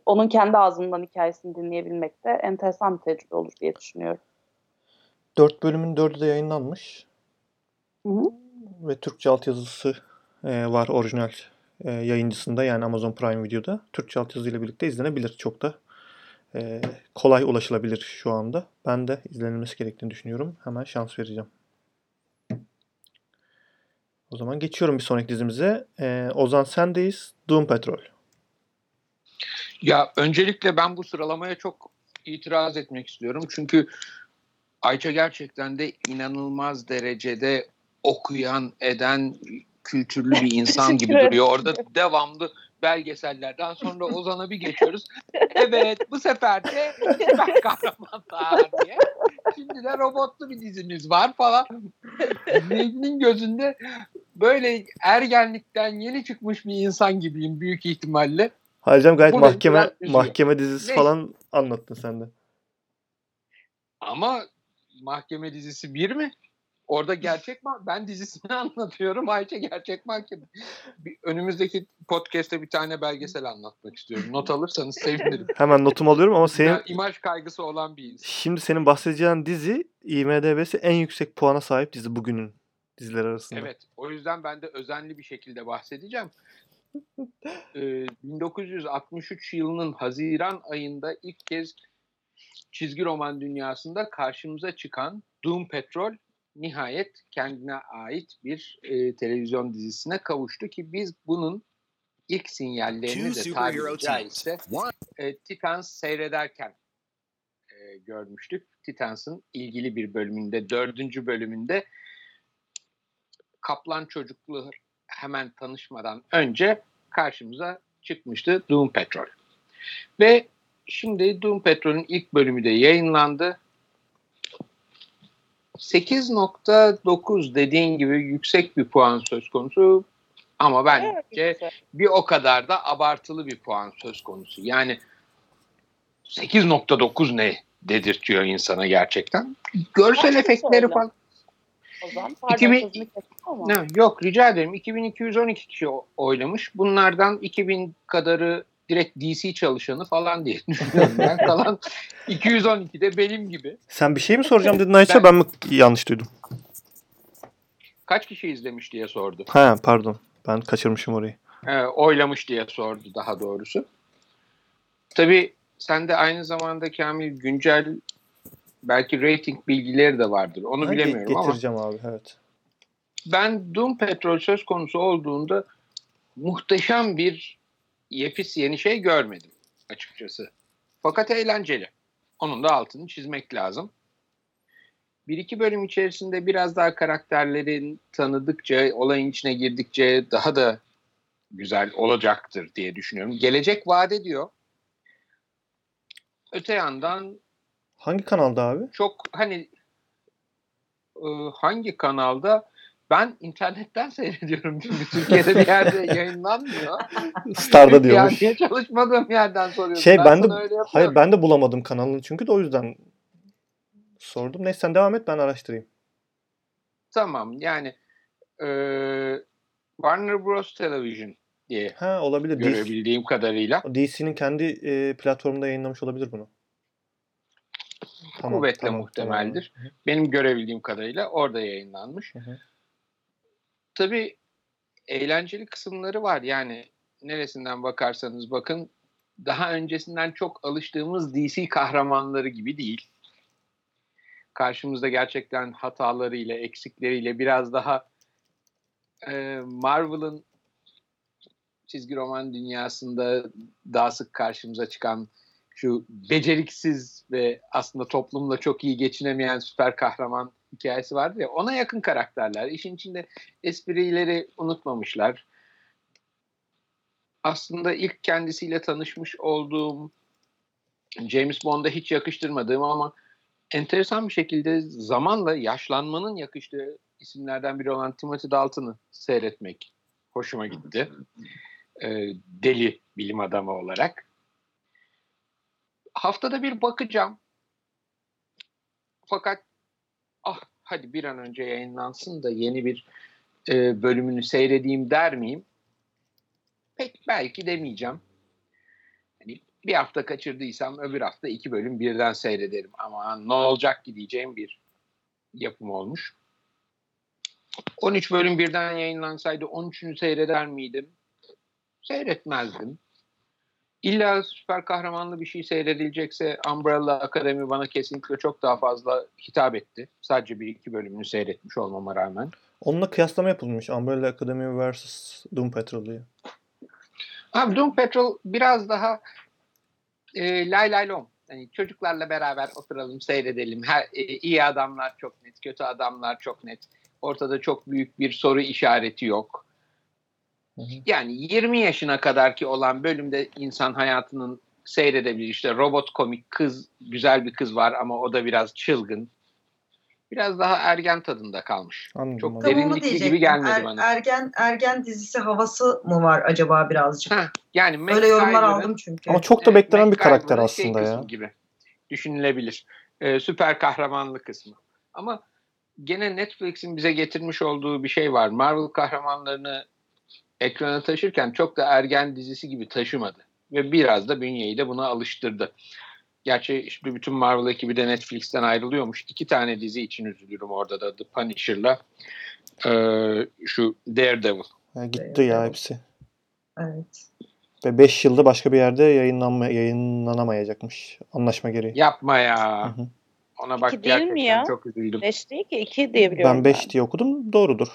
Onun kendi ağzından hikayesini dinleyebilmek de enteresan bir tecrübe olur diye düşünüyorum. Dört bölümün dördü de yayınlanmış. Hı hı. Ve Türkçe altyazısı e, var orijinal e, yayıncısında yani Amazon Prime Video'da. Türkçe altyazıyla birlikte izlenebilir. Çok da e, kolay ulaşılabilir şu anda. Ben de izlenilmesi gerektiğini düşünüyorum. Hemen şans vereceğim. O zaman geçiyorum bir sonraki dizimize. E, Ozan sendeyiz. Doom Patrol. Ya öncelikle ben bu sıralamaya çok itiraz etmek istiyorum. Çünkü Ayça gerçekten de inanılmaz derecede okuyan, eden, kültürlü bir insan gibi duruyor. Orada devamlı belgesellerden sonra Ozan'a bir geçiyoruz. Evet bu sefer de süper kahramanlar diye. Şimdi de robotlu bir dizimiz var falan. Necmi'nin gözünde böyle ergenlikten yeni çıkmış bir insan gibiyim büyük ihtimalle. Halcem gayet Bu mahkeme mahkeme dizisi Neyse. falan anlattın sen de. Ama mahkeme dizisi bir mi? Orada gerçek ma ben dizisini anlatıyorum. Ayça gerçek mahkeme. Bir, önümüzdeki podcast'te bir tane belgesel anlatmak istiyorum. Not alırsanız sevinirim. Hemen notumu alıyorum ama senin Ya, imaj kaygısı olan bir insan. Şimdi senin bahsedeceğin dizi IMDb'si en yüksek puana sahip dizi bugünün diziler arasında. Evet. O yüzden ben de özenli bir şekilde bahsedeceğim. Ee, 1963 yılının Haziran ayında ilk kez çizgi roman dünyasında karşımıza çıkan Doom Patrol nihayet kendine ait bir e, televizyon dizisine kavuştu ki biz bunun ilk sinyallerini de tabiri caizse e, Titans seyrederken e, görmüştük. Titans'ın ilgili bir bölümünde, dördüncü bölümünde Kaplan çocuklu hemen tanışmadan önce karşımıza çıkmıştı Doom Patrol. Ve şimdi Doom Patrol'ün ilk bölümü de yayınlandı. 8.9 dediğin gibi yüksek bir puan söz konusu ama bence Evet, bir o kadar da abartılı bir puan söz konusu. Yani 8.9 ne dedirtiyor insana gerçekten. Görsel efektleri falan. O zaman pardon 2000 sözünü kestim ama. Ne, yok rica ederim. 2212 kişi oylamış. Bunlardan 2000 kadarı direkt DC çalışanı falan diye düşünüyorum ben. Kalan 212 de benim gibi. Sen bir şey mi soracağım dedin Ayça ben, Ben- mi yanlış duydum? Kaç kişi izlemiş diye sordu. Ha pardon ben kaçırmışım orayı. Ee, oylamış diye sordu daha doğrusu. Tabii sen de aynı zamanda Kamil güncel belki rating bilgileri de vardır. Onu ge- bilemiyorum ama Getireceğim abi evet. ben Doom Petrol söz konusu olduğunda muhteşem bir yepis yeni şey görmedim açıkçası. Fakat eğlenceli. Onun da altını çizmek lazım. Bir iki bölüm içerisinde biraz daha karakterlerin tanıdıkça, olayın içine girdikçe daha da güzel olacaktır diye düşünüyorum. Gelecek vaat ediyor. Öte yandan Hangi kanalda abi? çok hani e, hangi kanalda ben internetten seyrediyorum çünkü Türkiye'de bir yerde yayınlanmıyor. Star'da diyormuş. Yani çalışmadığım yerden soruyorsun. Şey ben, de öyle yapıyorum. hayır ben de bulamadım kanalını çünkü de o yüzden sordum. Neyse sen devam et ben araştırayım. Tamam yani e, Warner Bros. Television diye Ha olabilir. DC görebildiğim kadarıyla DC'nin kendi e, platformunda yayınlamış olabilir bunu. Tamam, kuvvetle tamam, muhtemeldir. tamam. Benim görebildiğim kadarıyla orada yayınlanmış. Hı hı. Tabii eğlenceli kısımları var. Yani neresinden bakarsanız bakın daha öncesinden çok alıştığımız DC kahramanları gibi değil. Karşımızda gerçekten hatalarıyla, eksikleriyle biraz daha e, Marvel'ın çizgi roman dünyasında daha sık karşımıza çıkan şu beceriksiz ve aslında toplumla çok iyi geçinemeyen süper kahraman hikayesi vardı ya ona yakın karakterler. İşin içinde esprileri unutmamışlar. Aslında ilk kendisiyle tanışmış olduğum James Bond'a hiç yakıştırmadığım ama enteresan bir şekilde zamanla yaşlanmanın yakıştığı isimlerden biri olan Timothy Dalton'ı seyretmek hoşuma gitti. Ee, deli bilim adamı olarak. Haftada bir bakacağım. Fakat ah hadi bir an önce yayınlansın da yeni bir e, bölümünü seyredeyim der miyim? Pek belki demeyeceğim. Hani bir hafta kaçırdıysam öbür hafta iki bölüm birden seyrederim. Ama ne olacak ki diyeceğim bir yapım olmuş. 13 bölüm birden yayınlansaydı 13'ünü seyreder miydim? Seyretmezdim. İlla süper kahramanlı bir şey seyredilecekse Umbrella Academy bana kesinlikle çok daha fazla hitap etti. Sadece bir iki bölümünü seyretmiş olmama rağmen. Onunla kıyaslama yapılmış. Umbrella Academy vs. Doom Patrol diye. Abi Doom Patrol biraz daha e, lay lay lom. Yani çocuklarla beraber oturalım, seyredelim. Her, e, iyi adamlar çok net, kötü adamlar çok net. Ortada çok büyük bir soru işareti yok. Hı hı. Yani 20 yaşına kadar ki olan bölümde insan hayatının seyredebilir. İşte robot komik kız, güzel bir kız var ama o da biraz çılgın. Biraz daha ergen tadında kalmış. Anladım. Çok. Tam Derinlikli gibi gelmedi Er- bana. Ergen ergen dizisi havası mı var acaba birazcık? Heh, yani Öyle yorumlar Tyler'ın- aldım çünkü. Ama çok da Evet, beklenen bir MacGyver'ın karakter şey aslında kısmı ya. gibi düşünülebilir. Ee, süper kahramanlı kısmı. Ama gene Netflix'in bize getirmiş olduğu bir şey var. Marvel kahramanlarını ekrana taşırken çok da ergen dizisi gibi taşımadı. Ve biraz da bünyeyi de buna alıştırdı. Gerçi şimdi bütün Marvel ekibi de Netflix'ten ayrılıyormuş. İki tane dizi için üzülürüm orada da. The Punisher'la ee, şu Daredevil. Ha, gitti ya hepsi. Evet. Ve 5 yılda başka bir yerde yayınlanma, yayınlanamayacakmış. Anlaşma gereği. Yapma ya. Hı hı. Ona bak İki değil mi gerçekten ya? çok üzüldüm. 5 değil ki 2 diye biliyorum. Ben 5 diye okudum. Doğrudur.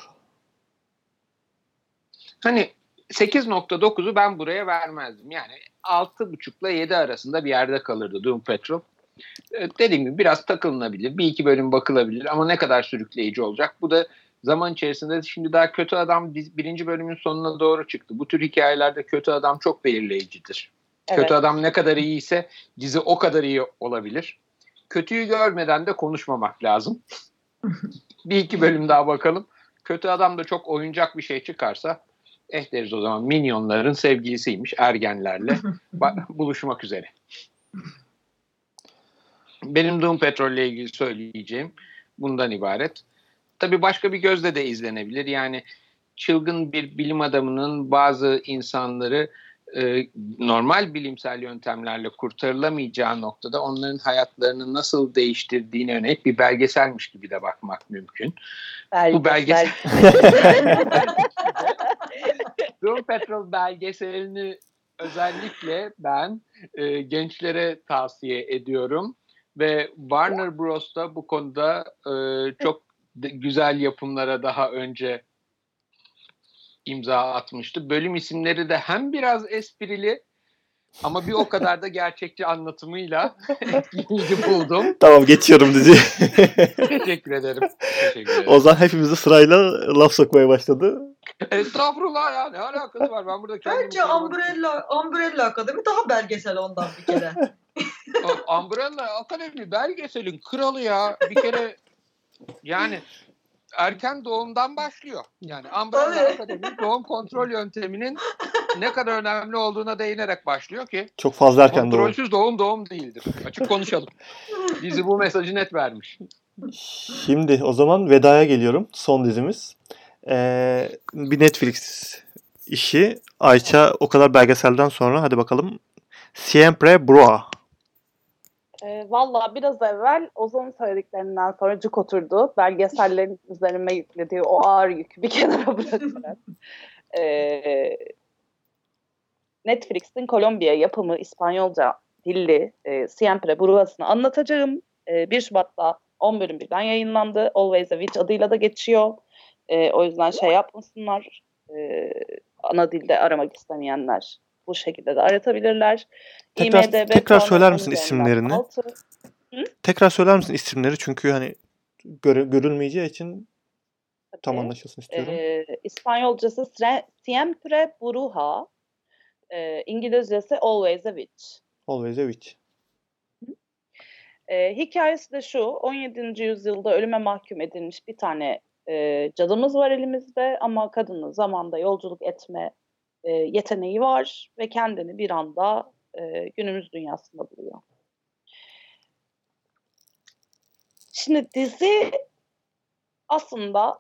Hani 8.9'u ben buraya vermezdim. Yani 6.5 ile 7 arasında bir yerde kalırdı Doom Patrol. Ee, dediğim gibi biraz takılınabilir. Bir iki bölüm bakılabilir ama ne kadar sürükleyici olacak. Bu da zaman içerisinde şimdi daha kötü adam birinci bölümün sonuna doğru çıktı. Bu tür hikayelerde kötü adam çok belirleyicidir. Evet. Kötü adam ne kadar iyiyse dizi o kadar iyi olabilir. Kötüyü görmeden de konuşmamak lazım. bir iki bölüm daha bakalım. Kötü adam da çok oyuncak bir şey çıkarsa eh deriz o zaman minyonların sevgilisiymiş ergenlerle buluşmak üzere. Benim Doom Patrol ile ilgili söyleyeceğim bundan ibaret. Tabii başka bir gözle de izlenebilir. Yani çılgın bir bilim adamının bazı insanları e, normal bilimsel yöntemlerle kurtarılamayacağı noktada onların hayatlarını nasıl değiştirdiğine yönelik bir belgeselmiş gibi de bakmak mümkün. Bu belgesel- Doom Patrol belgeselini özellikle ben e, gençlere tavsiye ediyorum ve Warner Bros da bu konuda e, çok güzel yapımlara daha önce imza atmıştı. Bölüm isimleri de hem biraz esprili ama bir o kadar da gerçekçi anlatımıyla etkileyici buldum. Tamam geçiyorum dizi. Teşekkür ederim. Teşekkür ederim. Ozan hepimizi sırayla laf sokmaya başladı. Estağfurullah ya ne alakası var ben burada kendimi Bence korumak- Umbrella, Umbrella Akademi daha belgesel ondan bir kere. O Umbrella Akademi belgeselin kralı ya. Bir kere yani erken doğumdan başlıyor. Yani Tabii. Akademi doğum kontrol yönteminin ne kadar önemli olduğuna değinerek başlıyor ki Çok fazla erken doğum. kontrolsüz doğum doğum değildir. Açık konuşalım. Dizi bu mesajı net vermiş. Şimdi o zaman vedaya geliyorum. Son dizimiz. Ee, bir Netflix işi. Ayça o kadar belgeselden sonra hadi bakalım. Siempre Broa. E, Valla biraz evvel Ozan'ın söylediklerinden sonra cuk oturdu. Belgesellerin üzerime yüklediği o ağır yükü bir kenara bırakarak. e, Netflix'in Kolombiya yapımı İspanyolca dilli e, Siempre Burras'ını anlatacağım. E, 1 Şubat'ta 10 bölüm birden yayınlandı. Always a Witch adıyla da geçiyor. E, o yüzden şey yapmasınlar. E, ana dilde aramak istemeyenler bu şekilde de aratabilirler. Tekrar- IMDb tekrar söyler 10 misin isimlerini? Tekrar söyler misin isimleri? Çünkü hani göre, görülmeyeceği için tam Tabii. anlaşılsın istiyorum. Ee, İspanyolcası Siempre Bruja, ee, İngilizcesi Always a Witch. Always a Witch. Ee, hikayesi de şu, 17. yüzyılda ölüme mahkum edilmiş bir tane e, cadımız var elimizde ama kadının zamanda yolculuk etme e, yeteneği var ve kendini bir anda e, günümüz dünyasında buluyor. Şimdi dizi aslında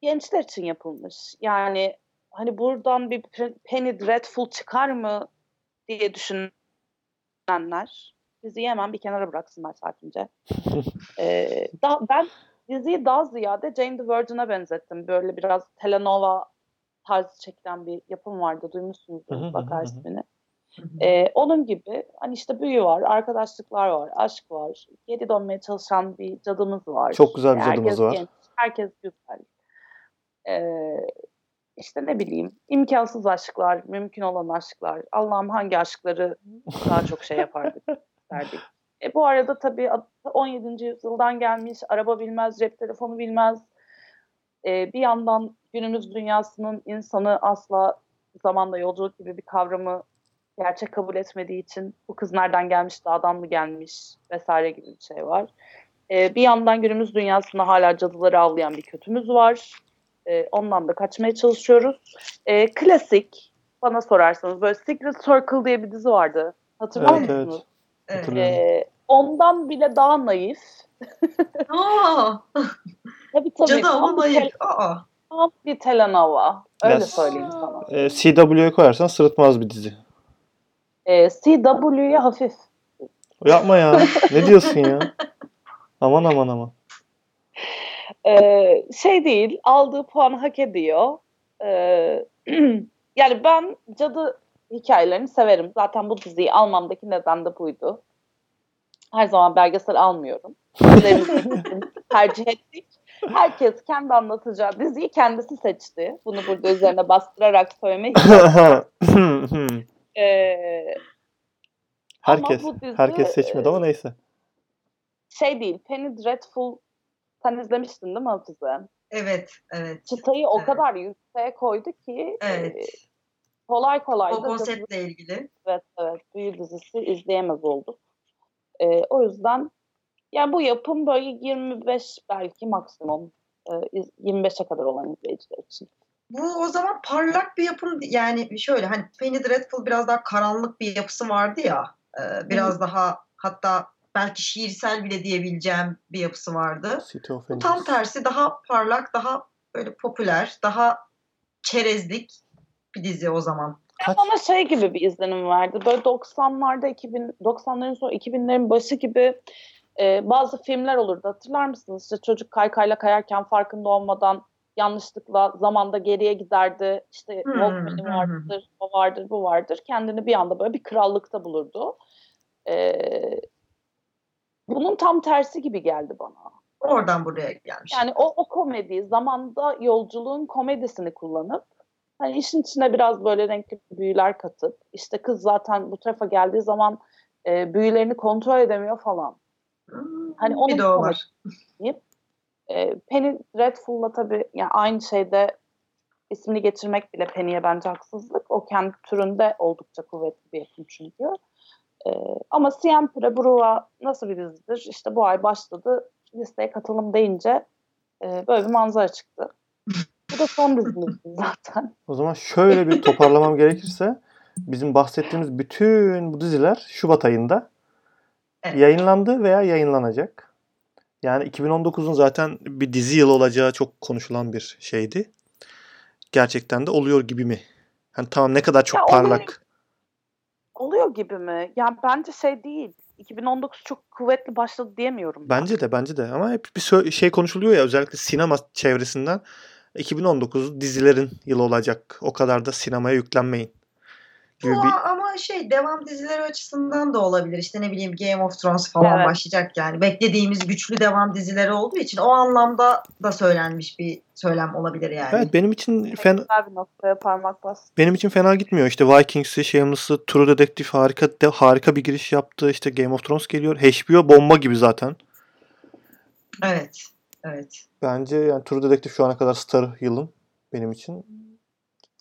gençler için yapılmış. Yani hani buradan bir Pe- Penny Dreadful çıkar mı diye düşünenler diziyi hemen bir kenara bıraksınlar sakince. Ee, da, ben diziyi daha ziyade Jane the Virgin'e benzettim. Böyle biraz telenova tarzı çekilen bir yapım vardı. Duymuşsunuzdur hı. ismini. Ee, onun gibi hani işte büyü var, arkadaşlıklar var, aşk var, geri dönmeye çalışan bir cadımız var. Çok güzel bir herkes cadımız var. Genç, herkes güzel. Ee, işte ne bileyim imkansız aşklar, mümkün olan aşklar. Allah'ım hangi aşkları daha çok şey yapardık derdik. E, bu arada tabii 17. yüzyıldan gelmiş, araba bilmez, cep telefonu bilmez. E, bir yandan günümüz dünyasının insanı asla zamanda yolculuk gibi bir kavramı gerçek kabul etmediği için bu kız nereden gelmiş, dağdan mı gelmiş vesaire gibi bir şey var. E, bir yandan günümüz dünyasında hala cadıları avlayan bir kötümüz var. E, ondan da kaçmaya çalışıyoruz. E, klasik bana sorarsanız böyle Secret Circle diye bir dizi vardı. Hatırlıyor Evet, musunuz? Evet. E, ondan bile daha naif. Tabii tabii. cadı ama tel- Aa. tam bir telenova. Öyle Yes. söyleyeyim sana. Ee, CW'ye koyarsan sırıtmaz bir dizi. E, CW'ye hafif. Yapma ya. ne diyorsun ya? Aman aman aman. E, şey değil, aldığı puanı hak ediyor. E, yani ben cadı hikayelerini severim. Zaten bu diziyi almamdaki neden de buydu. Her zaman belgesel almıyorum. Tercih ettik. Herkes kendi anlatacağı diziyi kendisi seçti. Bunu burada üzerine bastırarak söylemek Ee, herkes dizi, herkes seçmedi ama e, neyse. şey değil, Penny Dreadful sen izlemiştin değil mi Hafize? Evet, evet. Çıtayı o Evet. kadar yükseğe koydu ki Evet. e, kolay kolay O da konseptle ilgili. evet, evet, büyü dizisi izleyemez olduk. E, o yüzden yani bu yapım böyle 25 belki maksimum e, iz- 25'e kadar olan izleyiciler için. Bu o zaman parlak bir yapım yani şöyle hani Penny Dreadful biraz daha karanlık bir yapısı vardı ya. e, biraz daha hatta belki şiirsel bile diyebileceğim bir yapısı vardı. City of Bu tam tersi daha parlak, daha böyle popüler, daha çerezlik bir dizi o zaman. Kaç? Bana şey gibi bir izlenim verdi. Böyle 90'larda 2000 90'ların sonu 2000'lerin başı gibi e, bazı filmler olurdu. Hatırlar mısınız? İşte çocuk kaykayla kayarken farkında olmadan yanlışlıkla zamanda geriye giderdi. İşte Hmm, Walkman'i hı, vardır, o vardır, bu vardır. Kendini bir anda böyle bir krallıkta bulurdu. E, bunun tam tersi gibi geldi bana. Oradan buraya gelmiş. Yani o, o komedi, zamanda yolculuğun komedisini kullanıp hani işin içine biraz böyle renkli büyüler katıp işte kız zaten bu tarafa geldiği zaman e, büyülerini kontrol edemiyor falan. Hmm, Hani onun bir de o var. E, Penny Dreadful'la tabii yani aynı şeyde ismini geçirmek bile Penny'e bence haksızlık. O kendi türünde oldukça kuvvetli bir yapım çünkü. E, ama Siempre Brua nasıl bir dizidir? İşte bu ay başladı. Listeye katılım deyince e, böyle bir manzara çıktı. Bu da son dizimiz zaten. O zaman şöyle bir toparlamam gerekirse bizim bahsettiğimiz bütün bu diziler Şubat ayında Evet. yayınlandı veya yayınlanacak. Yani 2019'un zaten bir dizi yılı olacağı çok konuşulan bir şeydi. Gerçekten de oluyor gibi mi? Hani tamam ne kadar çok Ya oluyor. parlak. Oluyor gibi mi? Yani bence şey değil. 2019 çok kuvvetli başladı diyemiyorum. ben. Bence de bence de ama hep bir şey konuşuluyor ya özellikle sinema çevresinden. 2019 dizilerin yılı olacak. O kadar da sinemaya yüklenmeyin. Gibi Bu bir ama şey devam dizileri açısından da olabilir. İşte ne bileyim Game of Thrones falan Evet. başlayacak yani. Beklediğimiz güçlü devam dizileri olduğu için o anlamda da söylenmiş bir söylem olabilir yani. Evet benim için fena bir noktaya parmak bas. benim için fena gitmiyor. İşte Vikings'i, Shameless'ı, True Detective harika de, harika bir giriş yaptı. İşte Game of Thrones geliyor. HBO bomba gibi zaten. Evet. Evet. Bence yani True Detective şu ana kadar star yılın benim için.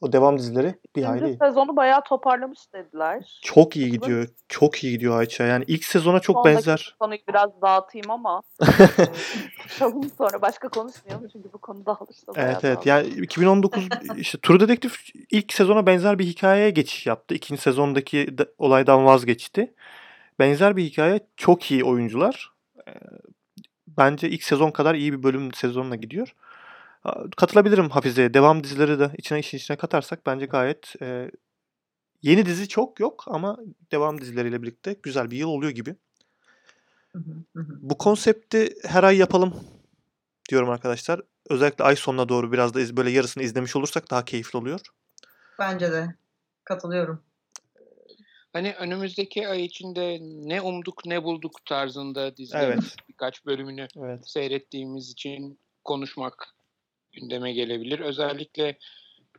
O devam dizileri bir. İkinci sezonu bayağı toparlamış dediler. Çok iyi gidiyor. Çok iyi gidiyor Ayça. Yani ilk sezona çok Sondaki benzer. Konuyu biraz dağıtayım ama çalın sonra başka konuşmayalım çünkü bu konu dağılırsa Evet evet. dağılır. Yani 2019 işte True Detective ilk sezona benzer bir hikayeye geçiş yaptı. İkinci sezondaki de- olaydan vazgeçti. Benzer bir hikaye. Çok iyi oyuncular. Ee, Bence ilk sezon kadar iyi bir bölüm sezonuna gidiyor. Katılabilirim Hafize'ye. Devam dizileri de içine işin içine katarsak bence gayet e, yeni dizi çok yok ama devam dizileriyle birlikte güzel bir yıl oluyor gibi. Bu konsepti her ay yapalım diyorum arkadaşlar. Özellikle ay sonuna doğru biraz da iz- böyle yarısını izlemiş olursak daha keyifli oluyor. Bence de. Katılıyorum. Hani önümüzdeki ay içinde ne umduk ne bulduk tarzında dizilerin Evet. birkaç bölümünü Evet. seyrettiğimiz için konuşmak gündeme gelebilir. Özellikle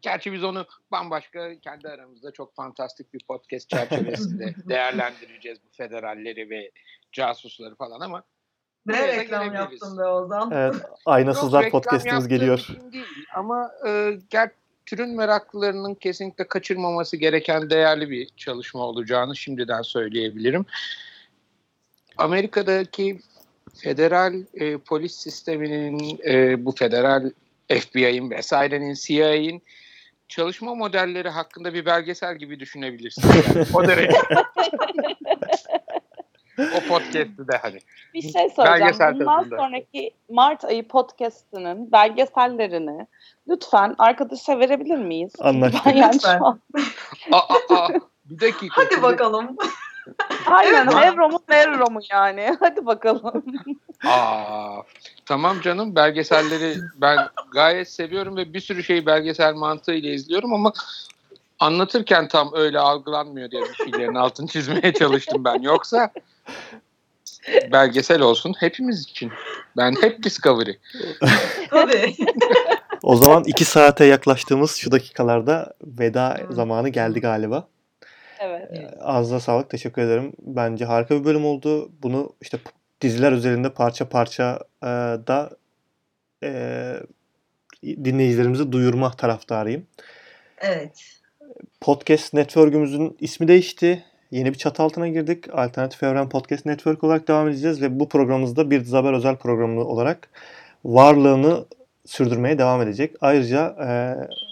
gerçi biz onu bambaşka kendi aramızda çok fantastik bir podcast çerçevesinde değerlendireceğiz bu federalleri ve casusları falan ama Ne reklam yaptın be Ozan. Evet. Yok, Aynasızlar reklam podcast'imiz geliyor. değil. Ama e, ger türün meraklılarının kesinlikle kaçırmaması gereken değerli bir çalışma olacağını şimdiden söyleyebilirim. Amerika'daki federal e, polis sisteminin, e, bu federal FBI'ın vesairenin, CIA'in çalışma modelleri hakkında bir belgesel gibi düşünebilirsiniz. Yani. O derece. o podcast'ı da hani. Bir şey. Belgesel Bundan tadında. sonraki Mart ayı podcast'ının belgesellerini lütfen arkadaşa verebilir miyiz? Anlaştık. Ben yani Lütfen. şu an Aa, aa, aa. Bir dakika. Hadi Şimdi- bakalım. Aynen Evet. Hevromu Merromu yani. Hadi bakalım. Aa, tamam canım belgeselleri ben gayet seviyorum ve bir sürü şeyi belgesel mantığıyla izliyorum ama anlatırken tam öyle algılanmıyor diye bir şeylerin altını çizmeye çalıştım ben. Yoksa belgesel olsun hepimiz için. Ben hep Discovery. Tabii. O zaman iki saate yaklaştığımız şu dakikalarda veda zamanı geldi galiba. Evet. Ağzına sağlık. Teşekkür ederim. Bence harika bir bölüm oldu. Bunu işte diziler üzerinde parça parça e, da e, dinleyicilerimize duyurma taraftarıyım. Evet. Podcast Network'ümüzün ismi değişti. Yeni bir çatı altına girdik. Alternatif Evren Podcast Network olarak devam edeceğiz ve bu programımızda bir Haber özel programı olarak varlığını sürdürmeye devam edecek. Ayrıca e,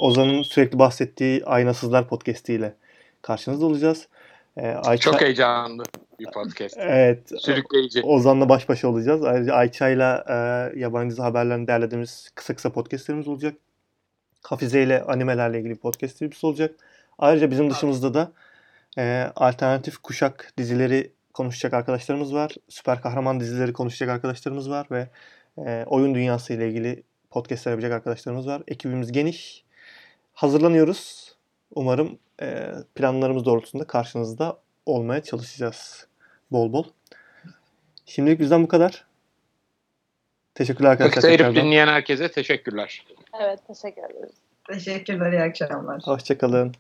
Ozan'ın sürekli bahsettiği Aynasızlar Podcast'i ile karşınızda olacağız. E, Ayça, Çok heyecanlı bir podcast. Evet. Sürükleyici. Ozan'la baş başa olacağız. Ayrıca Ayça'yla e, yabancı haberlerini derlediğimiz kısa kısa podcastlerimiz olacak. Hafize ile animelerle ilgili podcastlerimiz olacak. Ayrıca bizim dışımızda da e, alternatif kuşak dizileri konuşacak arkadaşlarımız var. Süper kahraman dizileri konuşacak arkadaşlarımız var ve e, oyun dünyası ile ilgili podcastler yapacak arkadaşlarımız var. Ekibimiz geniş. Hazırlanıyoruz. Umarım e, planlarımız doğrultusunda karşınızda olmaya çalışacağız bol bol. Şimdilik bizden bu kadar. Teşekkürler arkadaşlar. Vakit ayırıp dinleyen herkese teşekkürler. Evet teşekkür ederiz. Teşekkürler. iyi akşamlar. Hoşçakalın.